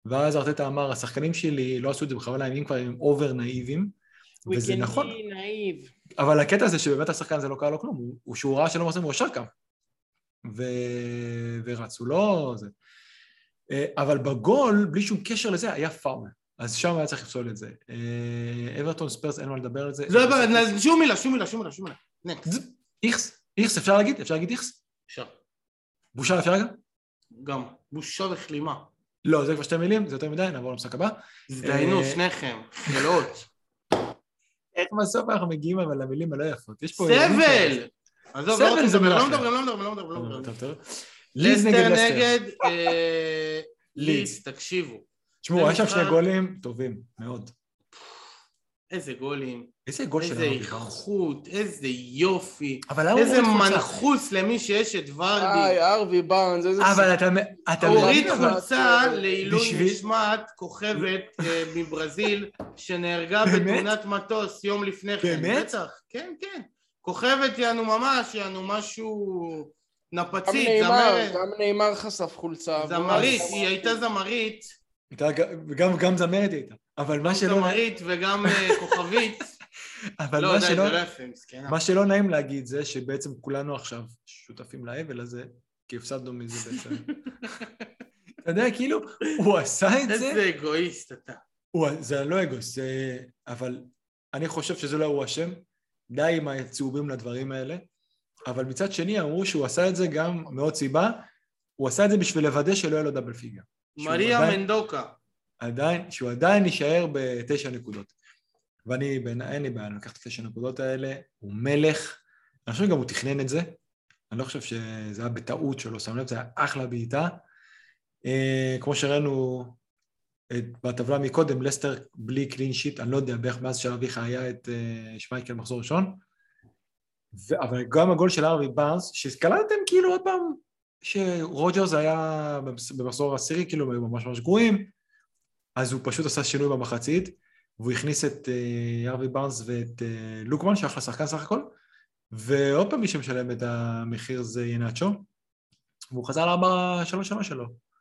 ואז ארטטה אמר, השחקנים שלי לא עשו את זה בכוונה, אם כבר הם over נאיבים. וזה נכון. אבל הקטע הזה שבאמת השחקן הזה לא קרה לו כלום, הוא, הוא שהוא ראה שלא מחזירים, הוא ישר קם. ו... ורצו לו זה. אה, אבל בגול, בלי שום קשר לזה, היה פאול. אז שם היה צריך לפסול את זה. אה, אברטון ספרס, אין מה לדבר על זה. לא, לא, שום מילה, שום מילה, שום מילה, שום מילה. איכס, איכס, אפשר להגיד? אפשר להגיד איכס? אפשר. בושה אפשר להגיד? גם. בושה וכלימה. לא, זה כבר שתי מילים, זה יותר מדי, נעבור למשחק הבא. הזדיינו אה, שניכם. שאלות. איך בסוף אנחנו מגיעים אבל למילים הלא יפות? יש פה... סבל! עזוב, לא לא. מדברים, לא מדברים, לא מדברים, לא. מדברים. לסטר. נגד אה. לידס, תקשיבו. תשמעו, היה שם שני גולים טובים, מאוד. איזה גולים, איזה גול של איזה. איכות, איזה יופי, איזה? מנחוס למי שיש את ורדי. היי, ארווי בארנס, איזה... אבל אתה אתה הוריד חולצה לעילוי נשמת כוכבת אה, מברזיל שנהרגה באמת? בתאונת מטוס יום לפני כן. באמת? בטח, כן, כן. כוכבת יענו ממש, יענו משהו גם נפצית, נאמר, זמרת. גם נאמר חשף חולצה. זמרית, היא הייתה זמרית, הייתה ג- וגם גם זמרת היא הייתה. אבל מה גם שלא... זמרית וגם אה, כוכבית. אבל לא, מה די, שלא... לא יפה, מסכנה. מה שלא נעים להגיד זה שבעצם כולנו עכשיו שותפים לאבל הזה, כי הפסדנו מזה בעצם. אתה יודע, כאילו, הוא עשה את זה, איזה אגואיסט אתה. הוא, זה לא אגוס, זה, אבל אני חושב שזה לא הוא אשם, די עם הצהובים לדברים האלה, אבל מצד שני אמרו שהוא עשה את זה גם מעוד סיבה, הוא עשה את זה בשביל לוודא שלא יהיה לו דאבל פיגר. מריה עדיין- מנדוקה. עדיין, שהוא עדיין יישאר בתשע נקודות. ואני, בעיני- אין לי בעיה, אני לוקח את התשע נקודות האלה, הוא מלך, אני חושב שגם הוא תכנן את זה, אני לא חושב שזה היה בטעות שלא שם לב, זה היה אחלה בעיטה. אה, כמו שראינו בטבלה מקודם, לסטר בלי קלין שיט, אני לא יודע, בערך מאז שאביך היה את אה, שמייקל מחזור ראשון, ו, אבל גם הגול של ארווי בארנס, שקלטתם כאילו עוד פעם שרוג'רס היה במחזור העשירי, כאילו הם ממש ממש גרועים, אז הוא פשוט עשה שינוי במחצית, והוא הכניס את אה, ארווי בארנס ואת אה, לוקמן, שאחלה שחקן סך הכל, ועוד פעם מי שמשלם את המחיר זה ינאצ'ו, והוא חזר לארבע שלוש שלוש שלו.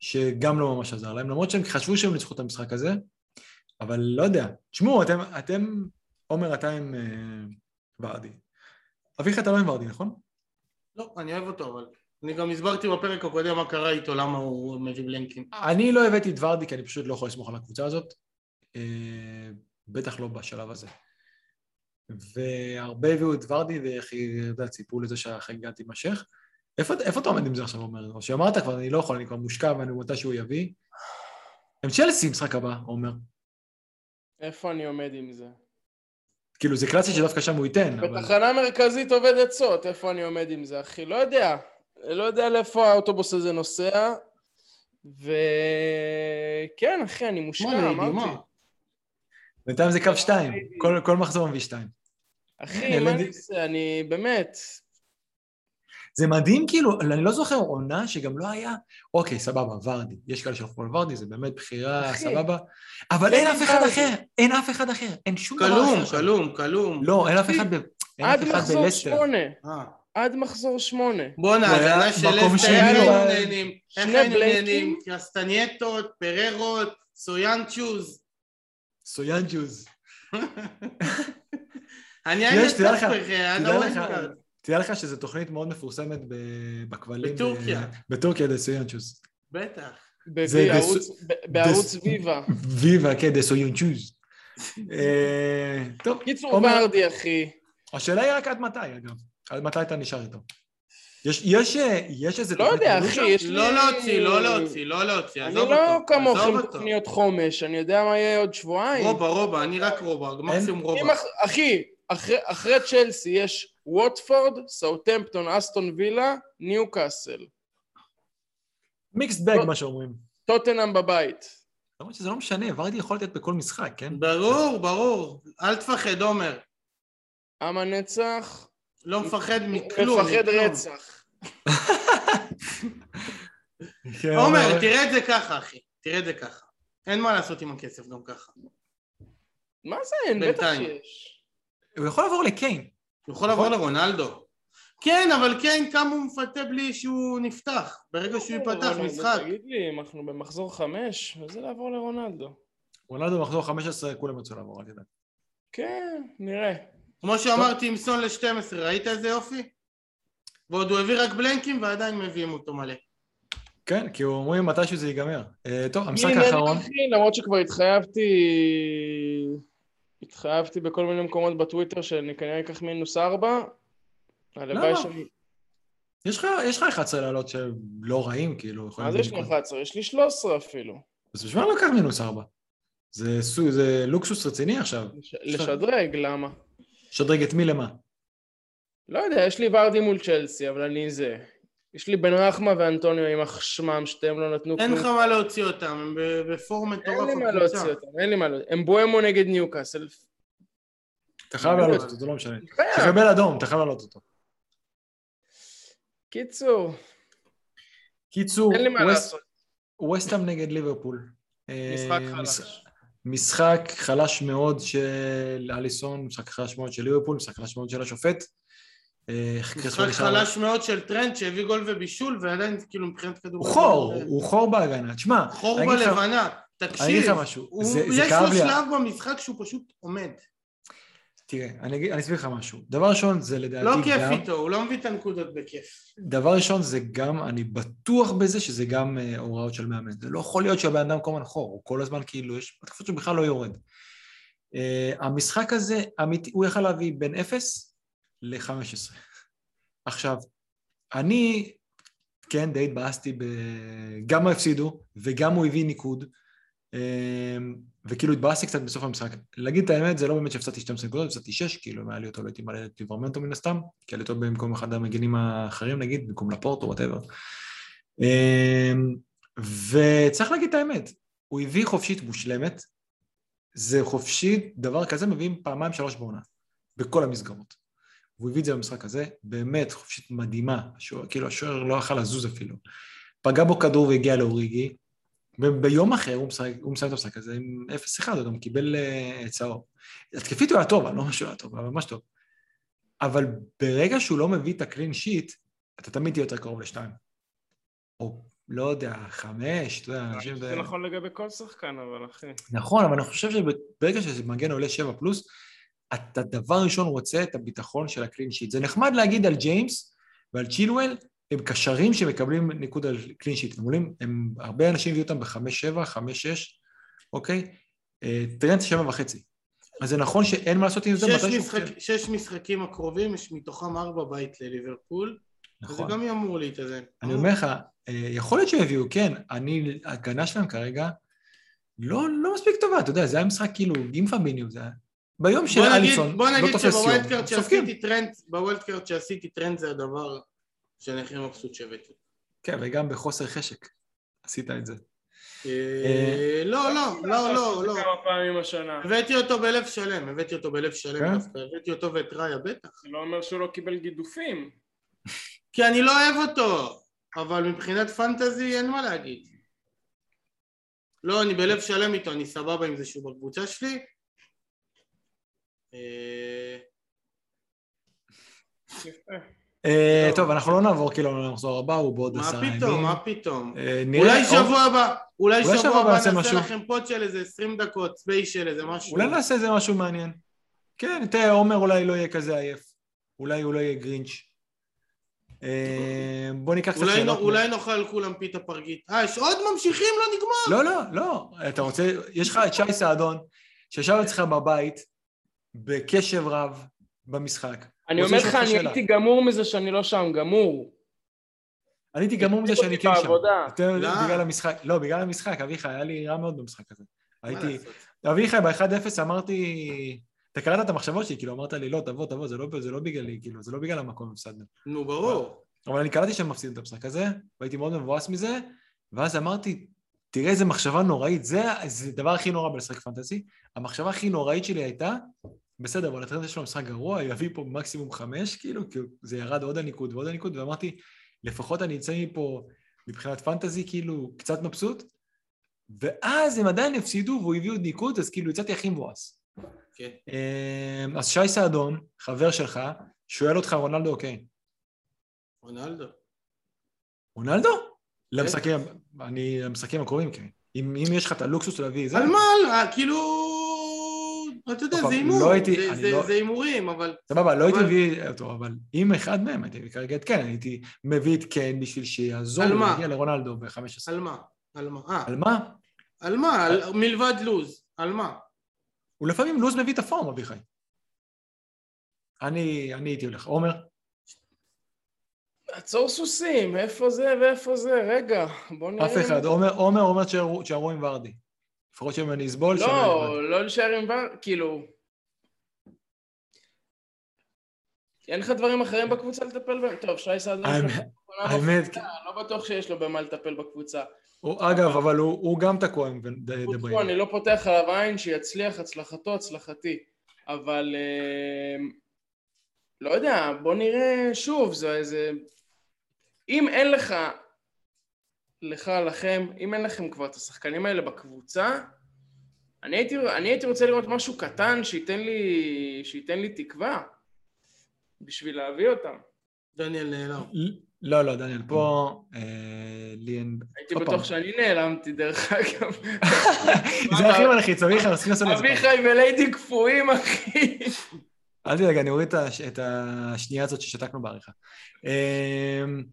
שגם לא ממש עזר להם, למרות שהם חשבו שהם ניצחו את המשחק הזה, אבל לא יודע. תשמעו, אתם, אתם, עומר, אתה עם אה, ורדי. אביך, אתה לא עם ורדי, נכון? לא, אני אוהב אותו, אבל... אני גם הסברתי בפרק הקודם מה קרה איתו, למה הוא מביא בלנקים. אני לא הבאתי את ורדי, כי אני פשוט לא יכול לסמוך על הקבוצה הזאת. אה, בטח לא בשלב הזה. והרבה הביאו את ורדי, ואיך היא, ציפו לזה שהחגיגה תימשך. איפה, איפה אתה עומד עם זה עכשיו, עומר? או שאמרת כבר, אני לא יכול, אני כבר מושקע ואני מתי שהוא יביא. הם צ'לסי משחק הבא, עומר. איפה אני עומד עם זה? כאילו, זה קלאסי שדווקא שם הוא ייתן, אבל... בתחנה מרכזית עובד עצות, איפה אני עומד עם זה, אחי? לא יודע. לא יודע לאיפה האוטובוס הזה נוסע, וכן, אחי, אני מושקע, אמרתי. בינתיים זה קו שתיים, כל, כל מחזור מביא שתיים. אחי, מה אני אעשה? אני באמת... זה מדהים, כאילו, אני לא זוכר עונה שגם לא היה, אוקיי, סבבה, ורדי, יש כאלה שהלכו על ורדי, זה באמת בחירה, אחי, סבבה, אבל זה אין אף אחד. אחר, אין אף אחד אחר, אין שום דבר כלום, אחר. שם. כלום, כלום. לא, אין אף אחד ב... אין עד אף אחד מחזור בלסטר. שמונה. אה. עד מחזור שמונה. בואנה, הגנה של לסטר, איך. היינו נהנים? איך שני היינו בלנקים. נהנים? קרסטנייטות, פררות, סויאנצ'וז. סויאנג'וז. אני הייתי תדע לך, ספר, תדע לך, שזו תוכנית מאוד מפורסמת ב- בכבלים. בטורקיה. ב- בטורקיה, דה סויאנג'וז. בטח. בערוץ- ויבה. ויבה, כן, דה סויאנג'וז. אה, טוב, קיצור, ורדי, אחי. השאלה היא רק עד מתי, אגב. עד מתי אתה נשאר איתו? יש, יש, אה, יש איזה... לא יודע, אחי? יש לי... לא להוציא, לא להוציא, לא להוציא, אני עזוב לא אותו. כמוכם עזוב עם אותו. תוכניות חומש, אני יודע מה יהיה עוד שבועיים. רובה, רובה, אני רק רובה, מקסימום רובה. אח- אחי, אחרי צ'לסי יש ווטפורד, סאוטמפטון, אסטון וילה, ניו קאסל. מיקסד בג, לא. מה שאומרים. טוטנאם בבית. למרות שזה לא משנה, ורדי יכול לתת בכל משחק, כן? ברור, ברור. אל תפחד, עומר. עם הנצח, לא מפחד מכלום. מפחד. רצח. כן, עומר, תראה את זה ככה, אחי. תראה את זה ככה. אין מה לעשות עם הכסף גם ככה. מה זה אין? בטח. שיש. הוא יכול לעבור לקיין. הוא יכול לעבור לרונלדו. כן, אבל כן, כמה הוא מפתה בלי שהוא נפתח. ברגע שהוא ייפתח רונלדו, משחק. תגיד לי, אם אנחנו במחזור חמש, וזה לעבור לרונלדו. רונלדו מחזור 15, כולם ירצו לעבור, אל תדאג. כן, נראה. כמו שאמרתי עם סון ל-12, ראית איזה יופי? ועוד הוא הביא רק בלנקים ועדיין מביאים אותו מלא. כן, כי אומרים מתישהו זה ייגמר. אה, טוב, המשחק האחרון, למרות שכבר התחייבתי, התחייבתי בכל מיני מקומות בטוויטר שאני כנראה אקח מינוס ארבע. הלוואי לא. שאני... יש לך יש לך 11 לעלות שלא רעים, כאילו. זה יש לי לקרות. 11? יש לי 13 אפילו. אז בשביל מה לא לקח מינוס 4? זה זה לוקסוס רציני עכשיו. לש- לשדרג, למה? שדרג את מי למה? לא יודע, יש לי ורדי מול צ'לסי, אבל אני זה. יש לי בן רחמה ואנטוניו עם החשמם, שתיהם לא נתנו אין לך. מה להוציא אותם, הם ב- בפור אין מטורף לי מה. להוציא אותם, אין לי מה להוציא. הם בואמו נגד ניוקאסל. אתה חייב לא יודע. אותו, זה לא משנה. חייב. תקבל אדום, אתה חייב לעלות אותו. קיצור, קיצור, אין לי מה ווסט- לעשות. ווסטהאם נגד ליברפול. אה, משחק מש- חלש. משחק חלש מאוד של אליסון, משחק חלש מאוד של ליברפול, משחק חלש מאוד של השופט. אה, משחק חלש מאוד של טרנט שהביא גול ובישול ועדיין כאילו מבחינת כדור... הוא חור, הוא חור בהגנה. תשמע, חור בלבנה. אני אגיד תקשיב, לך משהו, זה- זה יש כאב לו לי. שלב במשחק שהוא פשוט עומד. תראה, אני אסביר לך משהו. דבר ראשון, זה לדעתי לא גם... כיף איתו, הוא לא מביא את הנקודות בכיף. דבר ראשון זה גם, אני בטוח בזה שזה גם אה, הוראות של מאמן. זה לא יכול להיות שהבן אדם כל הזמן חור, הוא כל הזמן כאילו, יש התקפות שהוא בכלל לא יורד. Uh, המשחק הזה, אמיתי, הוא יכל להביא בין 0 ל-15. עכשיו, אני, כן, די התבאסתי, ב... גם הפסידו וגם הוא הביא ניקוד, אה, וכאילו התבאסתי קצת בסוף המשחק. להגיד את האמת, זה לא באמת שהפסדתי 12 נקודות, הפסדתי 6, כאילו, אם היה לי אותו לא הייתי מעלה את ליברמנטו מן הסתם, כי היה לי אותו במקום אחד המגינים האחרים נגיד, במקום לפורט או וואטאבר. וצריך להגיד את האמת, הוא הביא חופשית מושלמת, זה חופשית, דבר כזה מביאים פעמיים שלוש בעונה, בכל המסגרות. והוא הביא את זה במשחק הזה, באמת חופשית מדהימה, השוער, כאילו השוער לא יכל לזוז אפילו. פגע בו כדור והגיע לאוריגי, וביום אחר הוא מסיים, את המשחק הזה עם 0-1, הוא גם קיבל uh, צהוב. התקפית הוא היה טוב, אני לא אומר שהוא היה טוב, היה ממש טוב. אבל ברגע שהוא לא מביא את הקלין שיט, אתה תמיד תהיה יותר קרוב לשתיים. או לא יודע, חמש, אתה יודע, אנשים... שזה נכון לגבי כל שחקן, אבל אחי. נכון, אבל אני חושב שברגע שזה מגן עולה שבע פלוס, אתה דבר ראשון רוצה את הביטחון של הקלין שיט. זה נחמד להגיד על ג'יימס ועל צ'ילואל, הם קשרים שמקבלים ניקוד על clean sheet. הם עולים, הם, הרבה אנשים הביאו אותם בחמש שבע, חמש שש, אוקיי? אה, טרנט שבע וחצי. אז זה נכון שאין מה לעשות עם זה שש, משחק, שש משחקים הקרובים, יש מתוכם ארבע בית לליברפול, אז זה נכון. גם אמור להתאזן. אני אומר לך, אה, יכול להיות שיביאו, כן, אני, ההגנה שלהם כרגע לא, לא מספיק טובה, אתה יודע, זה היה משחק כאילו, עם פביניו, זה היה... ביום של בוא נגיד, אליסון, בוא לא נגיד תופס שב wild יום, card סופגים. שעשיתי טרנט, ב wild card שעשיתי טרנט זה הדבר שאני הכי מבסוט שהבאתי. כן, וגם בחוסר חשק עשית את זה. אה, לא, לא, לא, לא, לא. כמה פעמים השנה. הבאתי אותו בלב שלם, הבאתי אותו בלב שלם כן? דווקא, הבאתי אותו ואת ראיה, בטח. זה לא אומר שהוא לא קיבל גידופים. כי אני לא אוהב אותו, אבל מבחינת fantasy אין מה להגיד. לא, אני בלב שלם איתו, אני סבבה עם זה שהוא בקבוצה שלי. אה, יפה. אה, לא. טוב, אנחנו לא נעבור כאילו למחזור הבא, הוא בעוד מה עשרה ימים. פתאום, מה פתאום. אה, נראה- אולי או- שבוע הבא, אולי שבוע הבא נעשה. לכם pod של איזה 20 דקות, special, איזה משהו. אולי נעשה איזה משהו מעניין. כן, תראה, עומר אולי לא יהיה כזה עייף. אולי הוא לא יהיה גרינץ'. אה, בוא ניקח קצת שאלות. אולי נאכל כולם פיתה פרגית. אה, יש עוד ממשיכים? לא נגמר. לא, לא, לא. אתה רוצה, יש לך את שי סעדון, שישב אצלך בבית, בקשב רב במשחק. אני אומר לך, אני. הייתי גמור מזה שאני לא שם, גמור. אני הייתי גמור מזה שאני כן שם. יותר למה? בגלל המשחק. לא, בגלל המשחק, אביחי, היה לי רע מאוד במשחק הזה. הייתי... אביחי, ב-1-0 אמרתי... אתה קראת את המחשבות שלי, כאילו, אמרת לי, לא, תבוא, תבוא, זה לא, זה לא בגללי, כאילו, זה לא בגלל המקום הפסדנו. נו, ברור. אבל אני קלטתי שהם מפסידים את המשחק הזה, והייתי מאוד מבואס מזה, ואז אמרתי, תראה איזה מחשבה נוראית, זה, זה הדבר הכי נורא בלשחק פנטסי. המחשבה הכי נוראית שלי הייתה, בסדר, אבל הטרנד יש לו משחק גרוע, יביא פה מקסימום חמש, כאילו, כי זה ירד עוד הניקוד ועוד הניקוד, ואמרתי, לפחות אני אצא מפה מבחינת פנטזי, כאילו, קצת מבסוט, ואז הם עדיין הפסידו והוא הביא עוד ניקוד, אז כאילו יצאתי הכי מבואס. כן. אמ, אז שי סעדון, חבר שלך, שואל אותך רונלדו אוקיי. רונלדו. רונלדו? למשחקים, אני, למשחקים הקרובים, כן. אם, אם יש לך את הלוקסוס להביא זה... על מה? כאילו... אתה יודע, פעם, זה הימור. לא הייתי- זה- זה- לא- זה הימורים, אבל... סבבה, לא הייתי אבל- מביא אותו, אבל אם אחד מהם הייתי מביא כרגע את כן, הייתי מביא את כן בשביל שיעזור לי? להגיע לרונלדו ב-15. על מה? על מה? אה, על מה? על מה? על- מלבד לוז. על מה? הוא לפעמים לוז מביא את הפורם, אביחי. אני, אני הייתי הולך. עומר? עצור סוסים, איפה זה ואיפה זה? רגע, בוא נראה. אף אחד. עומר אומר תשארו עם ורדי. לפחות שאם אני אסבול. לא, לא להישאר עם ור... כאילו... אין לך דברים אחרים בקבוצה לטפל בהם? טוב, שי סעדון האמת- עונה האמת, מפחידה, לא בטוח שיש לו במה לטפל בקבוצה. הוא- אגב, אבל הוא הוא גם תקוע עם. פה, אני לא פותח עליו עין, שיצליח, הצלחתו, הצלחתי. אבל... אה, לא יודע, בוא נראה שוב, זה איזה... אם אין לך, לך, לכם, אם אין לכם כבר את השחקנים האלה בקבוצה, אני הייתי, אני הייתי רוצה לראות משהו קטן שייתן לי, שייתן לי תקווה בשביל להביא אותם. דניאל נעלם. לא, לא, דניאל, פה אה, לי אין... הייתי בטוח. שאני נעלמתי, דרך אגב. זה הכי מלחיץ, אביחי, צריכים לעשות את זה. אביחי וליידי קפואים, אחי. אל תדאג, אני אוריד את הש- את השנייה הזאת ששתקנו בעריכה. אמ,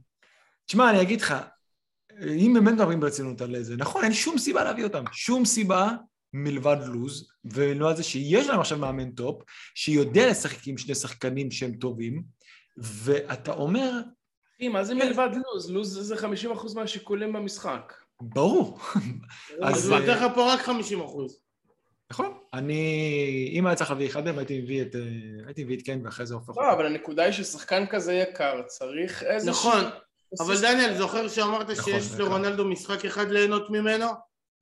תשמע, אני אגיד לך, אם באמת מדברים ברצינות על זה, נכון, אין שום סיבה להביא אותם. שום סיבה מלבד לוז, ומלבד זה שיש להם עכשיו מאמן top, שיודע לשחק עם שני שחקנים שהם טובים, ואתה אומר, אחי, מה זה מלבד לוז? לוז זה 50% מהשיקולים במשחק. ברור, אז, הוא נותן לך פה רק 50 אחוז. נכון. אני, אם היה צריך להביא אחד מהם, הייתי מביא את, אה, הייתי מביא את קן ואחרי זה הופך לא, אבל הנקודה היא ששחקן כזה יקר צריך איזה... נכון, אבל דניאל, זוכר שאמרת נכון, שיש זה לרונלדו משחק אחד ליהנות ממנו?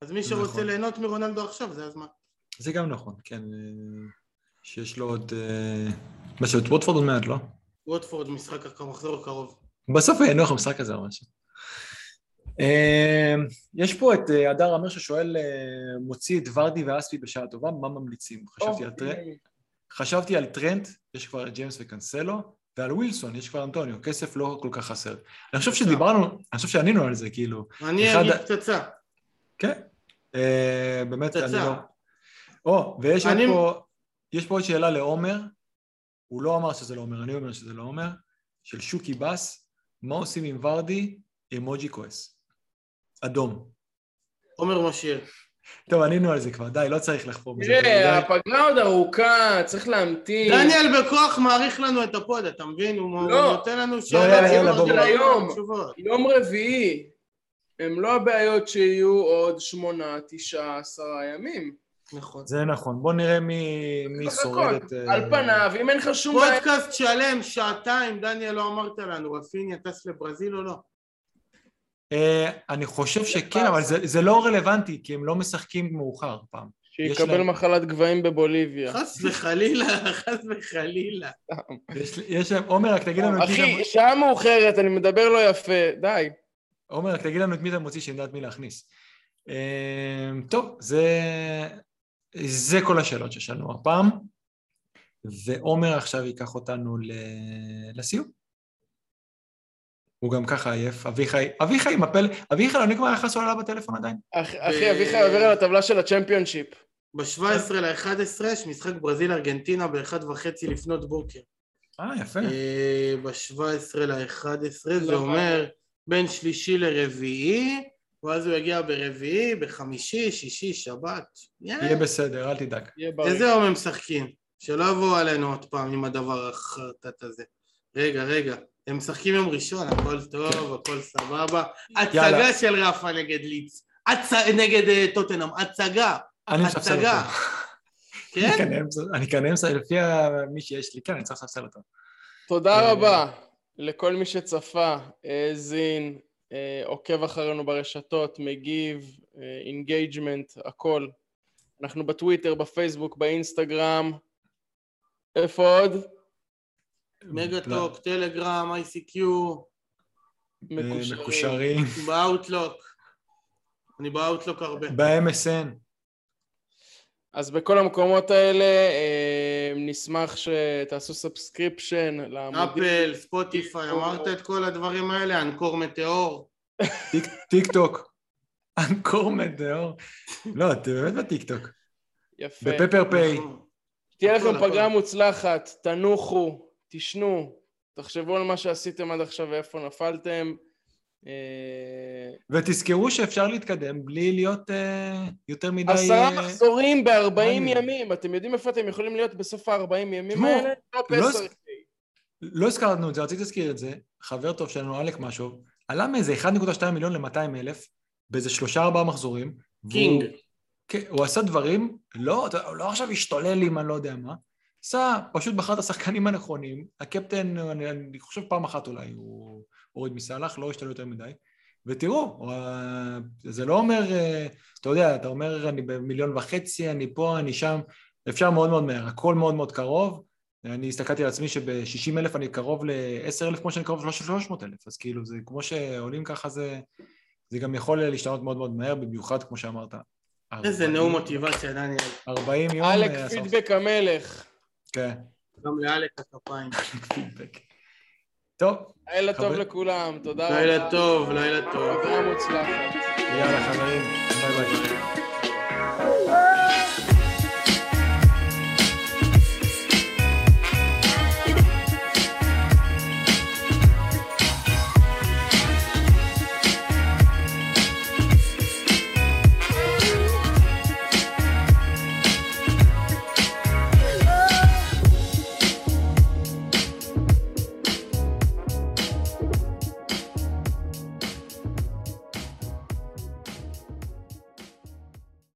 אז מי שרוצה נכון. ליהנות מרונלדו עכשיו, זה הזמן. זה גם נכון, כן. אה, שיש לו עוד... אה, מה זה, את ווטפורד עוד מעט, לא? ווטפורד משחק המחזור הקרוב. בסוף יהיה נוח המשחק הזה או משהו. אה, יש פה את הדר אמר ששואל, מוציא את ורדי ואספי בשעה טובה, מה ממליצים? חשבתי על טרנט, חשבתי על טרנט, יש כבר את ג'יימס וקנסלו, ועל ווילסון, יש כבר אנטוניו, כסף לא כל כך חסר. אני חושב שדיברנו, אני חושב שענינו על זה, כאילו. אני אגיד פצצה. כן. אה, באמת, אני. לא... או, ויש פה, יש פה עוד שאלה לעומר, הוא לא אמר שזה לא עומר, אני אומר שזה לא עומר, של שוקי בס, מה עושים עם ורדי, אמוג'י כועס? אדום. עומר משאיר. טוב, ענינו על זה כבר, די, לא צריך לחפור בזה. תראה. הפגרה עוד ארוכה, צריך להמתין. דניאל בכוח מעריך לנו את הפוד, אתה מבין? הוא לא. נותן לנו יאללה, בוא, בוא. היום. יום רביעי, הם לא הבעיות שיהיו עוד שמונה, תשעה, עשרה ימים. נכון. זה נכון, בוא נראה מי, שורד. את... אה, על פניו, אם אין לך שום. פודקאסט שלם, שעתיים, דניאל לא אמרת לנו, רפיניה טס לברזיל או לא? אה, אני חושב שכן, אבל זה, זה לא רלוונטי, כי הם לא משחקים מאוחר פעם. שיקבל להם- מחלת גבהים בבוליביה. חס וחלילה, חס וחלילה. יש, יש להם, עומר, רק תגיד לנו את מי אחי. שעה מאוחרת, אני מדבר לא יפה, די. עומר, רק תגיד לנו את מי אתה מוציא, שנדע את מי להכניס. אה, טוב, זה, זה כל השאלות ששאלנו הפעם, ועומר עכשיו ייקח אותנו ל... לסיום. הוא גם ככה עייף, אביחי, אביחי עם הפל... אביחי לא נגמר יחס עולה בטלפון עדיין? אח- אחי, אביחי עובר על הטבלה של הצ'מפיונשיפ. ב-17 ל-11 יש משחק ברזיל-ארגנטינה ב-1 וחצי לפנות בוקר. אה, יפה. ב-17 ל-11 זה לא אומר בין שלישי לרביעי, ואז הוא יגיע ברביעי, בחמישי, שישי, שבת. יהיה בסדר, אל תדאג. איזה יום הם משחקים? שלא יבואו עלינו עוד פעם עם הדבר החרטט הזה. רגע, רגע, הם משחקים יום ראשון, הכל טוב, הכל סבבה. הצגה יאללה. של רפה נגד ליץ. הצ... נגד אה, טוטנאם, הצגה, אני מספסל הצגה. אותו. כן? אני כנראה מספסל- לפי מי שיש לי, כן, אני צריך לספסל אותו. תודה אה, רבה לכל מי שצפה, האזין, אה, עוקב אחרינו ברשתות, מגיב, engagement, הכל. אנחנו בטוויטר, בפייסבוק, באינסטגרם. איפה עוד? מגה-טוק, טלגרם, ICQ, מקושרים. מקושרים. באוטלוק. אני באוטלוק הרבה. ב-MSN. אז בכל המקומות האלה אה, נשמח שתעשו subscription לעמודים. אפל, ספוטיפיי, אמרת את כל הדברים האלה? אנקור מטאור. טיק- טוק. אנקור מדאור. לא, אתה באמת בטיק טוק. יפה. בפפר פיי. אנחנו- תהיה לכם. פגרה מוצלחת, תנוחו, תשנו, תחשבו על מה שעשיתם עד עכשיו ואיפה נפלתם. אה, ותזכרו שאפשר להתקדם בלי להיות אה, יותר מדי... עשרה אה, מחזורים ב-40 מעניין. ימים, אתם יודעים איפה אתם יכולים להיות בסוף ה-40 ימים האלה? top לא 10. הס- לא הזכרנו את זה, רציתי להזכיר את זה. חבר טוב שלנו, אלק משהו, עלה מאיזה 1.2 מיליון ל-200 אלף, באיזה שלושה ארבעה מחזורים. king. כן, הוא עשה דברים, לא, לא עכשיו השתולל עם אני לא יודע מה, עשה, פשוט בחר את השחקנים הנכונים, הקפטן, אני, אני חושב פעם אחת אולי הוא הוריד מסלאח, לא השתולל יותר מדי, ותראו, אה, זה לא אומר, אה, אתה יודע, אתה אומר אני במיליון וחצי, אני פה, אני שם, אפשר מאוד מאוד מהר, הכל מאוד מאוד קרוב, אני הסתכלתי על עצמי שב-60 אלף אני קרוב ל-10 אלף כמו שאני קרוב ל-300 אלף, אז כאילו זה כמו שעולים ככה זה, זה גם יכול להשתנות מאוד מאוד מהר, במיוחד כמו שאמרת. איזה 40 נאום מוטיבציה, דניאל. 40 יום. אלק אה, פידבק המלך. כן, גם לאלק הכפיים. טוב, לילה טוב לכולם, תודה רבה. לילה טוב, לילה טוב. פגרה מוצלחת. יאללה חברים, ביי ביי.